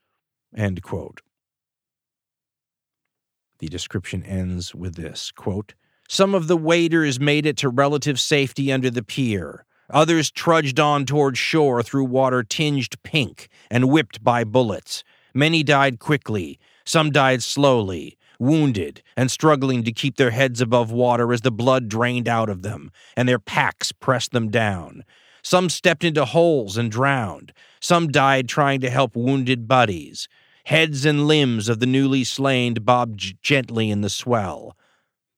The description ends with this quote, Some of the waders made it to relative safety under the pier. Others trudged on toward shore through water tinged pink and whipped by bullets. Many died quickly, some died slowly, wounded and struggling to keep their heads above water as the blood drained out of them and their packs pressed them down. Some stepped into holes and drowned. Some died trying to help wounded buddies. Heads and limbs of the newly slain bobbed gently in the swell.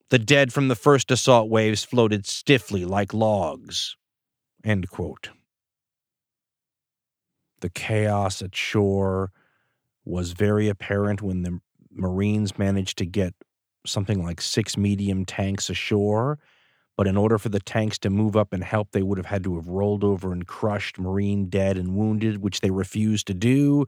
The dead from the first assault waves floated stiffly like logs. The chaos at shore was very apparent when the Marines managed to get something like six medium tanks ashore. But in order for the tanks to move up and help, they would have had to have rolled over and crushed Marine dead and wounded, which they refused to do.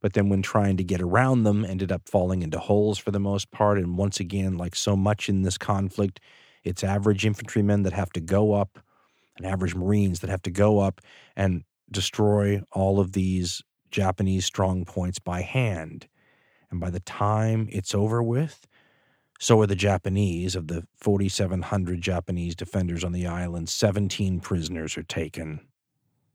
But then, when trying to get around them, ended up falling into holes for the most part. And once again, like so much in this conflict, it's average infantrymen that have to go up and average Marines that have to go up and destroy all of these Japanese strong points by hand. And by the time it's over with, so are the Japanese. Of the 4,700 Japanese defenders on the island, 17 prisoners are taken,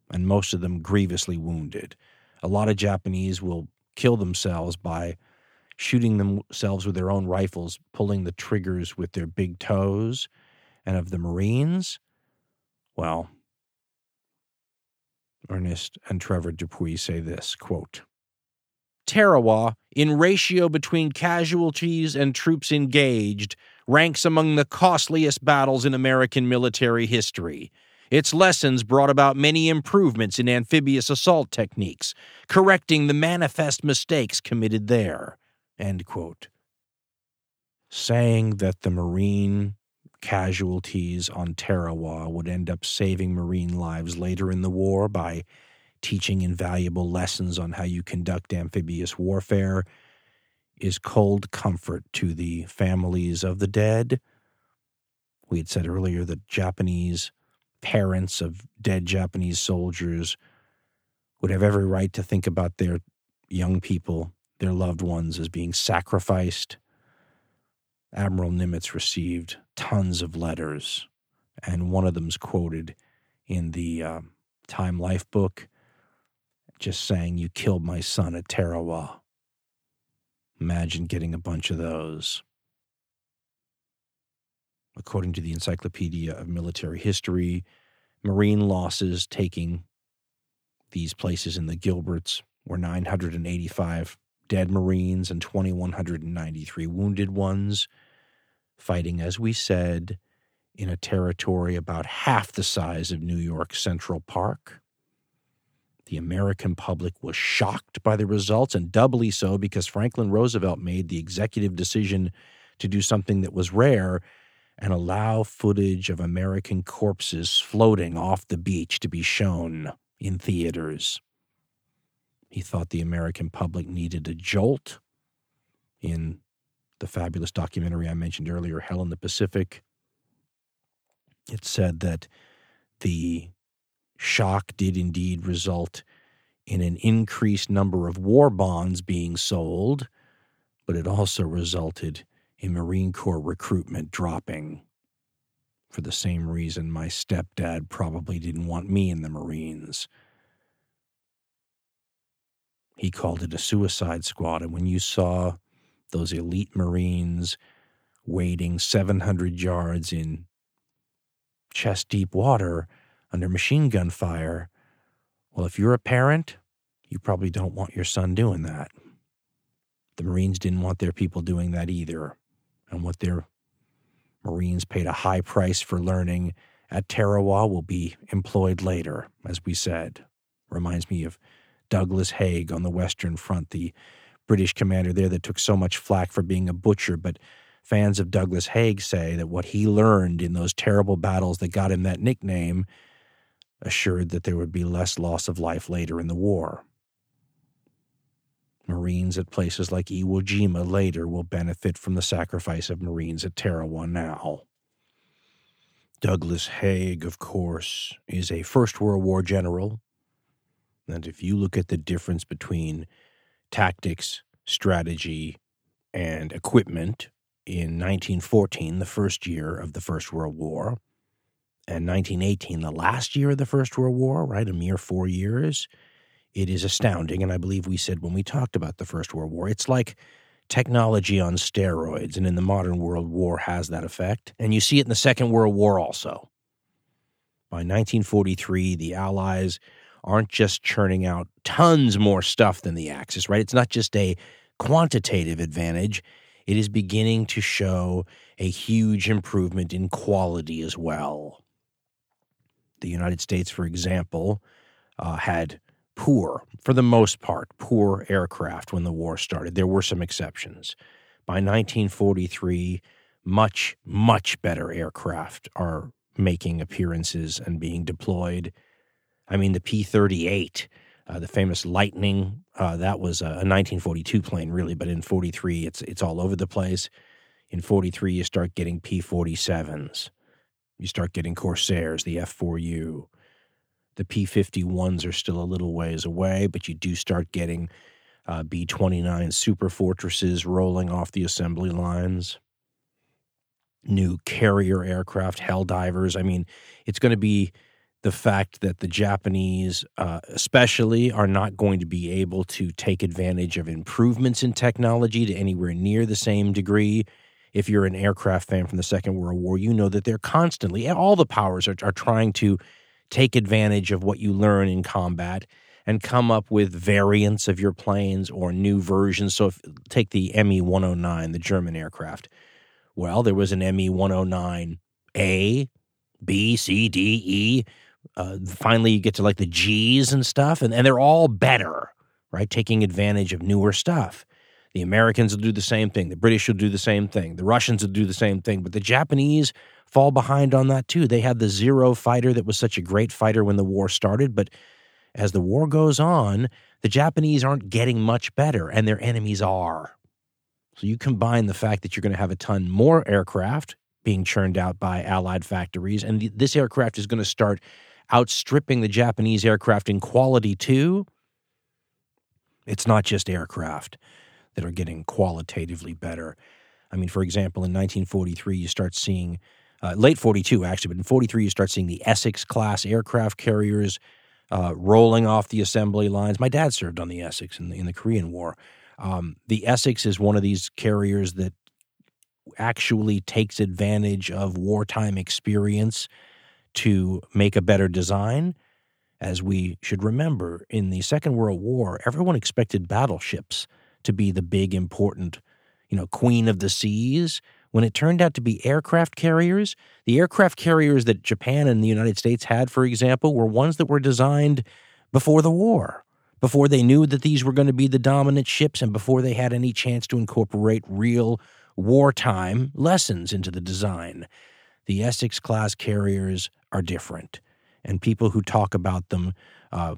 and most of them grievously wounded. A lot of Japanese will kill themselves by shooting themselves with their own rifles, pulling the triggers with their big toes. And of the Marines, well, Ernest and Trevor Dupuy say this quote, Tarawa, in ratio between casualties and troops engaged, ranks among the costliest battles in American military history. Its lessons brought about many improvements in amphibious assault techniques, correcting the manifest mistakes committed there. Saying that the Marine casualties on Tarawa would end up saving Marine lives later in the war by teaching invaluable lessons on how you conduct amphibious warfare is cold comfort to the families of the dead. We had said earlier that Japanese parents of dead Japanese soldiers would have every right to think about their young people, their loved ones, as being sacrificed. Admiral Nimitz received tons of letters, and one of them's quoted in the uh, Time Life book just saying, You killed my son at Tarawa. Imagine getting a bunch of those. According to the Encyclopedia of Military History, Marine losses taking these places in the Gilberts were 985 dead Marines and 2,193 wounded ones. fighting, as we said, in a territory about half the size of New York Central Park. The American public was shocked by the results, and doubly so because Franklin Roosevelt made the executive decision to do something that was rare and allow footage of American corpses floating off the beach to be shown in theaters. He thought the American public needed a jolt. In the fabulous documentary I mentioned earlier, Hell in the Pacific, it said that the shock did indeed result in an increased number of war bonds being sold, but it also resulted in Marine Corps recruitment dropping. For the same reason my stepdad probably didn't want me in the Marines. He called it a suicide squad. And when you saw those elite Marines wading 700 yards in chest deep water under machine gun fire, well, if you're a parent, you probably don't want your son doing that. The Marines didn't want their people doing that either. And what their Marines paid a high price for learning at Tarawa will be employed later, as we said. Reminds me of Douglas Haig on the Western Front, the British commander there that took so much flack for being a butcher. But fans of Douglas Haig say that what he learned in those terrible battles that got him that nickname assured that there would be less loss of life later in the war. Marines at places like Iwo Jima later will benefit from the sacrifice of Marines at Tarawa now. Douglas Haig, of course, is a First World War general. And if you look at the difference between tactics, strategy, and equipment in 1914, the first year of the First World War, and 1918, the last year of the First World War, right? A mere four years. It is astounding. And I believe we said when we talked about the First World War, it's like technology on steroids. And in the modern world, war has that effect. And you see it in the Second World War also. By 1943, the Allies aren't just churning out tons more stuff than the Axis, right? It's not just a quantitative advantage, it is beginning to show a huge improvement in quality as well. The United States, for example, uh, had poor, for the most part, poor aircraft when the war started. There were some exceptions. By 1943, much, much better aircraft are making appearances and being deployed. I mean, the P 38, uh, the famous Lightning, uh, that was a, a 1942 plane, really, but in 43, it's, it's all over the place. In 43, you start getting P 47s. You start getting Corsairs, the F 4U. The P 51s are still a little ways away, but you do start getting uh, B 29 Super Fortresses rolling off the assembly lines. New carrier aircraft, hell divers. I mean, it's going to be the fact that the Japanese, uh, especially, are not going to be able to take advantage of improvements in technology to anywhere near the same degree. If you're an aircraft fan from the Second World War, you know that they're constantly, all the powers are, are trying to take advantage of what you learn in combat and come up with variants of your planes or new versions. So, if, take the ME 109, the German aircraft. Well, there was an ME 109A, B, C, D, E. Uh, finally, you get to like the G's and stuff, and, and they're all better, right? Taking advantage of newer stuff. The Americans will do the same thing. The British will do the same thing. The Russians will do the same thing. But the Japanese fall behind on that too. They had the Zero fighter that was such a great fighter when the war started, but as the war goes on, the Japanese aren't getting much better, and their enemies are. So you combine the fact that you're going to have a ton more aircraft being churned out by Allied factories, and this aircraft is going to start outstripping the Japanese aircraft in quality too. It's not just aircraft that are getting qualitatively better. I mean, for example, in 1943, you start seeing uh, late 42 actually, but in 43 you start seeing the Essex class aircraft carriers uh, rolling off the assembly lines. My dad served on the Essex in the, in the Korean War. Um, the Essex is one of these carriers that actually takes advantage of wartime experience to make a better design. As we should remember, in the Second World War, everyone expected battleships to be the big, important, you know, queen of the seas when it turned out to be aircraft carriers, the aircraft carriers that Japan and the United States had, for example, were ones that were designed before the war, before they knew that these were going to be the dominant ships, and before they had any chance to incorporate real wartime lessons into the design. The Essex class carriers are different, and people who talk about them, uh,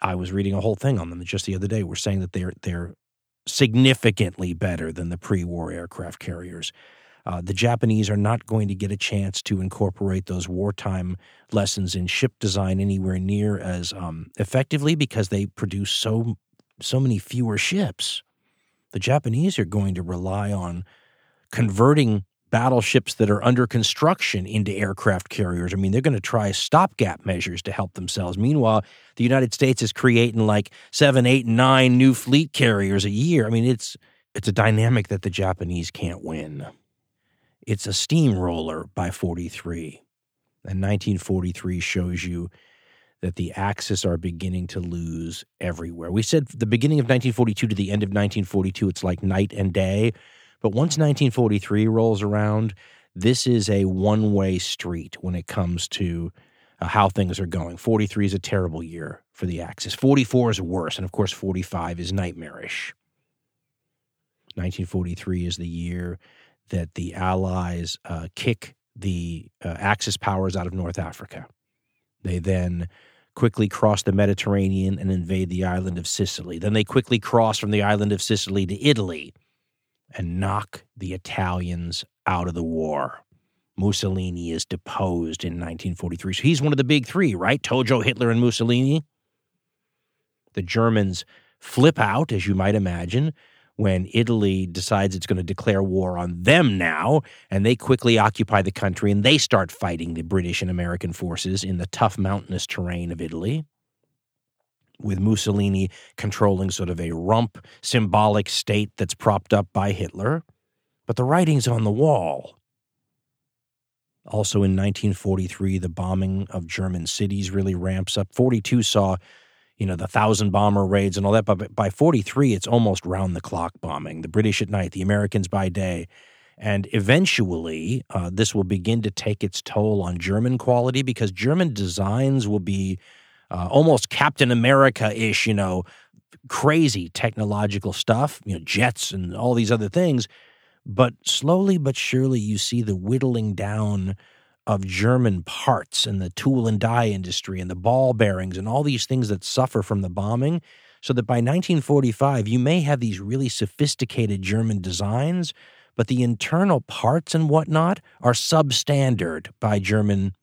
I was reading a whole thing on them just the other day. Were saying that they're they're significantly better than the pre-war aircraft carriers. Uh, the Japanese are not going to get a chance to incorporate those wartime lessons in ship design anywhere near as um, effectively because they produce so so many fewer ships. The Japanese are going to rely on converting battleships that are under construction into aircraft carriers. I mean, they're going to try stopgap measures to help themselves. Meanwhile, the United States is creating like seven, eight, nine new fleet carriers a year. I mean, it's it's a dynamic that the Japanese can't win. It's a steamroller by 43. And 1943 shows you that the Axis are beginning to lose everywhere. We said the beginning of 1942 to the end of 1942, it's like night and day. But once 1943 rolls around, this is a one way street when it comes to uh, how things are going. 43 is a terrible year for the Axis. 44 is worse. And of course, 45 is nightmarish. 1943 is the year that the Allies uh, kick the uh, Axis powers out of North Africa. They then quickly cross the Mediterranean and invade the island of Sicily. Then they quickly cross from the island of Sicily to Italy and knock the Italians out of the war. Mussolini is deposed in 1943. So he's one of the big three, right? Tojo, Hitler, and Mussolini. The Germans flip out, as you might imagine, when Italy decides it's going to declare war on them now, and they quickly occupy the country and they start fighting the British and American forces in the tough mountainous terrain of Italy with Mussolini controlling sort of a rump symbolic state that's propped up by Hitler. But the writing's on the wall. Also in 1943, the bombing of German cities really ramps up. 42 saw, you know, the thousand bomber raids and all that, but by 43, it's almost round the clock bombing. The British at night, the Americans by day. And eventually, uh, this will begin to take its toll on German quality because German designs will be uh, almost Captain America ish, you know, crazy technological stuff, you know, jets and all these other things. But slowly but surely, you see the whittling down of German parts and the tool and die industry and the ball bearings and all these things that suffer from the bombing. So that by 1945, you may have these really sophisticated German designs, but the internal parts and whatnot are substandard by German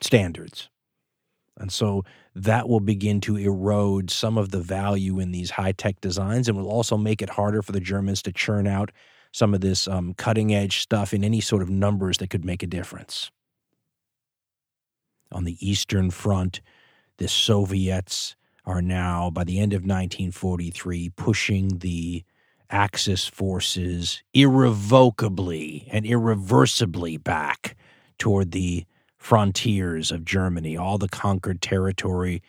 standards. And so that will begin to erode some of the value in these high tech designs and will also make it harder for the Germans to churn out some of this um, cutting edge stuff in any sort of numbers that could make a difference. On the Eastern Front, the Soviets are now, by the end of 1943, pushing the Axis forces irrevocably and irreversibly back toward the frontiers of Germany, all the conquered territory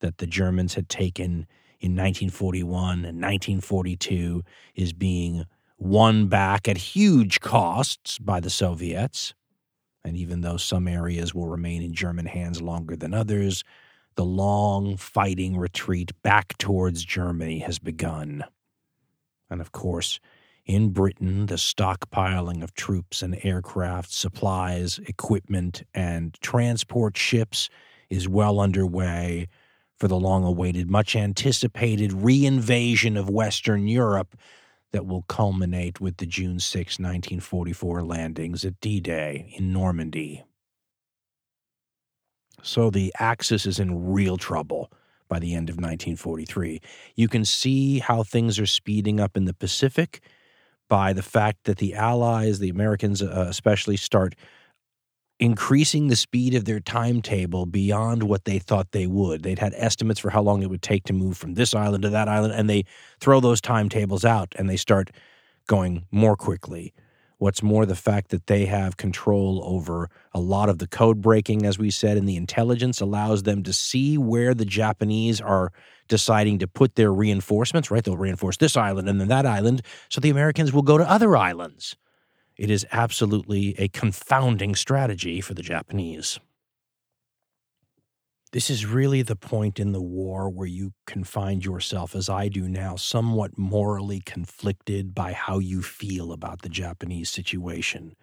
that the Germans had taken in 1941 and 1942 is being won back at huge costs by the Soviets. And even though some areas will remain in German hands longer than others, the long fighting retreat back towards Germany has begun. And of course, in Britain, the stockpiling of troops and aircraft, supplies, equipment, and transport ships is well underway for the long awaited, much anticipated reinvasion of Western Europe that will culminate with the June 6, 1944 landings at D Day in Normandy. So the Axis is in real trouble by the end of 1943. You can see how things are speeding up in the Pacific by the fact that the Allies, the Americans uh, especially, start increasing the speed of their timetable beyond what they thought they would. They'd had estimates for how long it would take to move from this island to that island, and they throw those timetables out and they start going more quickly. What's more, the fact that they have control over a lot of the code breaking, as we said, and the intelligence allows them to see where the Japanese are deciding to put their reinforcements, right? They'll reinforce this island and then that island, so the Americans will go to other islands It is absolutely a confounding strategy for the Japanese. This is really the point in the war where you can find yourself, as I do now, somewhat morally conflicted by how you feel about the Japanese situation.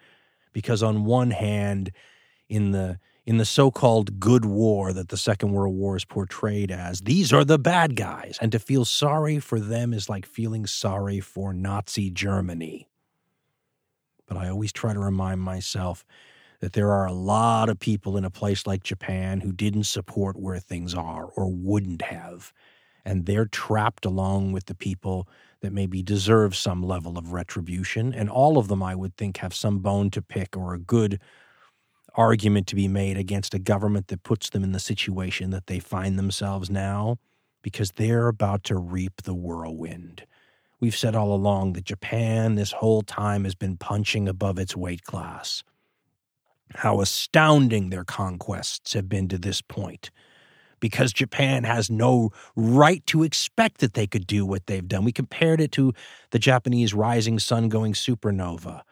Because on one hand, in the in the so-called good war that the Second World War is portrayed as, these are the bad guys, and to feel sorry for them is like feeling sorry for Nazi Germany. But I always try to remind myself that there are a lot of people in a place like Japan who didn't support where things are or wouldn't have. And they're trapped along with the people that maybe deserve some level of retribution. And all of them, I would think, have some bone to pick or a good argument to be made against a government that puts them in the situation that they find themselves now because they're about to reap the whirlwind. We've said all along that Japan, this whole time, has been punching above its weight class. How astounding their conquests have been to this point. Because Japan has no right to expect that they could do what they've done. We compared it to the Japanese rising sun going supernova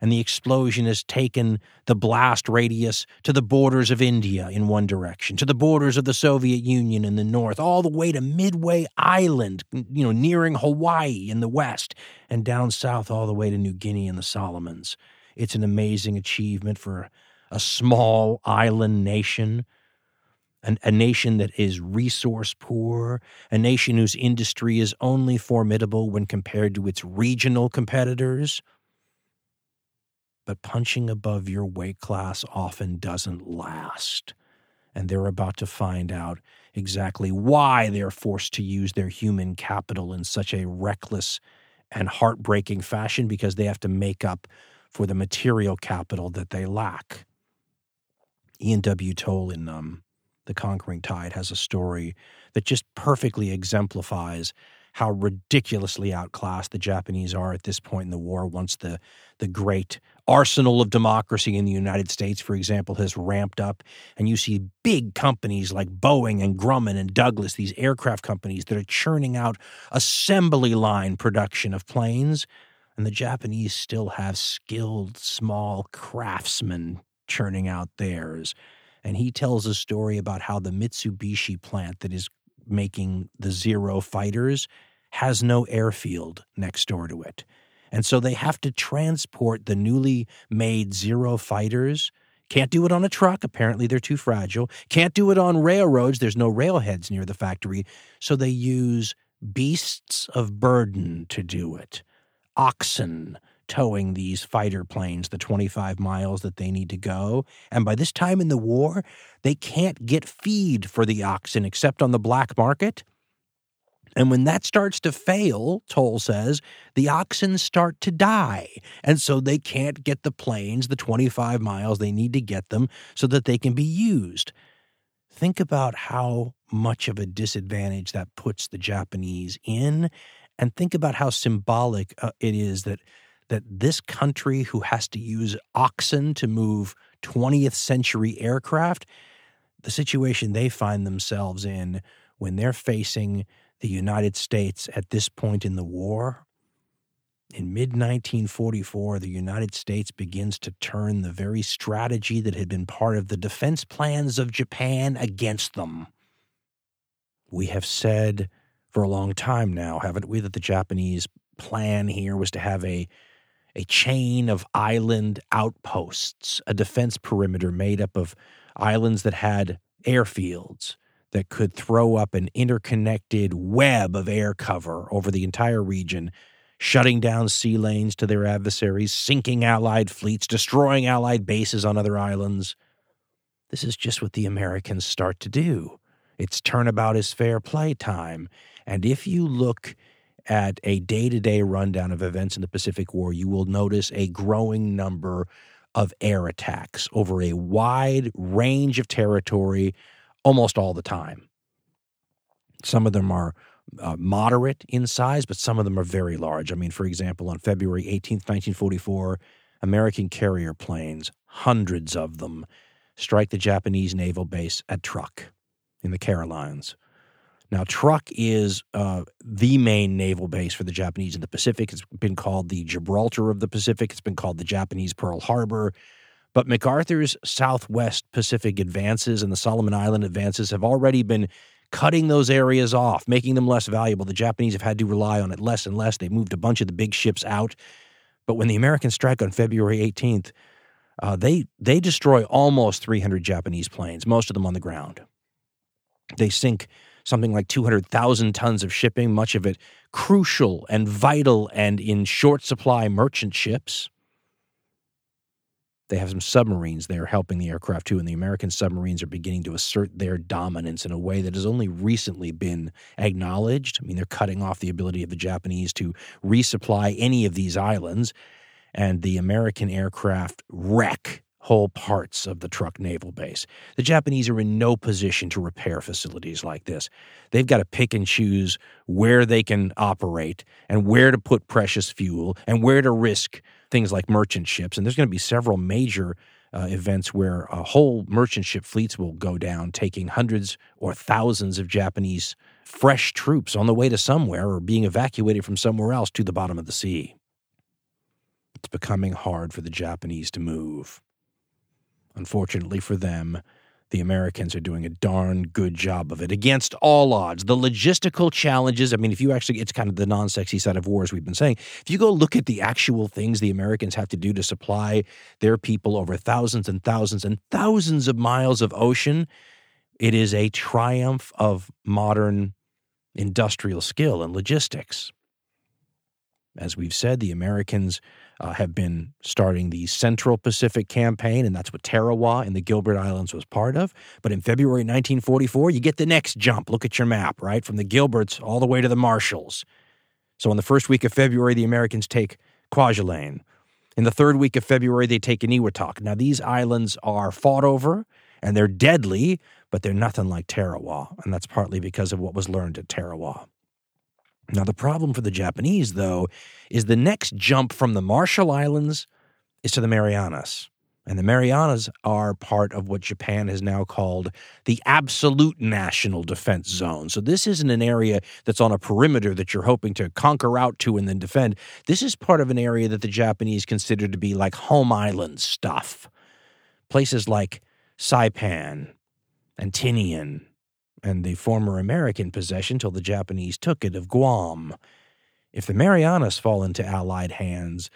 and the explosion has taken the blast radius to the borders of India in one direction, to the borders of the Soviet Union in the north, all the way to Midway Island, you know, nearing Hawaii in the west, and down south all the way to New Guinea and the Solomons. It's an amazing achievement for a small island nation. An, a nation that is resource poor, a nation whose industry is only formidable when compared to its regional competitors, but punching above your weight class often doesn't last. And they're about to find out exactly why they're forced to use their human capital in such a reckless and heartbreaking fashion because they have to make up for the material capital that they lack. Ian W. Toll in um, The Conquering Tide has a story that just perfectly exemplifies how ridiculously outclassed the Japanese are at this point in the war once the, the great arsenal of democracy in the United States, for example, has ramped up. And you see big companies like Boeing and Grumman and Douglas, these aircraft companies that are churning out assembly line production of planes. And the Japanese still have skilled small craftsmen churning out theirs. And he tells a story about how the Mitsubishi plant that is making the Zero fighters has no airfield next door to it. And so they have to transport the newly made Zero fighters. Can't do it on a truck. Apparently, they're too fragile. Can't do it on railroads. There's no railheads near the factory. So they use beasts of burden to do it. Oxen towing these fighter planes the 25 miles that they need to go. And by this time in the war, they can't get feed for the oxen except on the black market. And when that starts to fail, Toll says, the oxen start to die. And so they can't get the planes the 25 miles they need to get them so that they can be used. Think about how much of a disadvantage that puts the Japanese in, and think about how symbolic uh, it is that that this country who has to use oxen to move 20th century aircraft, the situation they find themselves in when they're facing the United States at this point in the war. In mid 1944, the United States begins to turn the very strategy that had been part of the defense plans of Japan against them. We have said for a long time now, haven't we, that the Japanese plan here was to have a a chain of island outposts, a defense perimeter made up of islands that had airfields, that could throw up an interconnected web of air cover over the entire region, shutting down sea lanes to their adversaries, sinking Allied fleets, destroying Allied bases on other islands. This is just what the Americans start to do. It's turnabout is fair play time. And if you look at a day to day rundown of events in the Pacific War, you will notice a growing number of air attacks over a wide range of territory almost all the time. Some of them are uh, moderate in size, but some of them are very large. I mean, for example, on February 18th, 1944, American carrier planes, hundreds of them, strike the Japanese naval base at Truk in the Carolines. Now, Truk is uh, the main naval base for the Japanese in the Pacific. It's been called the Gibraltar of the Pacific. It's been called the Japanese Pearl Harbor. But MacArthur's Southwest Pacific advances and the Solomon Island advances have already been cutting those areas off, making them less valuable. The Japanese have had to rely on it less and less. They've moved a bunch of the big ships out. But when the Americans strike on February 18th, uh, they they destroy almost 300 Japanese planes, most of them on the ground. They sink something like 200,000 tons of shipping, much of it crucial and vital and in short supply merchant ships. They have some submarines there helping the aircraft too, and the American submarines are beginning to assert their dominance in a way that has only recently been acknowledged. I mean, they're cutting off the ability of the Japanese to resupply any of these islands, and the American aircraft wreck whole parts of the Truk naval base. The Japanese are in no position to repair facilities like this. They've got to pick and choose where they can operate and where to put precious fuel and where to risk things like merchant ships. And there's going to be several major uh, events where uh, whole merchant ship fleets will go down, taking hundreds or thousands of Japanese fresh troops on the way to somewhere or being evacuated from somewhere else to the bottom of the sea. It's becoming hard for the Japanese to move. Unfortunately for them, the Americans are doing a darn good job of it against all odds. The logistical challenges, I mean, if you actually, it's kind of the non sexy side of war, as we've been saying. If you go look at the actual things the Americans have to do to supply their people over thousands and thousands and thousands of miles of ocean, it is a triumph of modern industrial skill and logistics. As we've said, the Americans uh, have been starting the Central Pacific Campaign, and that's what Tarawa in the Gilbert Islands was part of. But in February 1944, you get the next jump. Look at your map, right? From the Gilberts all the way to the Marshalls. So in the first week of February, the Americans take Kwajalein. In the third week of February, they take Eniwetok. Now, these islands are fought over and they're deadly, but they're nothing like Tarawa. And that's partly because of what was learned at Tarawa. Now, the problem for the Japanese, though, is the next jump from the Marshall Islands is to the Marianas. And the Marianas are part of what Japan has now called the absolute national defense zone. So, this isn't an area that's on a perimeter that you're hoping to conquer out to and then defend. This is part of an area that the Japanese consider to be like home island stuff. Places like Saipan and Tinian and the former American possession till the Japanese took it of Guam. If the Marianas fall into Allied hands,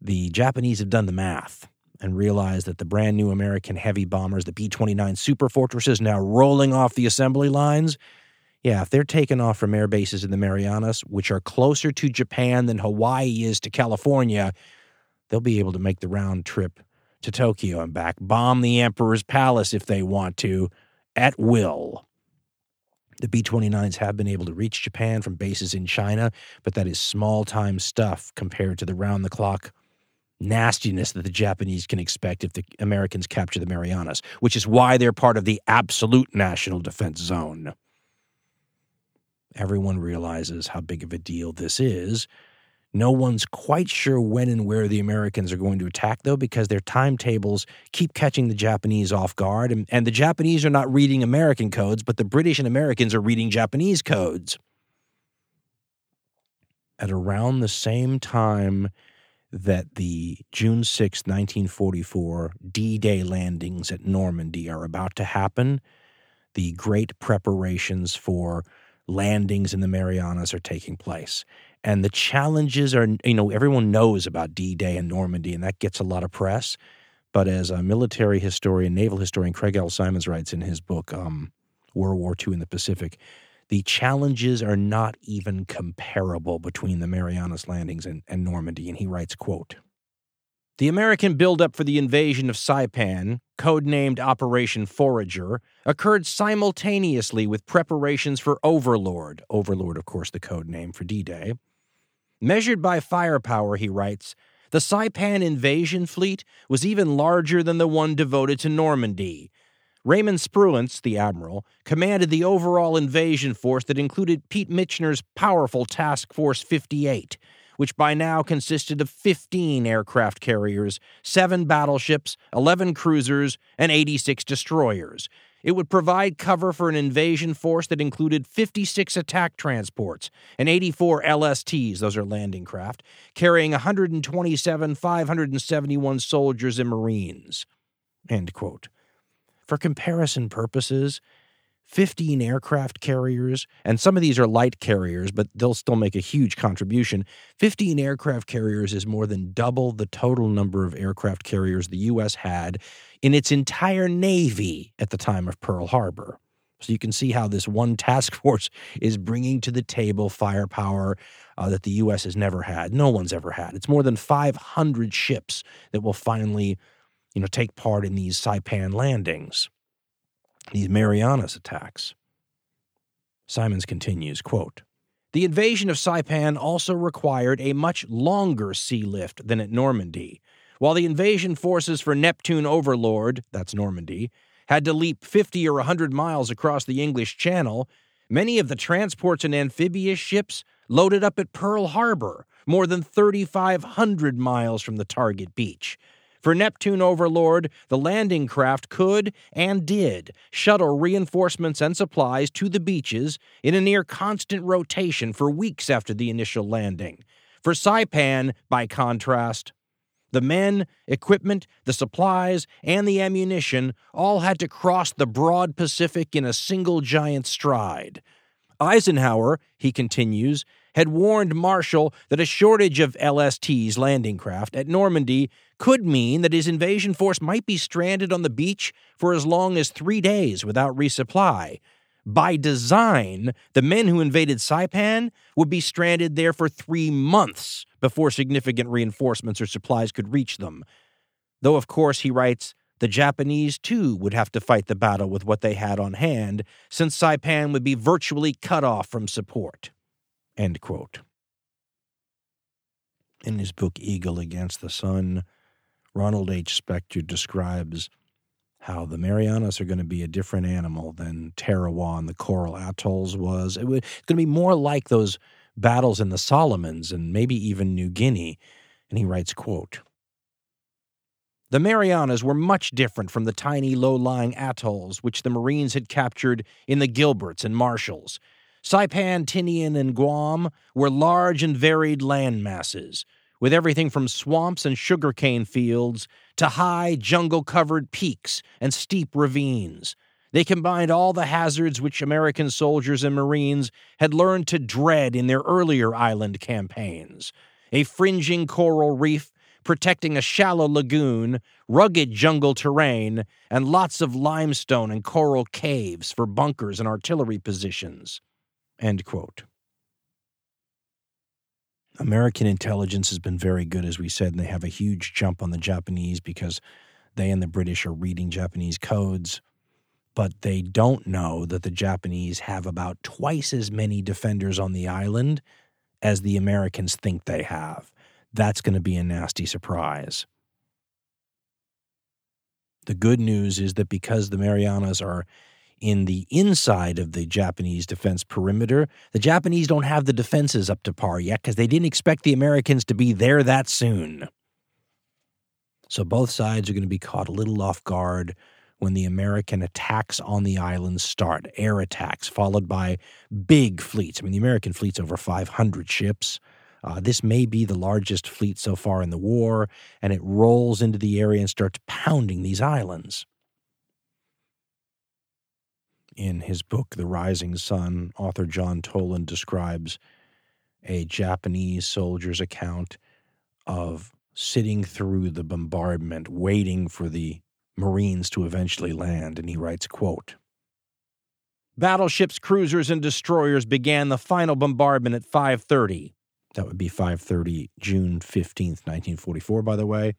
the Japanese have done the math and realized that the brand new American heavy bombers, the B 29 Super Fortresses, now rolling off the assembly lines. Yeah, if they're taken off from air bases in the Marianas, which are closer to Japan than Hawaii is to California, they'll be able to make the round trip to Tokyo and back, bomb the Emperor's Palace if they want to, at will. The B 29s have been able to reach Japan from bases in China, but that is small time stuff compared to the round the clock nastiness that the Japanese can expect if the Americans capture the Marianas, which is why they're part of the absolute national defense zone. Everyone realizes how big of a deal this is no one's quite sure when and where the Americans are going to attack, though, because their timetables keep catching the Japanese off guard. And, and the Japanese are not reading American codes, but the British and Americans are reading Japanese codes. At around the same time that the June 6, 1944 D Day landings at Normandy are about to happen, the great preparations for landings in the Marianas are taking place and the challenges are you know everyone knows about d-day and normandy and that gets a lot of press but as a military historian naval historian craig l symonds writes in his book um, world war ii in the pacific the challenges are not even comparable between the marianas landings and, and normandy and he writes quote the American buildup for the invasion of Saipan, codenamed Operation Forager, occurred simultaneously with preparations for Overlord. Overlord, of course, the code name for D Day. Measured by firepower, he writes, the Saipan invasion fleet was even larger than the one devoted to Normandy. Raymond Spruance, the admiral, commanded the overall invasion force that included Pete Mitscher's powerful Task Force 58, which by now consisted of 15 aircraft carriers, 7 battleships, 11 cruisers, and 86 destroyers. It would provide cover for an invasion force that included 56 attack transports and 84 LSTs, those are landing craft, carrying 127 571 soldiers and Marines. For comparison purposes, 15 aircraft carriers, and some of these are light carriers, but they'll still make a huge contribution. 15 aircraft carriers is more than double the total number of aircraft carriers the U.S. had in its entire Navy at the time of Pearl Harbor. So you can see how this one task force is bringing to the table firepower uh, that the U.S. has never had. No one's ever had. It's more than 500 ships that will finally, you know, take part in these Saipan landings these Marianas attacks. Symonds continues, quote, The invasion of Saipan also required a much longer sea lift than at Normandy. While the invasion forces for Neptune Overlord, that's Normandy, had to leap 50 or 100 miles across the English Channel, many of the transports and amphibious ships loaded up at Pearl Harbor, more than 3,500 miles from the target beach, for Neptune Overlord, the landing craft could and did shuttle reinforcements and supplies to the beaches in a near constant rotation for weeks after the initial landing. For Saipan, by contrast, the men, equipment, the supplies, and the ammunition all had to cross the broad Pacific in a single giant stride. Eisenhower, he continues, had warned Marshall that a shortage of LST's landing craft at Normandy could mean that his invasion force might be stranded on the beach for as long as three days without resupply. By design, the men who invaded Saipan would be stranded there for three months before significant reinforcements or supplies could reach them. Though, of course, he writes, the Japanese too would have to fight the battle with what they had on hand, since Saipan would be virtually cut off from support. End quote. In his book Eagle Against the Sun, Ronald H. Spector describes how the Marianas are going to be a different animal than Tarawa and the Coral Atolls was. It was going to be more like those battles in the Solomons and maybe even New Guinea. And he writes, quote, the Marianas were much different from the tiny low-lying atolls which the Marines had captured in the Gilberts and Marshalls. Saipan, Tinian, and Guam were large and varied land masses, with everything from swamps and sugarcane fields to high, jungle covered peaks and steep ravines. They combined all the hazards which American soldiers and Marines had learned to dread in their earlier island campaigns a fringing coral reef protecting a shallow lagoon, rugged jungle terrain, and lots of limestone and coral caves for bunkers and artillery positions. End quote. American intelligence has been very good, as we said, and they have a huge jump on the Japanese because they and the British are reading Japanese codes. But they don't know that the Japanese have about twice as many defenders on the island as the Americans think they have. That's going to be a nasty surprise. The good news is that because the Marianas are in the inside of the Japanese defense perimeter. The Japanese don't have the defenses up to par yet because they didn't expect the Americans to be there that soon. So both sides are going to be caught a little off guard when the American attacks on the islands start air attacks, followed by big fleets. I mean, the American fleet's over 500 ships. Uh, this may be the largest fleet so far in the war, and it rolls into the area and starts pounding these islands. In his book, The Rising Sun, author John Toland describes a Japanese soldier's account of sitting through the bombardment, waiting for the Marines to eventually land, and he writes, quote, Battleships, cruisers, and destroyers began the final bombardment at 5:30. That would be 5:30 June 15th, 1944, by the way.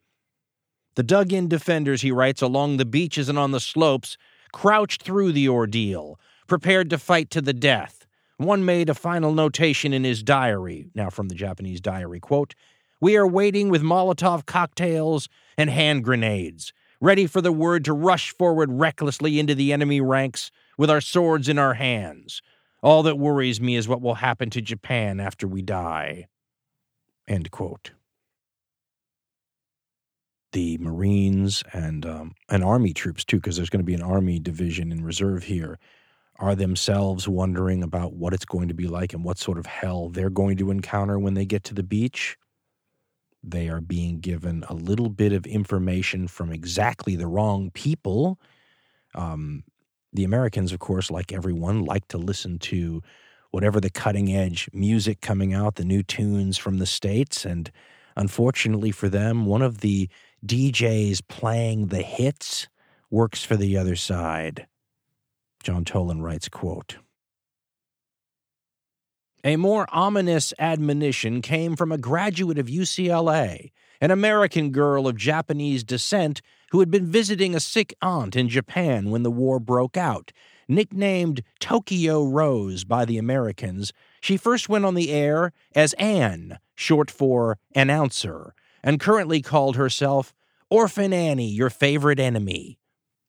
The dug-in defenders, he writes, along the beaches and on the slopes crouched through the ordeal, prepared to fight to the death. One made a final notation in his diary, now from the Japanese diary quote, We are waiting with Molotov cocktails and hand grenades, ready for the word to rush forward recklessly into the enemy ranks with our swords in our hands. All that worries me is what will happen to Japan after we die. End quote. The Marines and um, and Army troops too, because there's going to be an Army division in reserve here, are themselves wondering about what it's going to be like and what sort of hell they're going to encounter when they get to the beach. They are being given a little bit of information from exactly the wrong people. Um, the Americans, of course, like everyone, like to listen to whatever the cutting edge music coming out, the new tunes from the States. And unfortunately for them, one of the DJs playing the hits works for the other side. John Toland writes, quote, a more ominous admonition came from a graduate of UCLA, an American girl of Japanese descent who had been visiting a sick aunt in Japan when the war broke out. Nicknamed Tokyo Rose by the Americans, she first went on the air as Ann, short for announcer, and currently called herself Orphan Annie, your favorite enemy.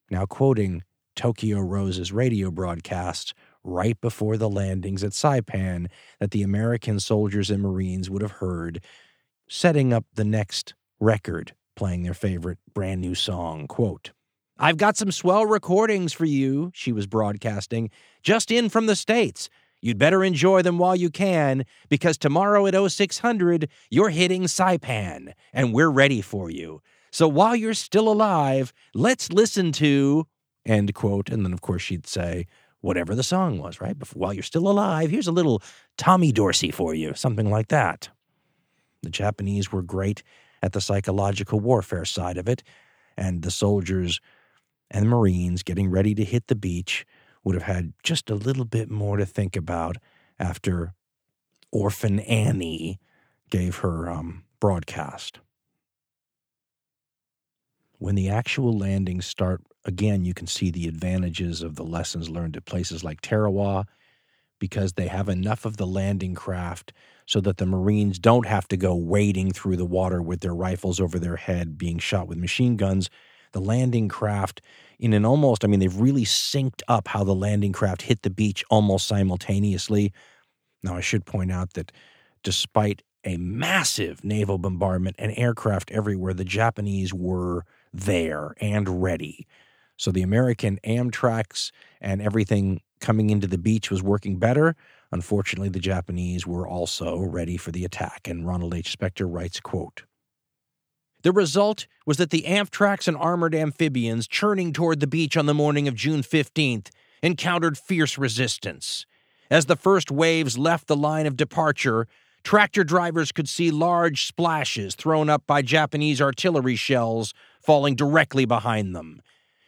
Now, quoting Tokyo Rose's radio broadcast right before the landings at Saipan that the American soldiers and Marines would have heard, setting up the next record, playing their favorite brand new song. Quote, I've got some swell recordings for you, she was broadcasting, just in from the States. You'd better enjoy them while you can, because tomorrow at 0600, you're hitting Saipan, and we're ready for you. So while you're still alive, let's listen to, end quote. And then, of course, she'd say, whatever the song was, right? Before, while you're still alive, here's a little Tommy Dorsey for you, something like that. The Japanese were great at the psychological warfare side of it, and the soldiers and the Marines getting ready to hit the beach would have had just a little bit more to think about after Orphan Annie gave her um, broadcast. When the actual landings start, again, you can see the advantages of the lessons learned at places like Tarawa because they have enough of the landing craft so that the Marines don't have to go wading through the water with their rifles over their head being shot with machine guns. The landing craft, in an almost, I mean, they've really synced up how the landing craft hit the beach almost simultaneously. Now, I should point out that despite a massive naval bombardment and aircraft everywhere, the Japanese were there and ready. So the American Amtracs and everything coming into the beach was working better. Unfortunately, the Japanese were also ready for the attack. And Ronald H. Spector writes, quote, the result was that the Amtracs and armored amphibians churning toward the beach on the morning of June 15th encountered fierce resistance. As the first waves left the line of departure, tractor drivers could see large splashes thrown up by Japanese artillery shells falling directly behind them.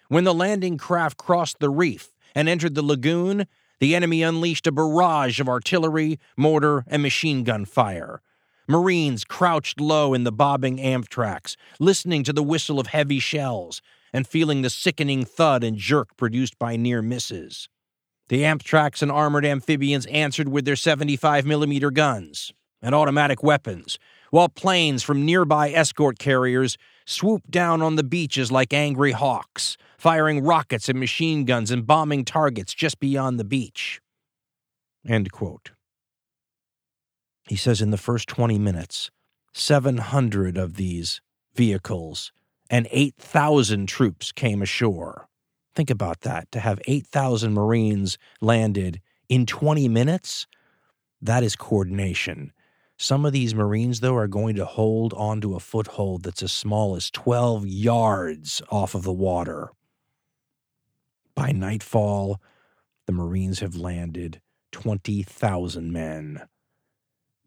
When the landing craft crossed the reef and entered the lagoon, the enemy unleashed a barrage of artillery, mortar, and machine gun fire. Marines crouched low in the bobbing Amtracs, listening to the whistle of heavy shells and feeling the sickening thud and jerk produced by near misses. The Amtracs and armored amphibians answered with their 75 millimeter guns and automatic weapons, while planes from nearby escort carriers swooped down on the beaches like angry hawks, firing rockets and machine guns and bombing targets just beyond the beach. End quote. He says in the first 20 minutes, 700 of these vehicles and 8,000 troops came ashore. Think about that. To have 8,000 Marines landed in 20 minutes, that is coordination. Some of these Marines, though, are going to hold onto a foothold that's as small as 12 yards off of the water. By nightfall, the Marines have landed 20,000 men.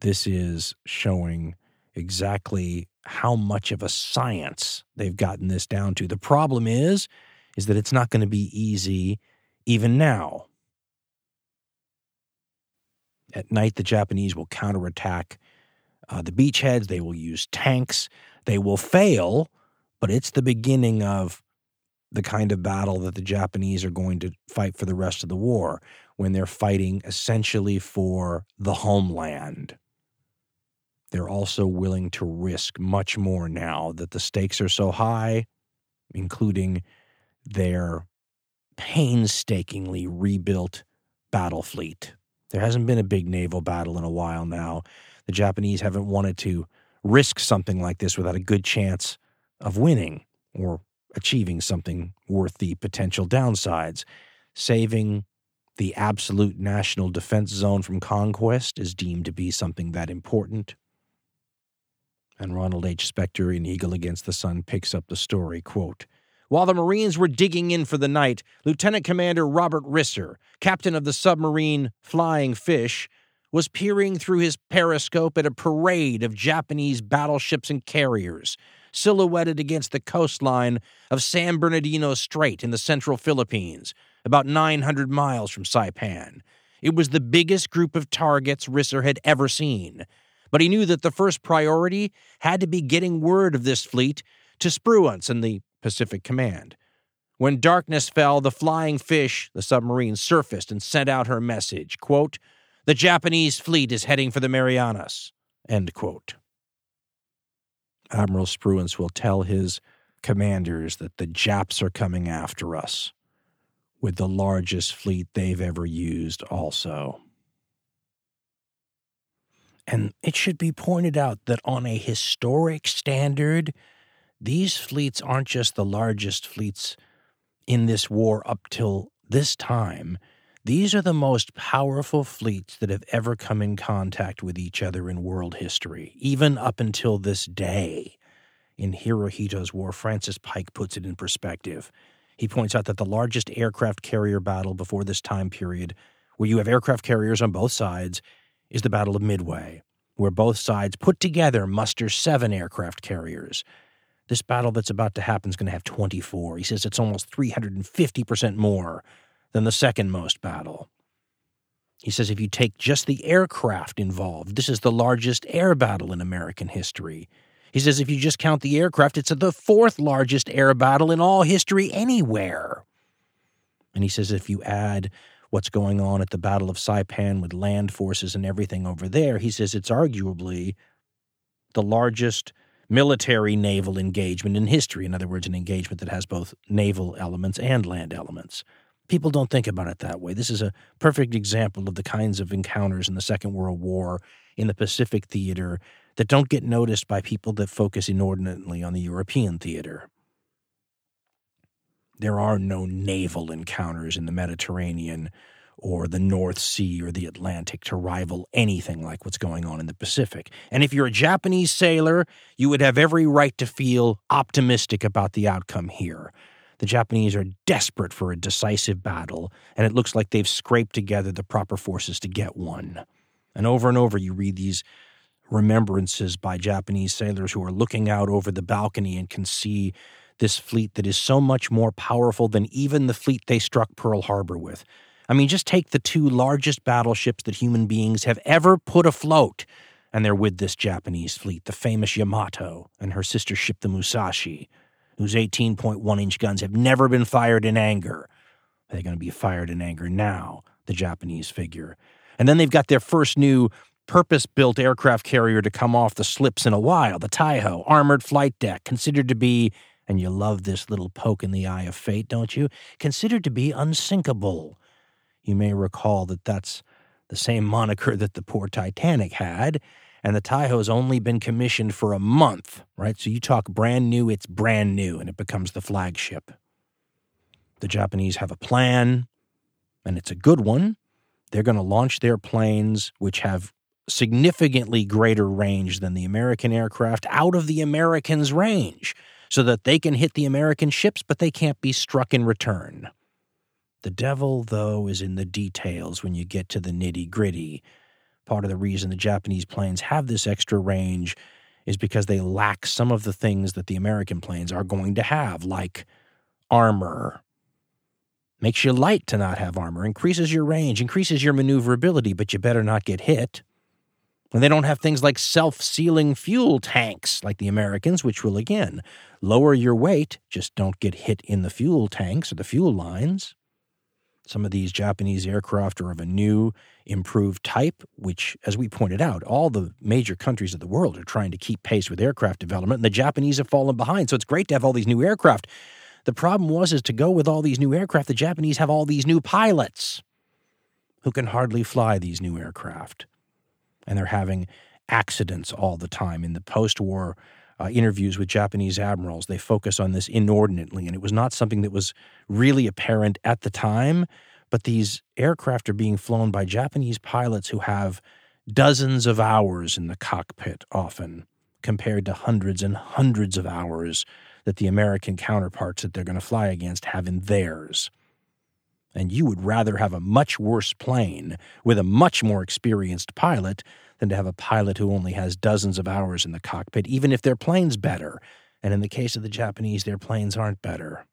This is showing exactly how much of a science they've gotten this down to. The problem is is that it's not going to be easy even now. At night, the Japanese will counterattack uh, the beachheads. They will use tanks. They will fail, but it's the beginning of the kind of battle that the Japanese are going to fight for the rest of the war when they're fighting essentially for the homeland. They're also willing to risk much more now that the stakes are so high, including their painstakingly rebuilt battle fleet. There hasn't been a big naval battle in a while now. The Japanese haven't wanted to risk something like this without a good chance of winning or achieving something worth the potential downsides. Saving the absolute national defense zone from conquest is deemed to be something that important. And Ronald H. Spector in Eagle Against the Sun picks up the story, quote, while the Marines were digging in for the night, Lieutenant Commander Robert Risser, captain of the submarine Flying Fish, was peering through his periscope at a parade of Japanese battleships and carriers, silhouetted against the coastline of San Bernardino Strait in the central Philippines, about 900 miles from Saipan. It was the biggest group of targets Risser had ever seen. But he knew that the first priority had to be getting word of this fleet to Spruance and the Pacific Command. When darkness fell, the flying fish, the submarine, surfaced and sent out her message quote, The Japanese fleet is heading for the Marianas. Admiral Spruance will tell his commanders that the Japs are coming after us with the largest fleet they've ever used, also. And it should be pointed out that on a historic standard, these fleets aren't just the largest fleets in this war up till this time. These are the most powerful fleets that have ever come in contact with each other in world history, even up until this day. In Hirohito's War, Francis Pike puts it in perspective. He points out that the largest aircraft carrier battle before this time period, where you have aircraft carriers on both sides, is the Battle of Midway, where both sides put together muster seven aircraft carriers. This battle that's about to happen is going to have 24. He says it's almost 350% more than the second most battle. He says if you take just the aircraft involved, this is the largest air battle in American history. He says if you just count the aircraft, it's the fourth largest air battle in all history anywhere. And he says if you add what's going on at the Battle of Saipan with land forces and everything over there, he says it's arguably the largest military naval engagement in history. In other words, an engagement that has both naval elements and land elements. People don't think about it that way. This is a perfect example of the kinds of encounters in the Second World War in the Pacific theater that don't get noticed by people that focus inordinately on the European theater. There are no naval encounters in the Mediterranean or the North Sea or the Atlantic to rival anything like what's going on in the Pacific. And if you're a Japanese sailor, you would have every right to feel optimistic about the outcome here. The Japanese are desperate for a decisive battle, and it looks like they've scraped together the proper forces to get one. And over and over, you read these remembrances by Japanese sailors who are looking out over the balcony and can see this fleet that is so much more powerful than even the fleet they struck Pearl Harbor with. I mean, just take the two largest battleships that human beings have ever put afloat, and they're with this Japanese fleet, the famous Yamato and her sister ship, the Musashi, whose 18.1 inch guns have never been fired in anger. They're going to be fired in anger now, the Japanese figure. And then they've got their first new purpose built aircraft carrier to come off the slips in a while, the Taiho, armored flight deck, considered to be, and you love this little poke in the eye of fate, don't you? Considered to be unsinkable. You may recall that that's the same moniker that the poor Titanic had, and the Taiho's only been commissioned for a month, right? So you talk brand new, it's brand new, and it becomes the flagship. The Japanese have a plan, and it's a good one. They're going to launch their planes, which have significantly greater range than the American aircraft, out of the Americans' range so that they can hit the American ships, but they can't be struck in return. The devil, though, is in the details when you get to the nitty gritty. Part of the reason the Japanese planes have this extra range is because they lack some of the things that the American planes are going to have, like armor. Makes you light to not have armor, increases your range, increases your maneuverability, but you better not get hit. And they don't have things like self sealing fuel tanks like the Americans, which will again lower your weight, just don't get hit in the fuel tanks or the fuel lines. Some of these Japanese aircraft are of a new, improved type, which, as we pointed out, all the major countries of the world are trying to keep pace with aircraft development, and the Japanese have fallen behind. So it's great to have all these new aircraft. The problem was is to go with all these new aircraft, the Japanese have all these new pilots who can hardly fly these new aircraft. And they're having accidents all the time. In the post war uh, interviews with Japanese admirals, they focus on this inordinately, and it was not something that was really apparent at the time. But these aircraft are being flown by Japanese pilots who have dozens of hours in the cockpit, often compared to hundreds and hundreds of hours that the American counterparts that they're going to fly against have in theirs. And you would rather have a much worse plane with a much more experienced pilot than to have a pilot who only has dozens of hours in the cockpit, even if their plane's better. And in the case of the Japanese, their planes aren't better.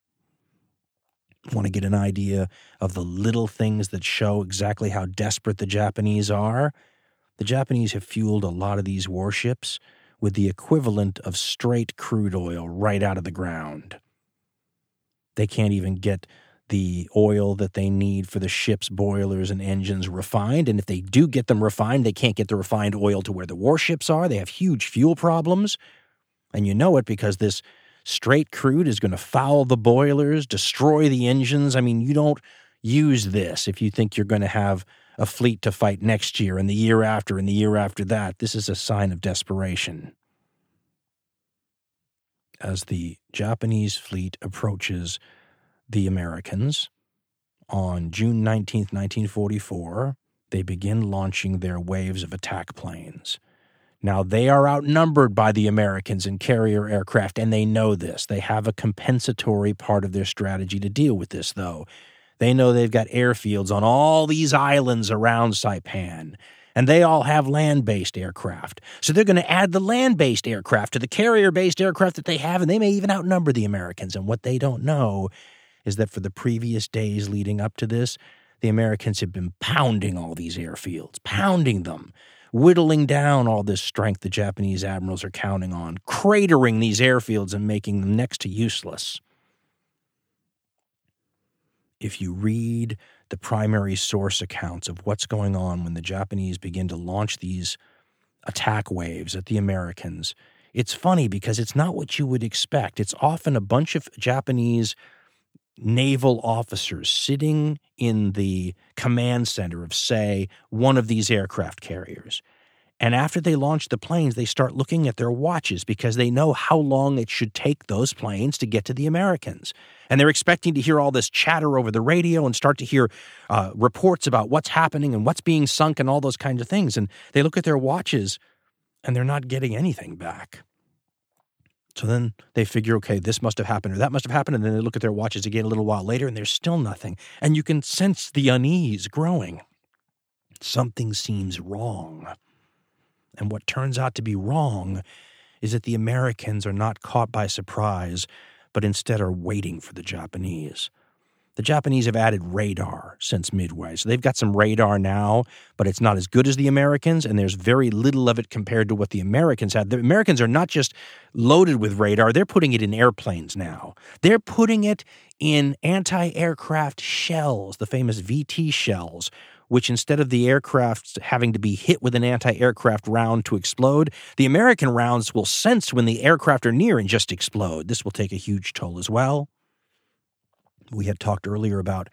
Want to get an idea of the little things that show exactly how desperate the Japanese are? The Japanese have fueled a lot of these warships with the equivalent of straight crude oil right out of the ground. They can't even get the oil that they need for the ship's boilers and engines refined. And if they do get them refined, they can't get the refined oil to where the warships are. They have huge fuel problems. And you know it because this straight crude is going to foul the boilers, destroy the engines. I mean, you don't use this if you think you're going to have a fleet to fight next year and the year after and the year after that. This is a sign of desperation. As the Japanese fleet approaches the Americans. On June 19, 1944, they begin launching their waves of attack planes. Now, they are outnumbered by the Americans in carrier aircraft, and they know this. They have a compensatory part of their strategy to deal with this, though. They know they've got airfields on all these islands around Saipan, and they all have land based aircraft. So they're going to add the land based aircraft to the carrier based aircraft that they have, and they may even outnumber the Americans. And what they don't know is that for the previous days leading up to this, the Americans have been pounding all these airfields, pounding them, whittling down all this strength the Japanese admirals are counting on, cratering these airfields and making them next to useless. If you read the primary source accounts of what's going on when the Japanese begin to launch these attack waves at the Americans, it's funny because it's not what you would expect. It's often a bunch of Japanese naval officers sitting in the command center of, say, one of these aircraft carriers. And after they launch the planes, they start looking at their watches because they know how long it should take those planes to get to the Americans. And they're expecting to hear all this chatter over the radio and start to hear uh, reports about what's happening and what's being sunk and all those kinds of things. And they look at their watches and they're not getting anything back. So then they figure, okay, this must have happened or that must have happened. And then they look at their watches again a little while later and there's still nothing. And you can sense the unease growing. Something seems wrong. And what turns out to be wrong is that the Americans are not caught by surprise, but instead are waiting for the Japanese. The Japanese have added radar since Midway. So they've got some radar now, but it's not as good as the Americans, and there's very little of it compared to what the Americans had. The Americans are not just loaded with radar, they're putting it in airplanes now. They're putting it in anti aircraft shells, the famous VT shells, which instead of the aircraft having to be hit with an anti aircraft round to explode, the American rounds will sense when the aircraft are near and just explode. This will take a huge toll as well. We had talked earlier about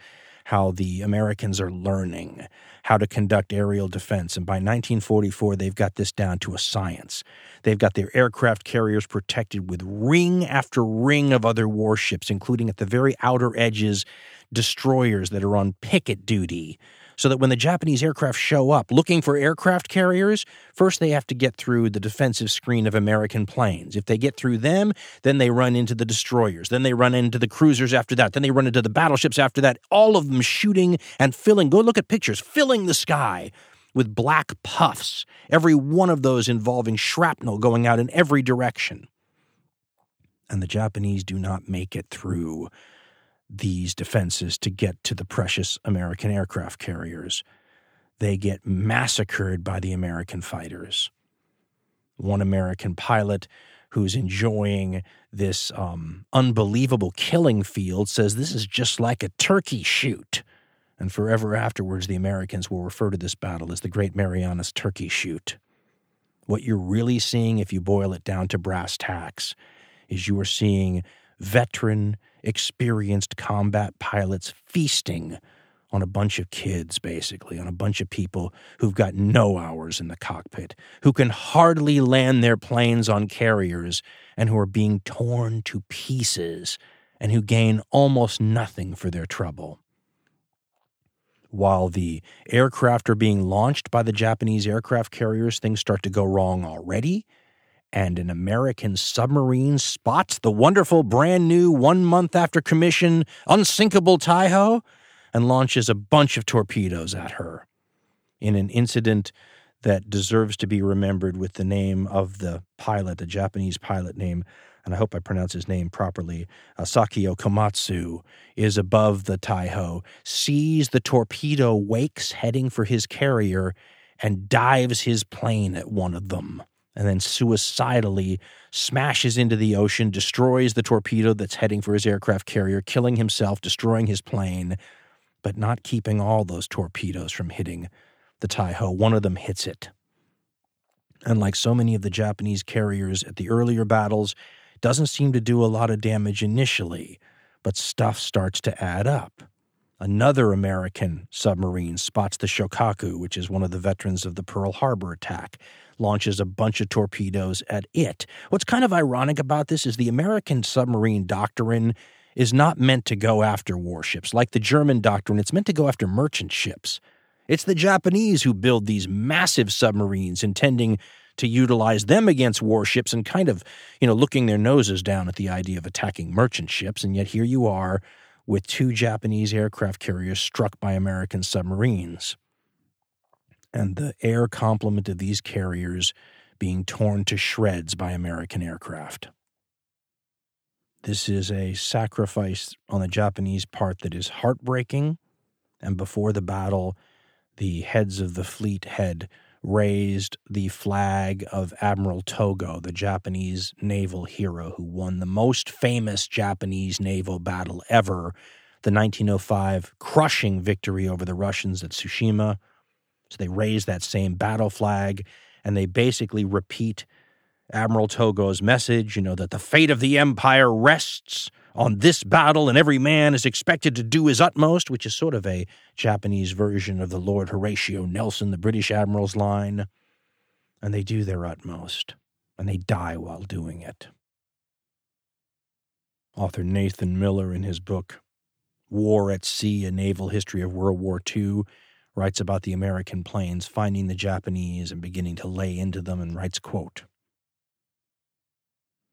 how the Americans are learning how to conduct aerial defense. And by 1944, they've got this down to a science. They've got their aircraft carriers protected with ring after ring of other warships, including at the very outer edges, destroyers that are on picket duty so that when the Japanese aircraft show up looking for aircraft carriers, first they have to get through the defensive screen of American planes. If they get through them, then they run into the destroyers. Then they run into the cruisers after that. Then they run into the battleships after that. All of them shooting and filling. Go look at pictures, filling the sky with black puffs, every one of those involving shrapnel going out in every direction. And the Japanese do not make it through these defenses to get to the precious American aircraft carriers. They get massacred by the American fighters. One American pilot who's enjoying this um, unbelievable killing field says this is just like a turkey shoot. And forever afterwards, the Americans will refer to this battle as the Great Marianas Turkey Shoot. What you're really seeing, if you boil it down to brass tacks, is you are seeing veteran experienced combat pilots feasting on a bunch of kids, basically, on a bunch of people who've got no hours in the cockpit, who can hardly land their planes on carriers, and who are being torn to pieces, and who gain almost nothing for their trouble. While the aircraft are being launched by the Japanese aircraft carriers, things start to go wrong already and an American submarine spots the wonderful brand new one month after commission unsinkable Taiho and launches a bunch of torpedoes at her. In an incident that deserves to be remembered with the name of the pilot, the Japanese pilot name, and I hope I pronounce his name properly, uh, Asakio Komatsu, is above the Taiho, sees the torpedo wakes heading for his carrier, and dives his plane at one of them and then suicidally smashes into the ocean, destroys the torpedo that's heading for his aircraft carrier, killing himself, destroying his plane, but not keeping all those torpedoes from hitting the Taiho. One of them hits it. And like so many of the Japanese carriers at the earlier battles, doesn't seem to do a lot of damage initially, but stuff starts to add up. Another American submarine spots the Shokaku, which is one of the veterans of the Pearl Harbor attack, launches a bunch of torpedoes at it. What's kind of ironic about this is the American submarine doctrine is not meant to go after warships. Like the German doctrine, it's meant to go after merchant ships. It's the Japanese who build these massive submarines intending to utilize them against warships and kind of, you know, looking their noses down at the idea of attacking merchant ships. And yet here you are with two Japanese aircraft carriers struck by American submarines and the air complement of these carriers being torn to shreds by American aircraft. This is a sacrifice on the Japanese part that is heartbreaking, and before the battle, the heads of the fleet had raised the flag of Admiral Togo, the Japanese naval hero who won the most famous Japanese naval battle ever, the 1905 crushing victory over the Russians at Tsushima so they raise that same battle flag and they basically repeat Admiral Togo's message, you know, that the fate of the empire rests on this battle and every man is expected to do his utmost, which is sort of a Japanese version of the Lord Horatio Nelson, the British admiral's line. And they do their utmost, and they die while doing it. Author Nathan Miller, in his book War at Sea A Naval History of World War II, writes about the American planes finding the Japanese and beginning to lay into them and writes, quote,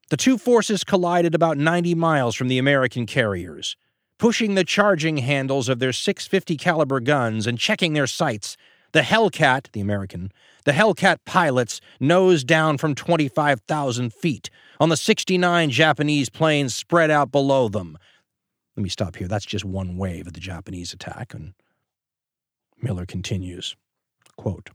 The two forces collided about 90 miles from the American carriers. Pushing the charging handles of their 650 caliber guns and checking their sights, the Hellcat, the American, the Hellcat pilots nosed down from 25,000 feet on the 69 Japanese planes spread out below them. Let me stop here. That's just one wave of the Japanese attack, and Miller continues quote,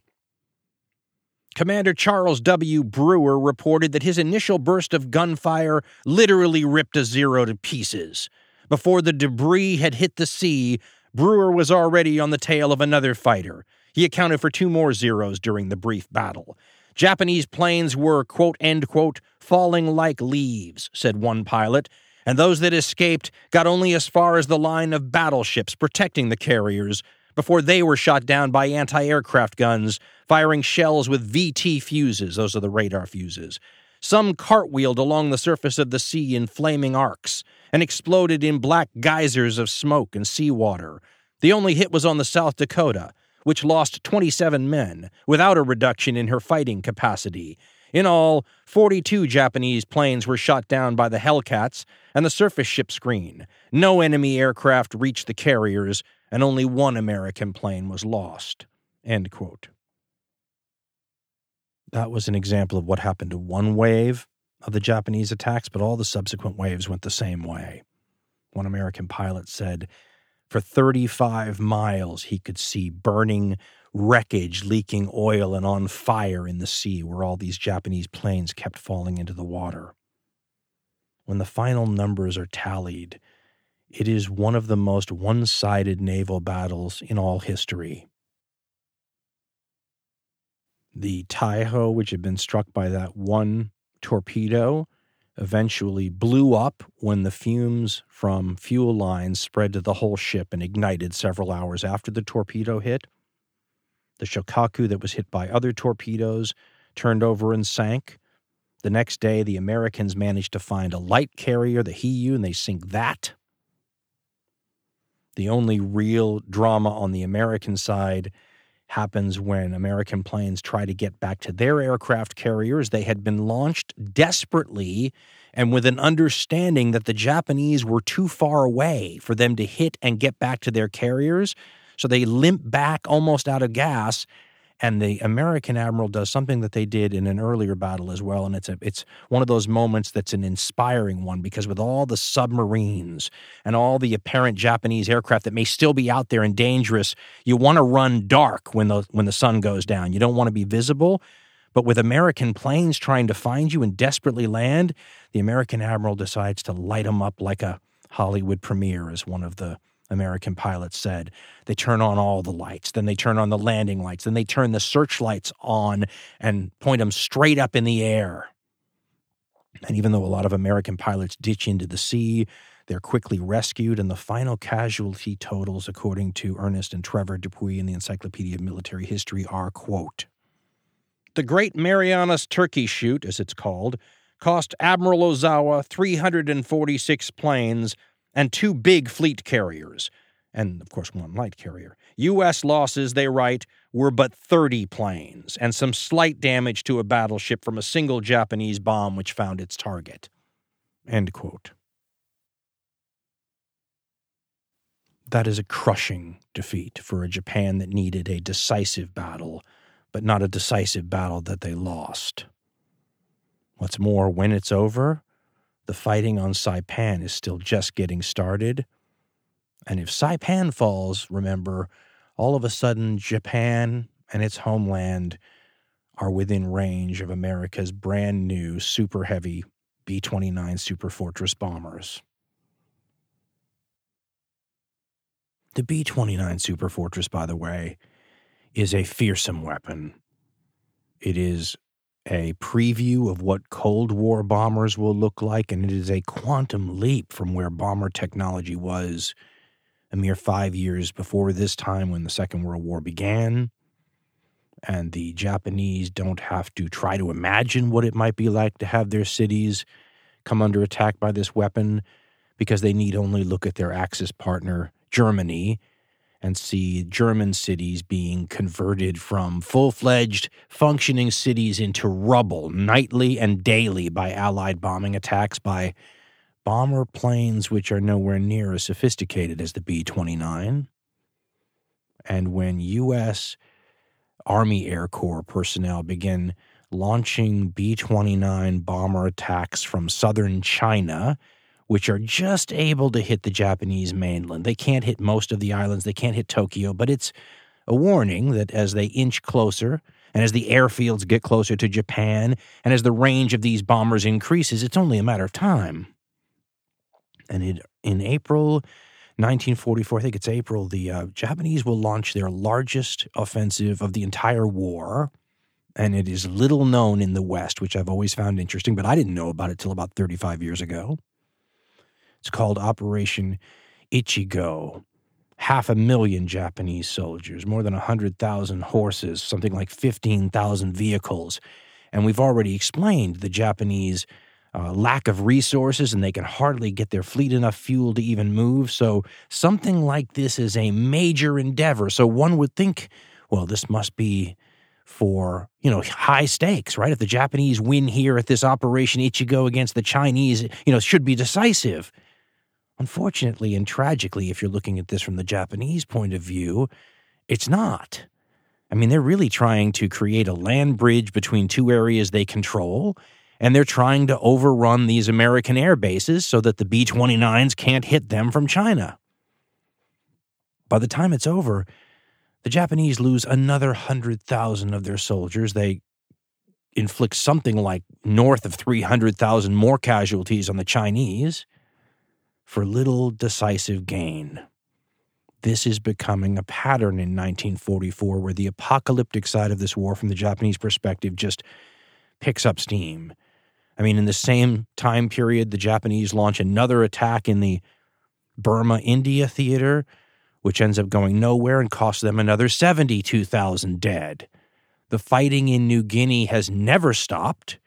Commander Charles W. Brewer reported that his initial burst of gunfire literally ripped a Zero to pieces. Before the debris had hit the sea, Brewer was already on the tail of another fighter. He accounted for two more Zeros during the brief battle. Japanese planes were, quote, end quote, falling like leaves, said one pilot, and those that escaped got only as far as the line of battleships protecting the carriers before they were shot down by anti aircraft guns firing shells with VT fuses. Those are the radar fuses. Some cartwheeled along the surface of the sea in flaming arcs and exploded in black geysers of smoke and seawater. The only hit was on the South Dakota, which lost 27 men without a reduction in her fighting capacity. In all, 42 Japanese planes were shot down by the Hellcats and the surface ship screen. No enemy aircraft reached the carriers, and only one American plane was lost. End quote. That was an example of what happened to one wave of the Japanese attacks, but all the subsequent waves went the same way. One American pilot said for 35 miles he could see burning wreckage, leaking oil, and on fire in the sea where all these Japanese planes kept falling into the water. When the final numbers are tallied, it is one of the most one sided naval battles in all history. The Taiho, which had been struck by that one torpedo, eventually blew up when the fumes from fuel lines spread to the whole ship and ignited several hours after the torpedo hit. The Shokaku that was hit by other torpedoes turned over and sank. The next day, the Americans managed to find a light carrier, the Hiyu, and they sink that. The only real drama on the American side happens when American planes try to get back to their aircraft carriers. They had been launched desperately and with an understanding that the Japanese were too far away for them to hit and get back to their carriers. So they limp back almost out of gas and the American admiral does something that they did in an earlier battle as well, and it's a it's one of those moments that's an inspiring one because with all the submarines and all the apparent Japanese aircraft that may still be out there and dangerous, you want to run dark when the when the sun goes down. You don't want to be visible. But with American planes trying to find you and desperately land, the American admiral decides to light them up like a Hollywood premiere, as one of the American pilots said. They turn on all the lights, then they turn on the landing lights, then they turn the searchlights on and point them straight up in the air. And even though a lot of American pilots ditch into the sea, they're quickly rescued, and the final casualty totals, according to Ernest and Trevor Dupuy in the Encyclopedia of Military History, are quote, The Great Marianas Turkey Shoot, as it's called, cost Admiral Ozawa 346 planes and two big fleet carriers, and of course one light carrier. U.S. losses, they write, were but 30 planes, and some slight damage to a battleship from a single Japanese bomb which found its target. End quote. That is a crushing defeat for a Japan that needed a decisive battle, but not a decisive battle that they lost. What's more, when it's over, the fighting on Saipan is still just getting started. And if Saipan falls, remember, all of a sudden Japan and its homeland are within range of America's brand new super heavy B 29 Superfortress bombers. The B 29 Superfortress, by the way, is a fearsome weapon. It is a preview of what Cold War bombers will look like, and it is a quantum leap from where bomber technology was a mere five years before this time when the Second World War began. And the Japanese don't have to try to imagine what it might be like to have their cities come under attack by this weapon because they need only look at their Axis partner, Germany, and see German cities being converted from full fledged functioning cities into rubble nightly and daily by Allied bombing attacks by bomber planes which are nowhere near as sophisticated as the B 29. And when U.S. Army Air Corps personnel begin launching B 29 bomber attacks from southern China which are just able to hit the Japanese mainland. They can't hit most of the islands, they can't hit Tokyo, but it's a warning that as they inch closer, and as the airfields get closer to Japan, and as the range of these bombers increases, it's only a matter of time. And it, in April 1944, I think it's April, the uh, Japanese will launch their largest offensive of the entire war. And it is little known in the West, which I've always found interesting, but I didn't know about it till about 35 years ago. It's called Operation Ichigo. Half a million Japanese soldiers, more than 100,000 horses, something like 15,000 vehicles. And we've already explained the Japanese uh, lack of resources and they can hardly get their fleet enough fuel to even move. So, something like this is a major endeavor. So, one would think, well, this must be for you know high stakes, right? If the Japanese win here at this Operation Ichigo against the Chinese, you know, should be decisive. Unfortunately and tragically, if you're looking at this from the Japanese point of view, it's not. I mean, they're really trying to create a land bridge between two areas they control, and they're trying to overrun these American air bases so that the B 29s can't hit them from China. By the time it's over, the Japanese lose another 100,000 of their soldiers. They inflict something like north of 300,000 more casualties on the Chinese for little decisive gain. This is becoming a pattern in 1944 where the apocalyptic side of this war from the Japanese perspective just picks up steam. I mean, in the same time period, the Japanese launch another attack in the Burma India theater, which ends up going nowhere and costs them another 72,000 dead. The fighting in New Guinea has never stopped.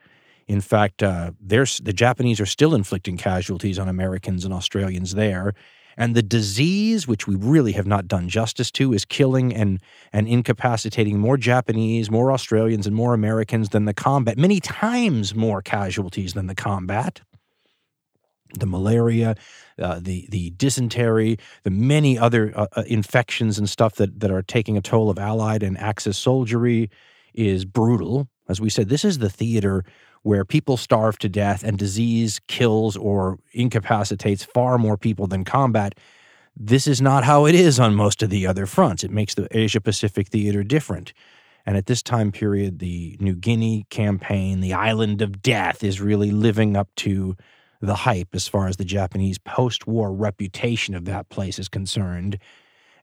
In fact, uh, the Japanese are still inflicting casualties on Americans and Australians there. And the disease, which we really have not done justice to, is killing and, and incapacitating more Japanese, more Australians, and more Americans than the combat, many times more casualties than the combat. The malaria, uh, the the dysentery, the many other uh, uh, infections and stuff that, that are taking a toll of Allied and Axis soldiery is brutal. As we said, this is the theater where people starve to death and disease kills or incapacitates far more people than combat. This is not how it is on most of the other fronts. It makes the Asia Pacific theater different. And at this time period, the New Guinea campaign, the island of death, is really living up to the hype as far as the Japanese post war reputation of that place is concerned.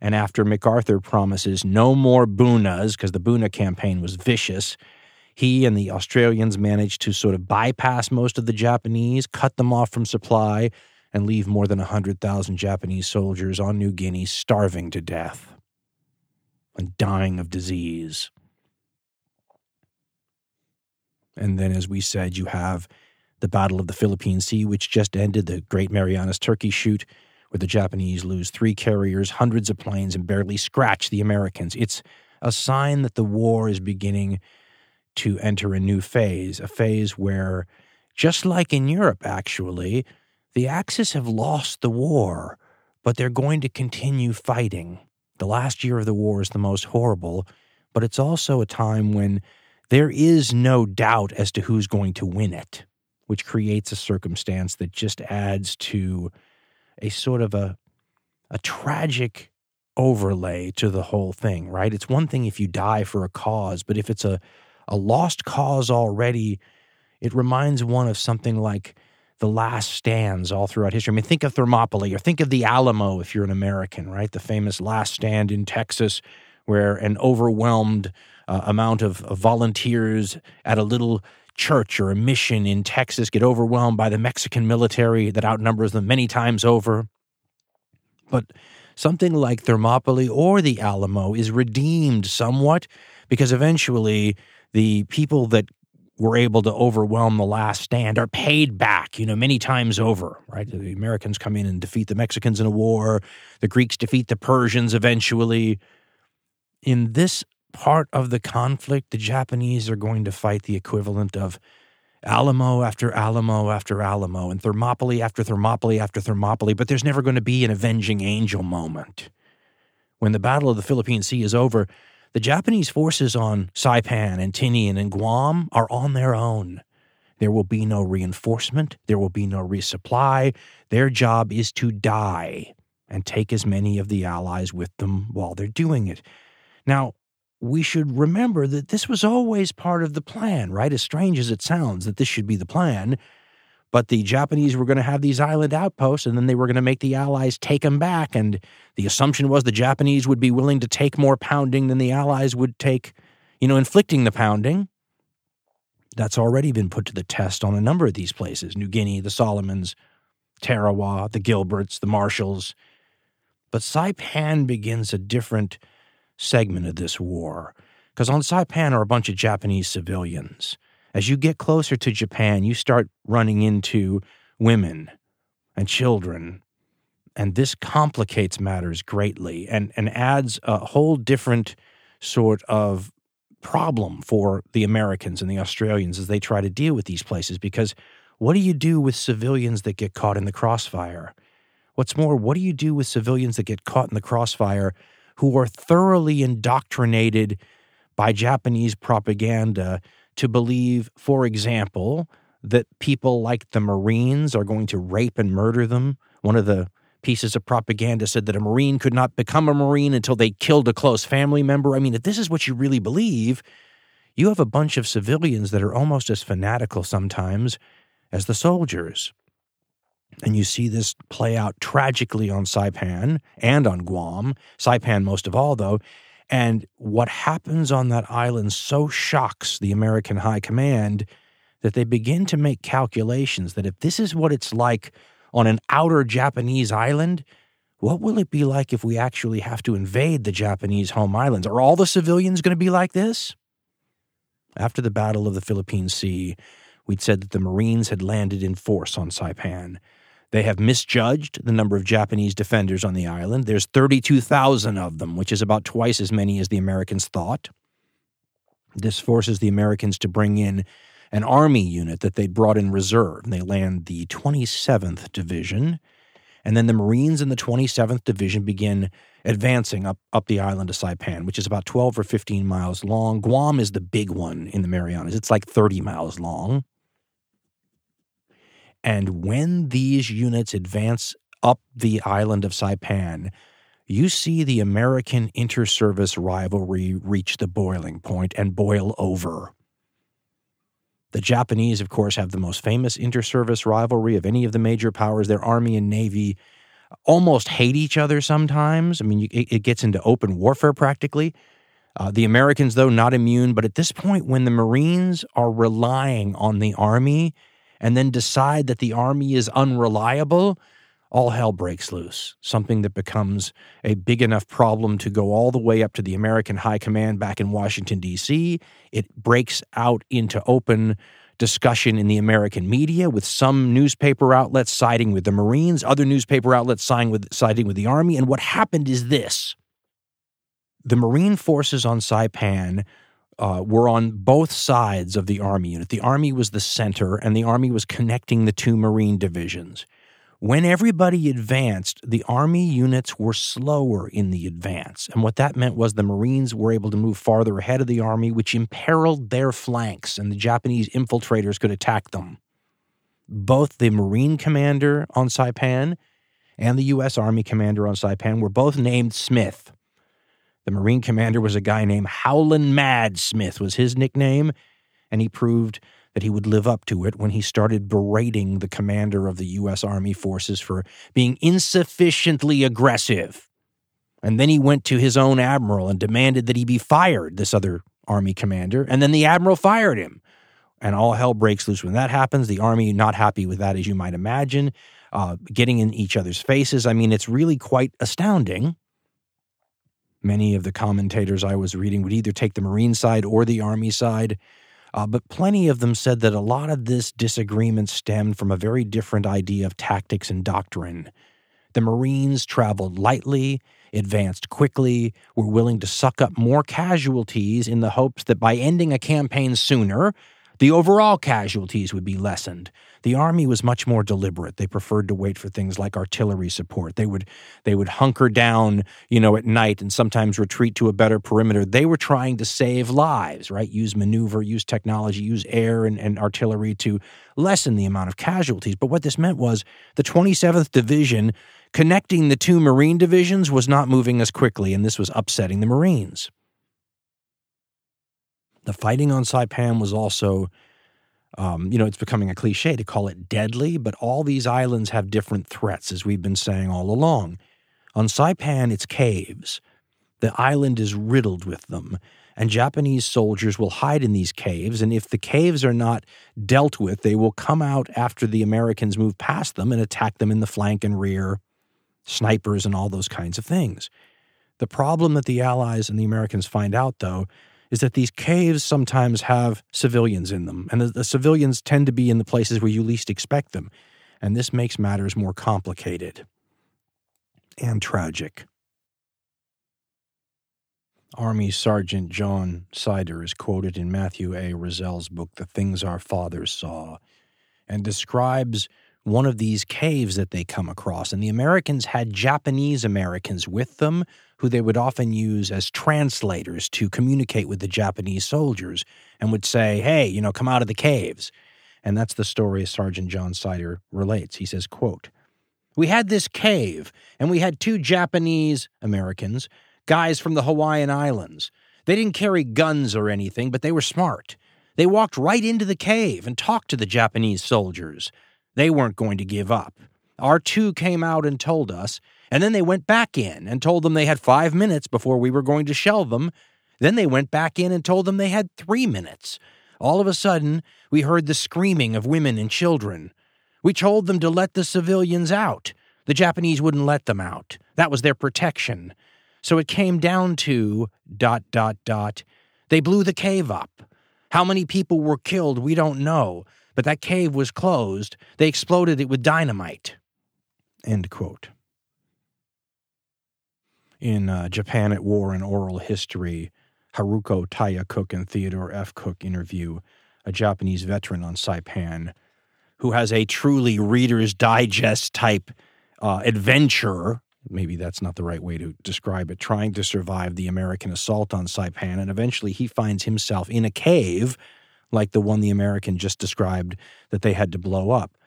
And after MacArthur promises no more Bunas, because the Buna campaign was vicious, he and the Australians managed to sort of bypass most of the Japanese, cut them off from supply, and leave more than 100,000 Japanese soldiers on New Guinea starving to death and dying of disease. And then, as we said, you have the Battle of the Philippine Sea, which just ended, the Great Marianas Turkey Shoot, where the Japanese lose three carriers, hundreds of planes, and barely scratch the Americans. It's a sign that the war is beginning to enter a new phase, a phase where, just like in Europe, actually, the Axis have lost the war, but they're going to continue fighting. The last year of the war is the most horrible, but it's also a time when there is no doubt as to who's going to win it, which creates a circumstance that just adds to a sort of a, a tragic overlay to the whole thing, right? It's one thing if you die for a cause, but if it's a a lost cause already, it reminds one of something like the last stands all throughout history. I mean, think of Thermopylae or think of the Alamo if you're an American, right? The famous last stand in Texas, where an overwhelmed uh, amount of, of volunteers at a little church or a mission in Texas get overwhelmed by the Mexican military that outnumbers them many times over. But something like Thermopylae or the Alamo is redeemed somewhat because eventually the people that were able to overwhelm the last stand are paid back, you know, many times over, right? The Americans come in and defeat the Mexicans in a war, the Greeks defeat the Persians eventually. In this part of the conflict, the Japanese are going to fight the equivalent of Alamo after Alamo after Alamo and Thermopylae after Thermopylae after Thermopylae, but there's never going to be an avenging angel moment. When the Battle of the Philippine Sea is over, the Japanese forces on Saipan and Tinian and Guam are on their own. There will be no reinforcement, there will be no resupply. Their job is to die and take as many of the Allies with them while they're doing it. Now, we should remember that this was always part of the plan, right? As strange as it sounds that this should be the plan, but the Japanese were going to have these island outposts, and then they were going to make the Allies take them back. And the assumption was the Japanese would be willing to take more pounding than the Allies would take, you know, inflicting the pounding. That's already been put to the test on a number of these places New Guinea, the Solomons, Tarawa, the Gilberts, the Marshalls. But Saipan begins a different segment of this war. Because on Saipan are a bunch of Japanese civilians as you get closer to Japan, you start running into women and children. And this complicates matters greatly and, and adds a whole different sort of problem for the Americans and the Australians as they try to deal with these places. Because what do you do with civilians that get caught in the crossfire? What's more, what do you do with civilians that get caught in the crossfire who are thoroughly indoctrinated by Japanese propaganda to believe, for example, that people like the Marines are going to rape and murder them. One of the pieces of propaganda said that a Marine could not become a Marine until they killed a close family member. I mean, if this is what you really believe, you have a bunch of civilians that are almost as fanatical sometimes as the soldiers. And you see this play out tragically on Saipan and on Guam. Saipan, most of all, though, and what happens on that island so shocks the American high command that they begin to make calculations that if this is what it's like on an outer Japanese island, what will it be like if we actually have to invade the Japanese home islands? Are all the civilians going to be like this? After the Battle of the Philippine Sea, we'd said that the Marines had landed in force on Saipan. They have misjudged the number of Japanese defenders on the island. There's 32,000 of them, which is about twice as many as the Americans thought. This forces the Americans to bring in an army unit that they'd brought in reserve. They land the 27th Division. And then the Marines in the 27th Division begin advancing up, up the island of Saipan, which is about 12 or 15 miles long. Guam is the big one in the Marianas, it's like 30 miles long. And when these units advance up the island of Saipan, you see the American inter service rivalry reach the boiling point and boil over. The Japanese, of course, have the most famous inter service rivalry of any of the major powers. Their army and navy almost hate each other sometimes. I mean, it, it gets into open warfare practically. Uh, the Americans, though, not immune. But at this point, when the Marines are relying on the army and then decide that the army is unreliable, all hell breaks loose. Something that becomes a big enough problem to go all the way up to the American High Command back in Washington, D.C. It breaks out into open discussion in the American media, with some newspaper outlets siding with the Marines, other newspaper outlets siding with, siding with the Army. And what happened is this the Marine forces on Saipan uh, were on both sides of the Army unit. The Army was the center, and the Army was connecting the two Marine divisions. When everybody advanced, the Army units were slower in the advance. And what that meant was the Marines were able to move farther ahead of the Army, which imperiled their flanks, and the Japanese infiltrators could attack them. Both the Marine commander on Saipan and the U.S. Army commander on Saipan were both named Smith. The Marine commander was a guy named Howlin' Mad Smith, was his nickname, and he proved that he would live up to it when he started berating the commander of the U.S. Army forces for being insufficiently aggressive. And then he went to his own admiral and demanded that he be fired, this other Army commander, and then the admiral fired him. And all hell breaks loose when that happens. The Army, not happy with that, as you might imagine, uh, getting in each other's faces. I mean, it's really quite astounding. Many of the commentators I was reading would either take the Marine side or the Army side. Uh, but plenty of them said that a lot of this disagreement stemmed from a very different idea of tactics and doctrine. The Marines traveled lightly, advanced quickly, were willing to suck up more casualties in the hopes that by ending a campaign sooner, the overall casualties would be lessened. The army was much more deliberate. They preferred to wait for things like artillery support. They would they would hunker down, you know, at night and sometimes retreat to a better perimeter. They were trying to save lives, right? Use maneuver, use technology, use air and, and artillery to lessen the amount of casualties. But what this meant was the 27th Division connecting the two Marine divisions was not moving as quickly, and this was upsetting the Marines. The fighting on Saipan was also, um, you know, it's becoming a cliche to call it deadly, but all these islands have different threats, as we've been saying all along. On Saipan, it's caves. The island is riddled with them, and Japanese soldiers will hide in these caves. And if the caves are not dealt with, they will come out after the Americans move past them and attack them in the flank and rear, snipers, and all those kinds of things. The problem that the Allies and the Americans find out, though, is that these caves sometimes have civilians in them, and the, the, civilians tend to be in the places where you least expect them. And this makes matters more complicated and tragic. Army Sergeant John Sider is quoted in Matthew A. Rozell's book, The Things Our Fathers Saw, and describes one of these caves that they come across. And the Americans had Japanese Americans with them who they would often use as translators to communicate with the Japanese soldiers and would say, hey, you know, come out of the caves. And that's the story Sergeant John Sider relates. He says, quote, We had this cave, and we had two Japanese Americans, guys from the Hawaiian Islands. They didn't carry guns or anything, but they were smart. They walked right into the cave and talked to the Japanese soldiers. They weren't going to give up. Our two came out and told us, and then they went back in and told them they had five minutes before we were going to shell them. Then they went back in and told them they had three minutes. All of a sudden, we heard the screaming of women and children. We told them to let the civilians out. The Japanese wouldn't let them out. That was their protection. So it came down to dot dot dot. They blew the cave up. How many people were killed, we don't know, but that cave was closed. They exploded it with dynamite. End quote. In uh, Japan at War and Oral History, Haruko Taya Cook and Theodore F. Cook interview a Japanese veteran on Saipan who has a truly Reader's Digest type uh, adventure. Maybe that's not the right way to describe it, trying to survive the American assault on Saipan. And eventually he finds himself in a cave like the one the American just described that they had to blow up.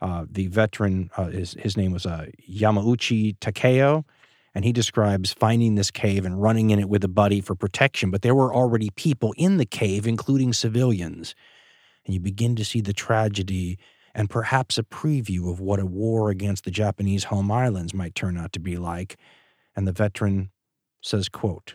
Uh, the veteran, uh, his, his name was uh, Yamauchi Takeo, and he describes finding this cave and running in it with a buddy for protection. But there were already people in the cave, including civilians. And you begin to see the tragedy and perhaps a preview of what a war against the Japanese home islands might turn out to be like. And the veteran says, quote,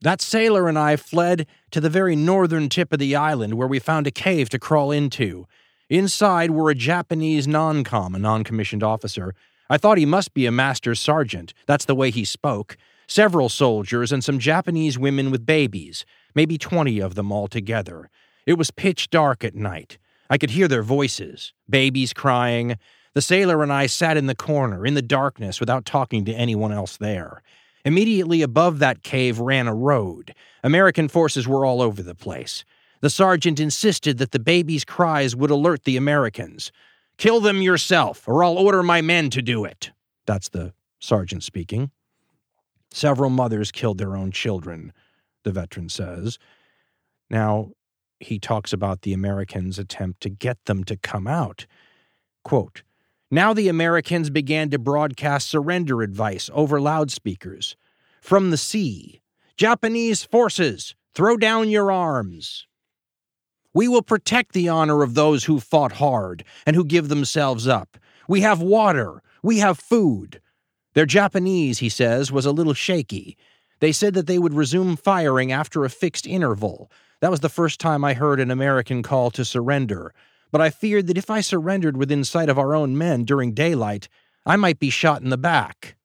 that sailor and I fled to the very northern tip of the island where we found a cave to crawl into. Inside were a Japanese non com, a non commissioned officer. I thought he must be a master sergeant. That's the way he spoke. Several soldiers and some Japanese women with babies, maybe 20 of them all together. It was pitch dark at night. I could hear their voices, babies crying. The sailor and I sat in the corner, in the darkness, without talking to anyone else there. Immediately above that cave ran a road. American forces were all over the place. The sergeant insisted that the baby's cries would alert the Americans. Kill them yourself, or I'll order my men to do it. That's the sergeant speaking. Several mothers killed their own children, the veteran says. Now, he talks about the Americans' attempt to get them to come out. Quote, now the Americans began to broadcast surrender advice over loudspeakers. From the sea, Japanese forces, throw down your arms. We will protect the honor of those who fought hard and who give themselves up. We have water. We have food. Their Japanese, he says, was a little shaky. They said that they would resume firing after a fixed interval. That was the first time I heard an American call to surrender but I feared that if I surrendered within sight of our own men during daylight, I might be shot in the back.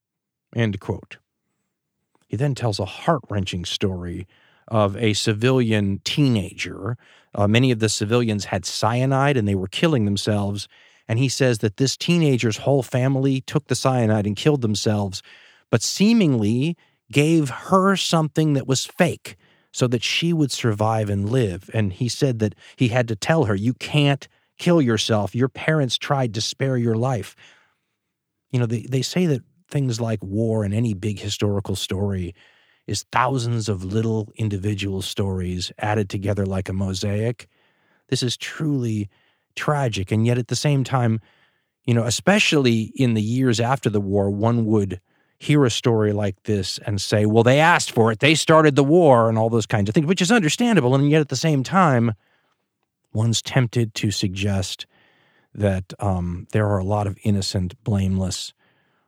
He then tells a heart wrenching story of a civilian teenager. Uh, many of the civilians had cyanide and they were killing themselves. And he says that this teenager's whole family took the cyanide and killed themselves, but seemingly gave her something that was fake so that she would survive and live. And he said that he had to tell her, You can't kill yourself. Your parents tried to spare your life. You know, they, they say that things like war and any big historical story is thousands of little individual stories added together like a mosaic. This is truly tragic. And yet at the same time, you know, especially in the years after the war, one would hear a story like this and say, well, they asked for it, they started the war, and all those kinds of things, which is understandable. And yet at the same time, one's tempted to suggest that um, there are a lot of innocent, blameless,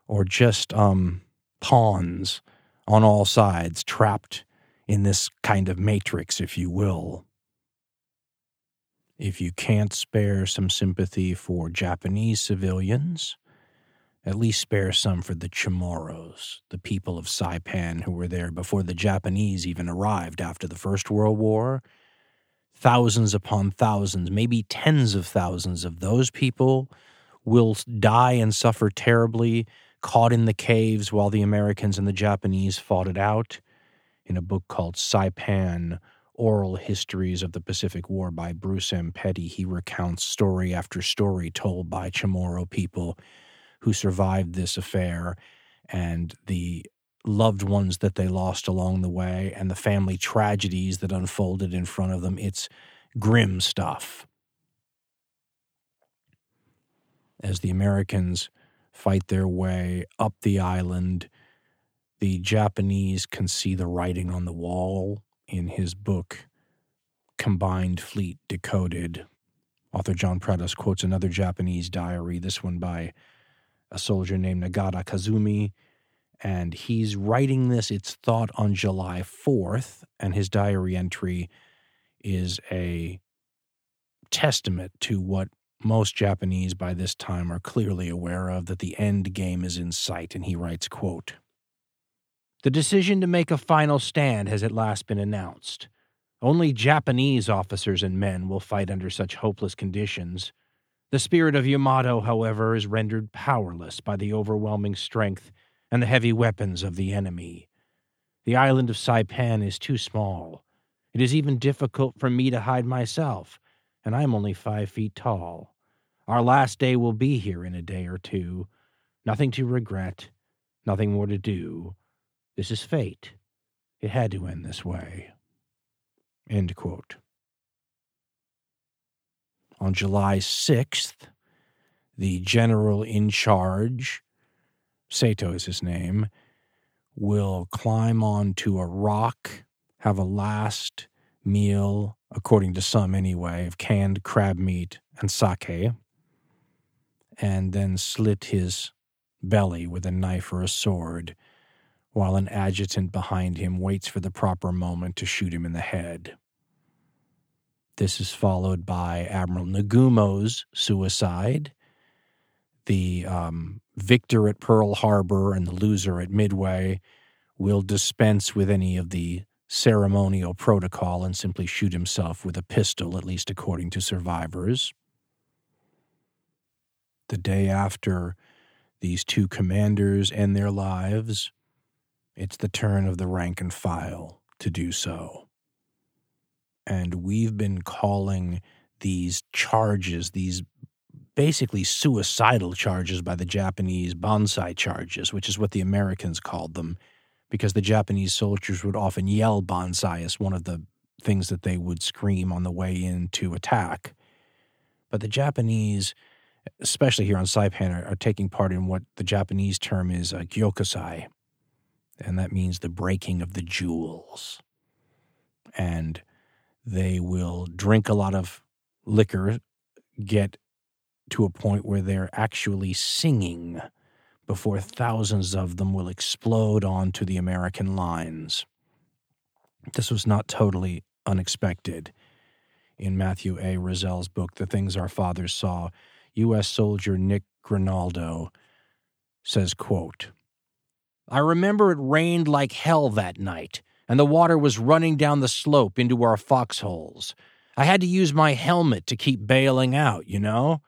or just um, pawns on all sides trapped in this kind of matrix, if you will. If you can't spare some sympathy for Japanese civilians, at least spare some for the Chamorros, the people of Saipan who were there before the Japanese even arrived after the First World War. Thousands upon thousands, maybe tens of thousands of those people will die and suffer terribly, caught in the caves while the Americans and the Japanese fought it out. In a book called Saipan Oral Histories of the Pacific War by Bruce M. Petty, he recounts story after story told by Chamorro people who survived this affair and the loved ones that they lost along the way and the family tragedies that unfolded in front of them. It's grim stuff. As the Americans fight their way up the island, the Japanese can see the writing on the wall in his book, Combined Fleet Decoded. Author John Prados quotes another Japanese diary, this one by a soldier named Nagata Kazumi. And he's writing this, it's thought on July 4th, and his diary entry is a testament to what most Japanese by this time are clearly aware of that the end game is in sight and he writes quote The decision to make a final stand has at last been announced. Only Japanese officers and men will fight under such hopeless conditions. The spirit of Yamato, however, is rendered powerless by the overwhelming strength and the heavy weapons of the enemy. The island of Saipan is too small. It is even difficult for me to hide myself, and I am only five feet tall. Our last day will be here in a day or two. Nothing to regret, nothing more to do. This is fate. It had to end this way. End quote. On July 6th, the general in charge, Sato is his name, will climb onto a rock, have a last meal, according to some anyway, of canned crab meat and sake, and then slit his belly with a knife or a sword, while an adjutant behind him waits for the proper moment to shoot him in the head. This is followed by Admiral Nagumo's suicide. The um, victor at Pearl Harbor and the loser at Midway will dispense with any of the ceremonial protocol and simply shoot himself with a pistol, at least according to survivors. The day after these two commanders end their lives, it's the turn of the rank and file to do so and we've been calling these charges, these basically suicidal charges by the Japanese banzai charges, which is what the Americans called them, because the Japanese soldiers would often yell banzai as one of the things that they would scream on the way in to attack. But the Japanese, especially here on Saipan, are, are taking part in what the Japanese term is a gyokusai, and that means the breaking of the jewels. And they will drink a lot of liquor, get to a point where they're actually singing before thousands of them will explode onto the American lines. This was not totally unexpected. In Matthew A. Rozell's book, The Things Our Fathers Saw, U.S. soldier Nick Grinaldo says, quote, I remember it rained like hell that night and the water was running down the slope into our foxholes. I had to use my helmet to keep bailing out, you know?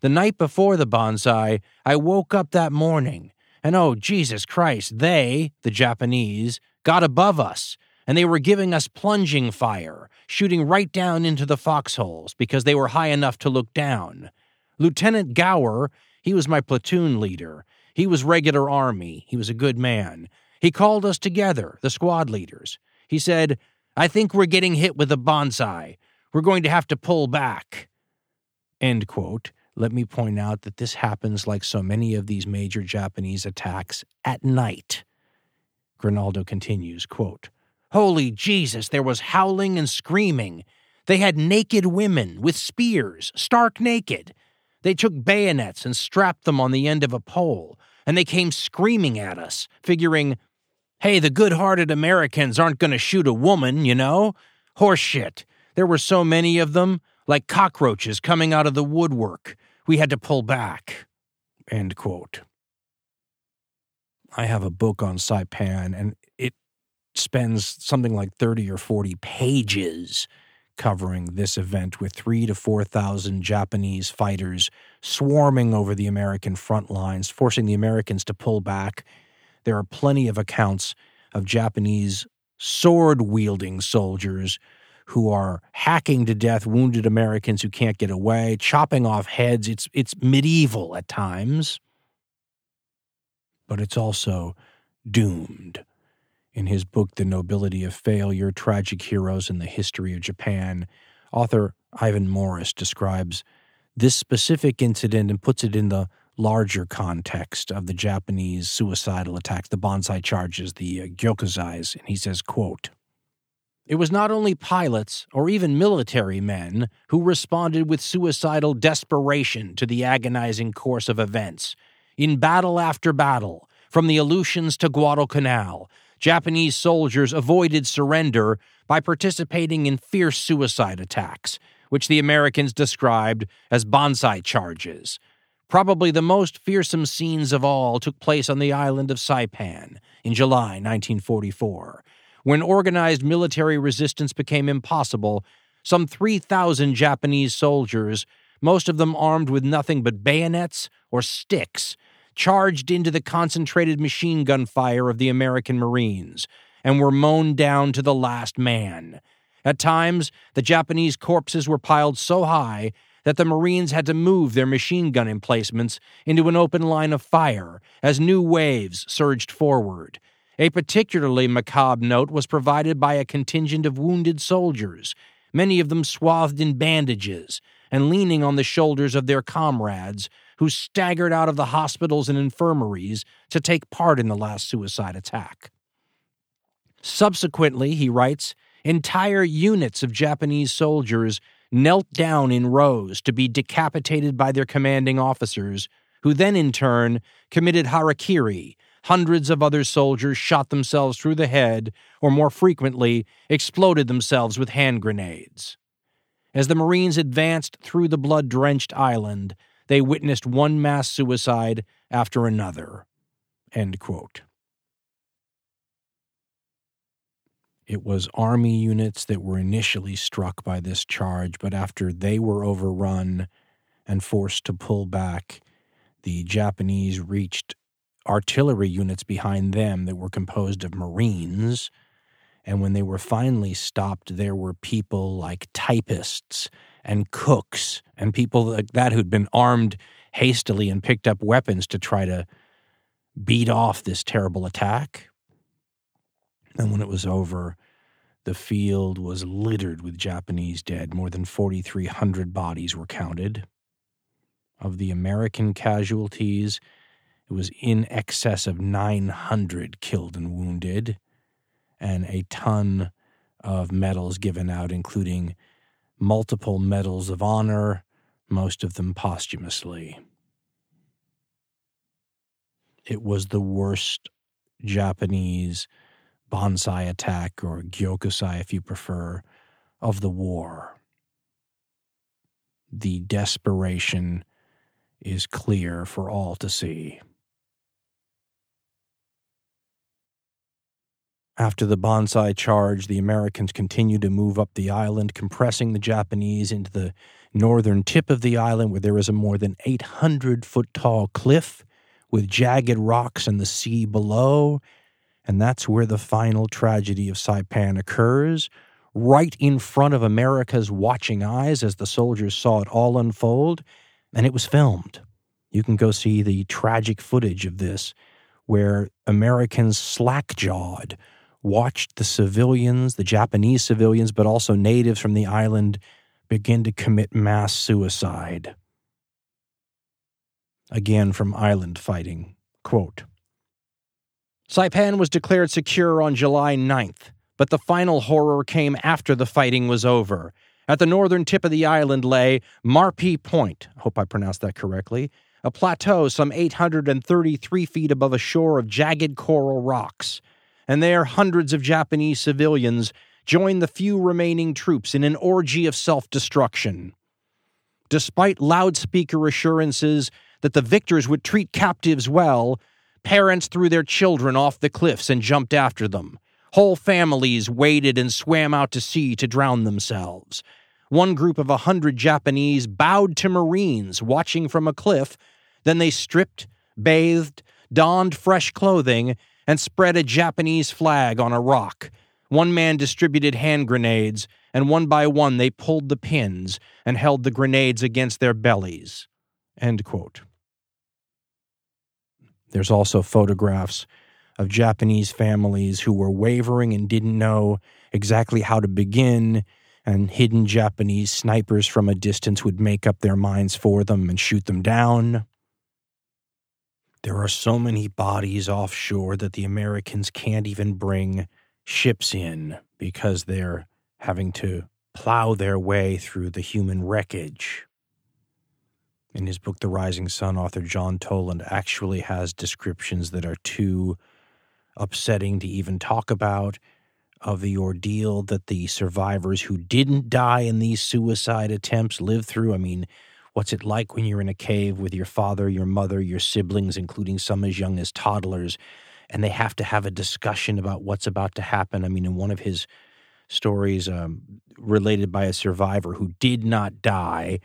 The night before the banzai, I woke up that morning, and oh, Jesus Christ, they, the Japanese, got above us, and they were giving us plunging fire, shooting right down into the foxholes because they were high enough to look down. Lieutenant Gower, he was my platoon leader. He was regular army. He was a good man. He called us together, the squad leaders. He said, I think we're getting hit with a banzai. We're going to have to pull back. End quote. Let me point out that this happens like so many of these major Japanese attacks at night. Grinaldo continues, quote, Holy Jesus, there was howling and screaming. They had naked women with spears, stark naked. They took bayonets and strapped them on the end of a pole, and they came screaming at us, figuring, Hey, the good hearted Americans aren't going to shoot a woman, you know? Horseshit. There were so many of them, like cockroaches coming out of the woodwork. We had to pull back. End quote. I have a book on Saipan, and it spends something like 30 or 40 pages covering this event with three to 4,000 Japanese fighters swarming over the American front lines, forcing the Americans to pull back there are plenty of accounts of Japanese sword wielding soldiers who are hacking to death wounded Americans who can't get away, chopping off heads. It's, it's medieval at times, but it's also doomed. In his book, The Nobility of Failure Tragic Heroes in the History of Japan, author Ivan Morris describes this specific incident and puts it in the larger context of the Japanese suicidal attacks, the banzai charges, the uh, gyokusais, and he says, quote, it was not only pilots or even military men who responded with suicidal desperation to the agonizing course of events. In battle after battle, from the Aleutians to Guadalcanal, Japanese soldiers avoided surrender by participating in fierce suicide attacks, which the Americans described as banzai charges. Probably the most fearsome scenes of all took place on the island of Saipan in July 1944. When organized military resistance became impossible, some 3,000 Japanese soldiers, most of them armed with nothing but bayonets or sticks, charged into the concentrated machine gun fire of the American Marines and were mown down to the last man. At times, the Japanese corpses were piled so high that the Marines had to move their machine gun emplacements into an open line of fire as new waves surged forward. A particularly macabre note was provided by a contingent of wounded soldiers, many of them swathed in bandages and leaning on the shoulders of their comrades who staggered out of the hospitals and infirmaries to take part in the last suicide attack. Subsequently, he writes, entire units of Japanese soldiers knelt down in rows to be decapitated by their commanding officers, who then in turn committed harakiri. Hundreds of other soldiers shot themselves through the head, or more frequently, exploded themselves with hand grenades. As the Marines advanced through the blood drenched island, they witnessed one mass suicide after another. It was Army units that were initially struck by this charge, but after they were overrun and forced to pull back, the Japanese reached artillery units behind them that were composed of Marines. And when they were finally stopped, there were people like typists and cooks and people like that who'd been armed hastily and picked up weapons to try to beat off this terrible attack. And when it was over, the field was littered with Japanese dead. More than 4,300 bodies were counted. Of the American casualties, it was in excess of 900 killed and wounded, and a ton of medals given out, including multiple medals of honor, most of them posthumously. It was the worst Japanese banzai attack, or gyokusai if you prefer, of the war. The desperation is clear for all to see. After the Banzai charge, the Americans continued to move up the island, compressing the Japanese into the northern tip of the island, where there is a more than 800 foot tall cliff with jagged rocks and the sea below. And that's where the final tragedy of Saipan occurs, right in front of America's watching eyes as the soldiers saw it all unfold. And it was filmed. You can go see the tragic footage of this, where Americans slack jawed watched the civilians, the Japanese civilians, but also natives from the island, begin to commit mass suicide. Again from Island Fighting quote, Saipan was declared secure on July 9th, but the final horror came after the fighting was over. At the northern tip of the island lay Marpi Point, hope I pronounced that correctly, a plateau some 833 feet above a shore of jagged coral rocks and there hundreds of Japanese civilians joined the few remaining troops in an orgy of self destruction. Despite loudspeaker assurances that the victors would treat captives well, parents threw their children off the cliffs and jumped after them. Whole families waded and swam out to sea to drown themselves. One group of a hundred Japanese bowed to Marines watching from a cliff. Then they stripped, bathed, donned fresh clothing, and spread a Japanese flag on a rock. One man distributed hand grenades, and one by one they pulled the pins and held the grenades against their bellies. There's also photographs of Japanese families who were wavering and didn't know exactly how to begin, and hidden Japanese snipers from a distance would make up their minds for them and shoot them down. There are so many bodies offshore that the Americans can't even bring ships in because they're having to plow their way through the human wreckage. In his book, The Rising Sun, author John Toland actually has descriptions that are too upsetting to even talk about, of the ordeal that the survivors who didn't die in these suicide attempts lived through. I mean, what's it like when you're in a cave with your father, your mother, your siblings, including some as young as toddlers, and they have to have a discussion about what's about to happen? I mean, in one of his stories um, related by a survivor who did not die,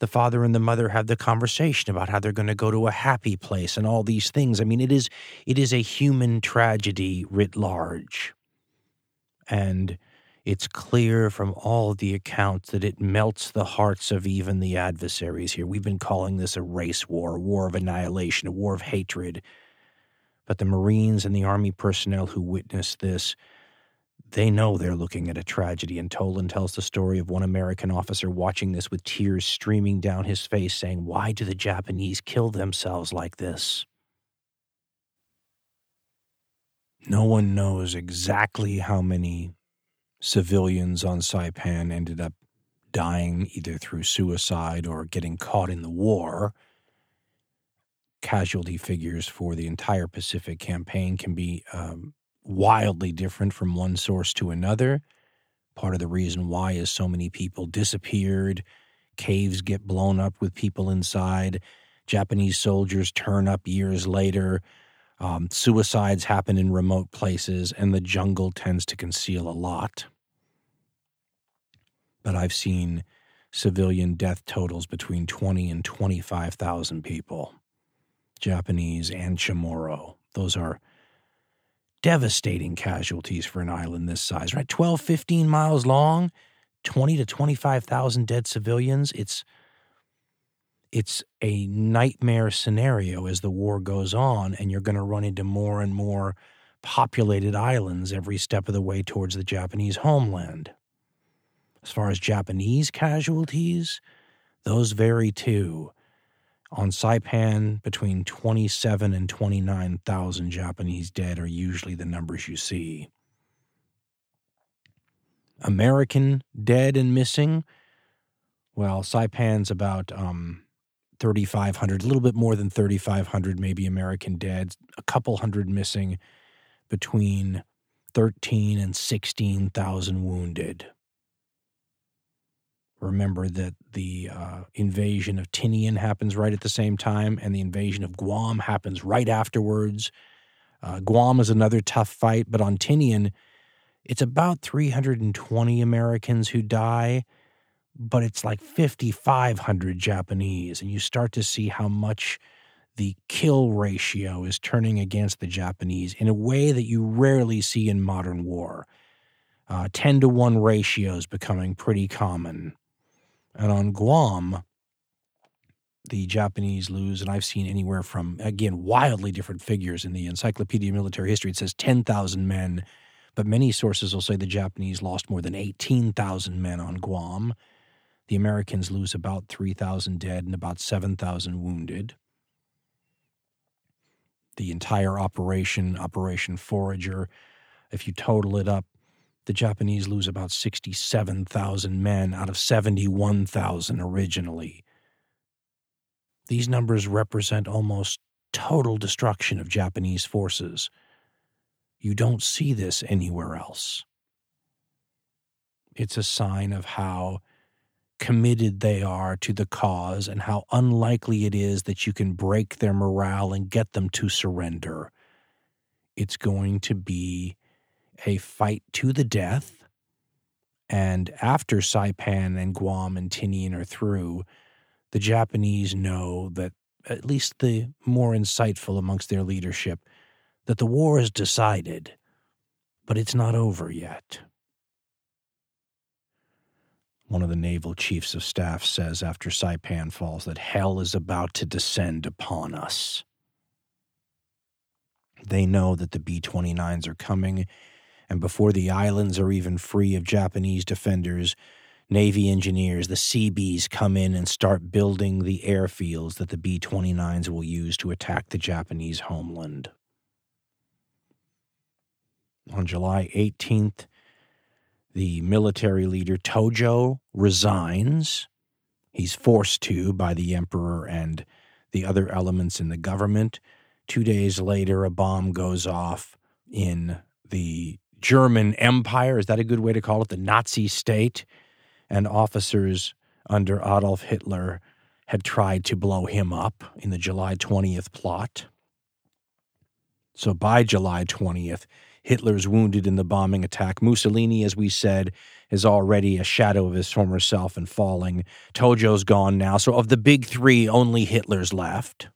the father and the mother have the conversation about how they're going to go to a happy place and all these things. I mean, it is it is a human tragedy writ large. And it's clear from all the accounts that it melts the hearts of even the adversaries here. We've been calling this a race war, a war of annihilation, a war of hatred. But the Marines and the Army personnel who witnessed this, they know they're looking at a tragedy. And Toland tells the story of one American officer watching this with tears streaming down his face, saying, Why do the Japanese kill themselves like this? No one knows exactly how many civilians on Saipan ended up dying either through suicide or getting caught in the war. Casualty figures for the entire Pacific campaign can be um, wildly different from one source to another. Part of the reason why is so many people disappeared, caves get blown up with people inside, Japanese soldiers turn up years later. Um, suicides happen in remote places, and the jungle tends to conceal a lot. But I've seen civilian death totals between 20 and 25,000 people, Japanese and Chamorro. Those are devastating casualties for an island this size, right? 12, 15 miles long, 20 to 25,000 dead civilians. It's it's a nightmare scenario as the war goes on, and you're going to run into more and more populated islands every step of the way towards the Japanese homeland. As far as Japanese casualties, those vary too. On Saipan, between 27 and 29,000 Japanese dead are usually the numbers you see. American dead and missing, well, Saipan's about um, 3,500, a little bit more than 3,500, maybe American dead, a couple hundred missing, between 13 and 16,000 wounded. Remember that the uh, invasion of Tinian happens right at the same time, and the invasion of Guam happens right afterwards. Uh, Guam is another tough fight, but on Tinian, it's about 320 Americans who die but it's like 5,500 Japanese. And you start to see how much the kill ratio is turning against the Japanese in a way that you rarely see in modern war. Uh, 10 to 1 ratios becoming pretty common. And on Guam, the Japanese lose, and I've seen anywhere from, again, wildly different figures in the Encyclopedia of Military History. It says 10,000 men, but many sources will say the Japanese lost more than 18,000 men on Guam. The Americans lose about 3,000 dead and about 7,000 wounded. The entire operation, Operation Forager, if you total it up, the Japanese lose about 67,000 men out of 71,000 originally. These numbers represent almost total destruction of Japanese forces. You don't see this anywhere else. It's a sign of how committed they are to the cause and how unlikely it is that you can break their morale and get them to surrender. It's going to be a fight to the death. And after Saipan and Guam and Tinian are through, the Japanese know that, at least the more insightful amongst their leadership, that the war is decided, but it's not over yet one of the naval chiefs of staff says after Saipan falls that hell is about to descend upon us. They know that the B 29s are coming, and before the islands are even free of Japanese defenders, Navy engineers, the Seabees, come in and start building the airfields that the B 29s will use to attack the Japanese homeland. On July 18th, the military leader Tojo resigns. He's forced to by the emperor and the other elements in the government. Two days later, a bomb goes off, in the German Empire. Is that a good way to call it? The Nazi state. And officers under Adolf Hitler had tried to blow him up in the July 20th plot. So by July 20th, Hitler's wounded in the bombing attack. Mussolini, as we said, is already a shadow of his former self and falling. Tojo's gone now. So of the big three, only Hitler's left.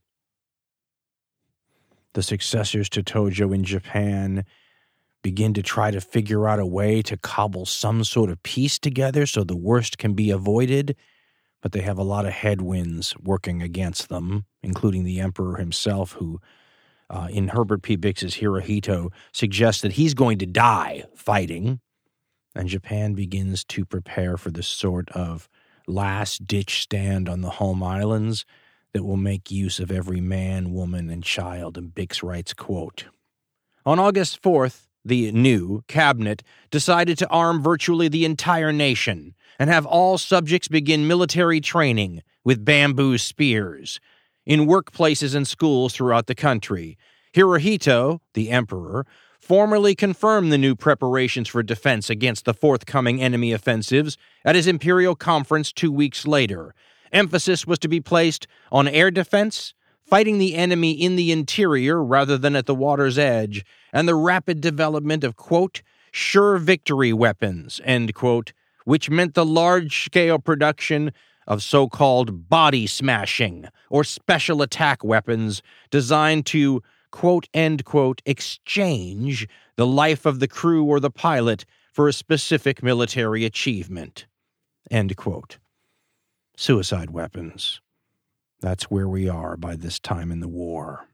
The successors to Tojo in Japan begin to try to figure out a way to cobble some sort of peace together so the worst can be avoided. But they have a lot of headwinds working against them, including the emperor himself, who, uh, in Herbert P. Bix's Hirohito, suggests that he's going to die fighting. And Japan begins to prepare for the sort of last ditch stand on the home islands that will make use of every man, woman, and child. And Bix writes, quote, On August 4th, the new cabinet decided to arm virtually the entire nation and have all subjects begin military training with bamboo spears in workplaces and schools throughout the country. Hirohito, the emperor, formally confirmed the new preparations for defense against the forthcoming enemy offensives at his imperial conference two weeks later. Emphasis was to be placed on air defense, fighting the enemy in the interior rather than at the water's edge, and the rapid development of, quote, sure victory weapons, end quote, which meant the large scale production of so called body smashing or special attack weapons designed to, quote, end quote, exchange the life of the crew or the pilot for a specific military achievement, end quote. Suicide weapons. That's where we are by this time in the war.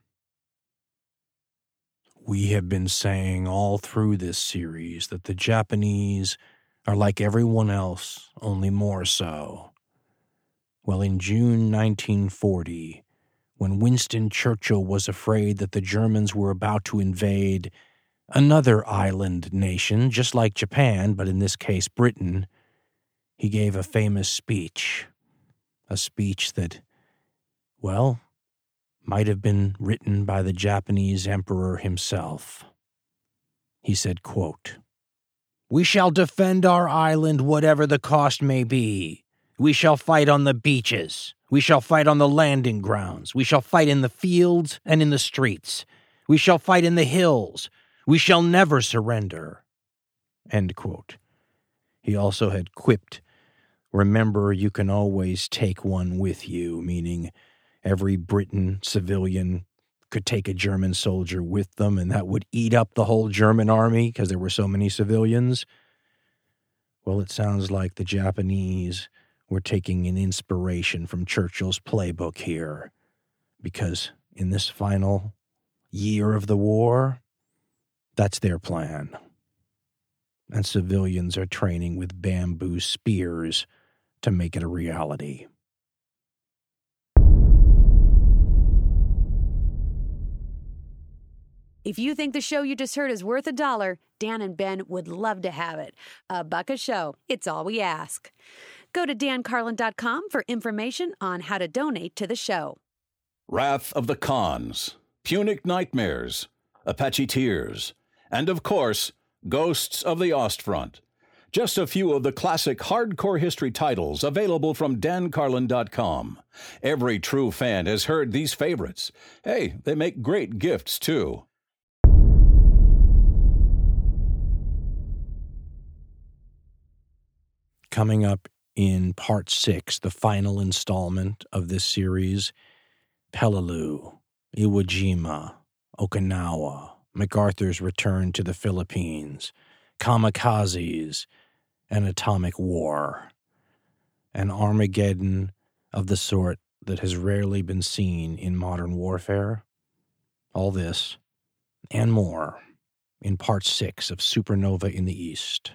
We have been saying all through this series that the Japanese are like everyone else, only more so. Well, in June 1940, when Winston Churchill was afraid that the Germans were about to invade another island nation, just like Japan, but in this case Britain, he gave a famous speech. A speech that well, might have been written by the Japanese emperor himself. He said, quote, We shall defend our island whatever the cost may be. We shall fight on the beaches. We shall fight on the landing grounds. We shall fight in the fields and in the streets. We shall fight in the hills. We shall never surrender. He also had quipped, Remember, you can always take one with you, meaning every Briton civilian could take a German soldier with them, and that would eat up the whole German army because there were so many civilians. Well, it sounds like the Japanese were taking an inspiration from Churchill's playbook here, because in this final year of the war, that's their plan. And civilians are training with bamboo spears to make it a reality. If you think the show you just heard is worth a dollar, Dan and Ben would love to have it. A buck a show, it's all we ask. Go to dancarlin.com for information on how to donate to the show. Wrath of the Khans, Punic Nightmares, Apache Tears, and of course, Ghosts of the Ostfront. Just a few of the classic hardcore history titles available from dancarlin.com. Every true fan has heard these favorites. Hey, they make great gifts too. coming up in part six, the final installment of this series Peleliu, Iwo Jima, Okinawa, MacArthur's return to the Philippines, kamikazes, an atomic war. An Armageddon of the sort that has rarely been seen in modern warfare. All this and more in part six of Supernova in the East.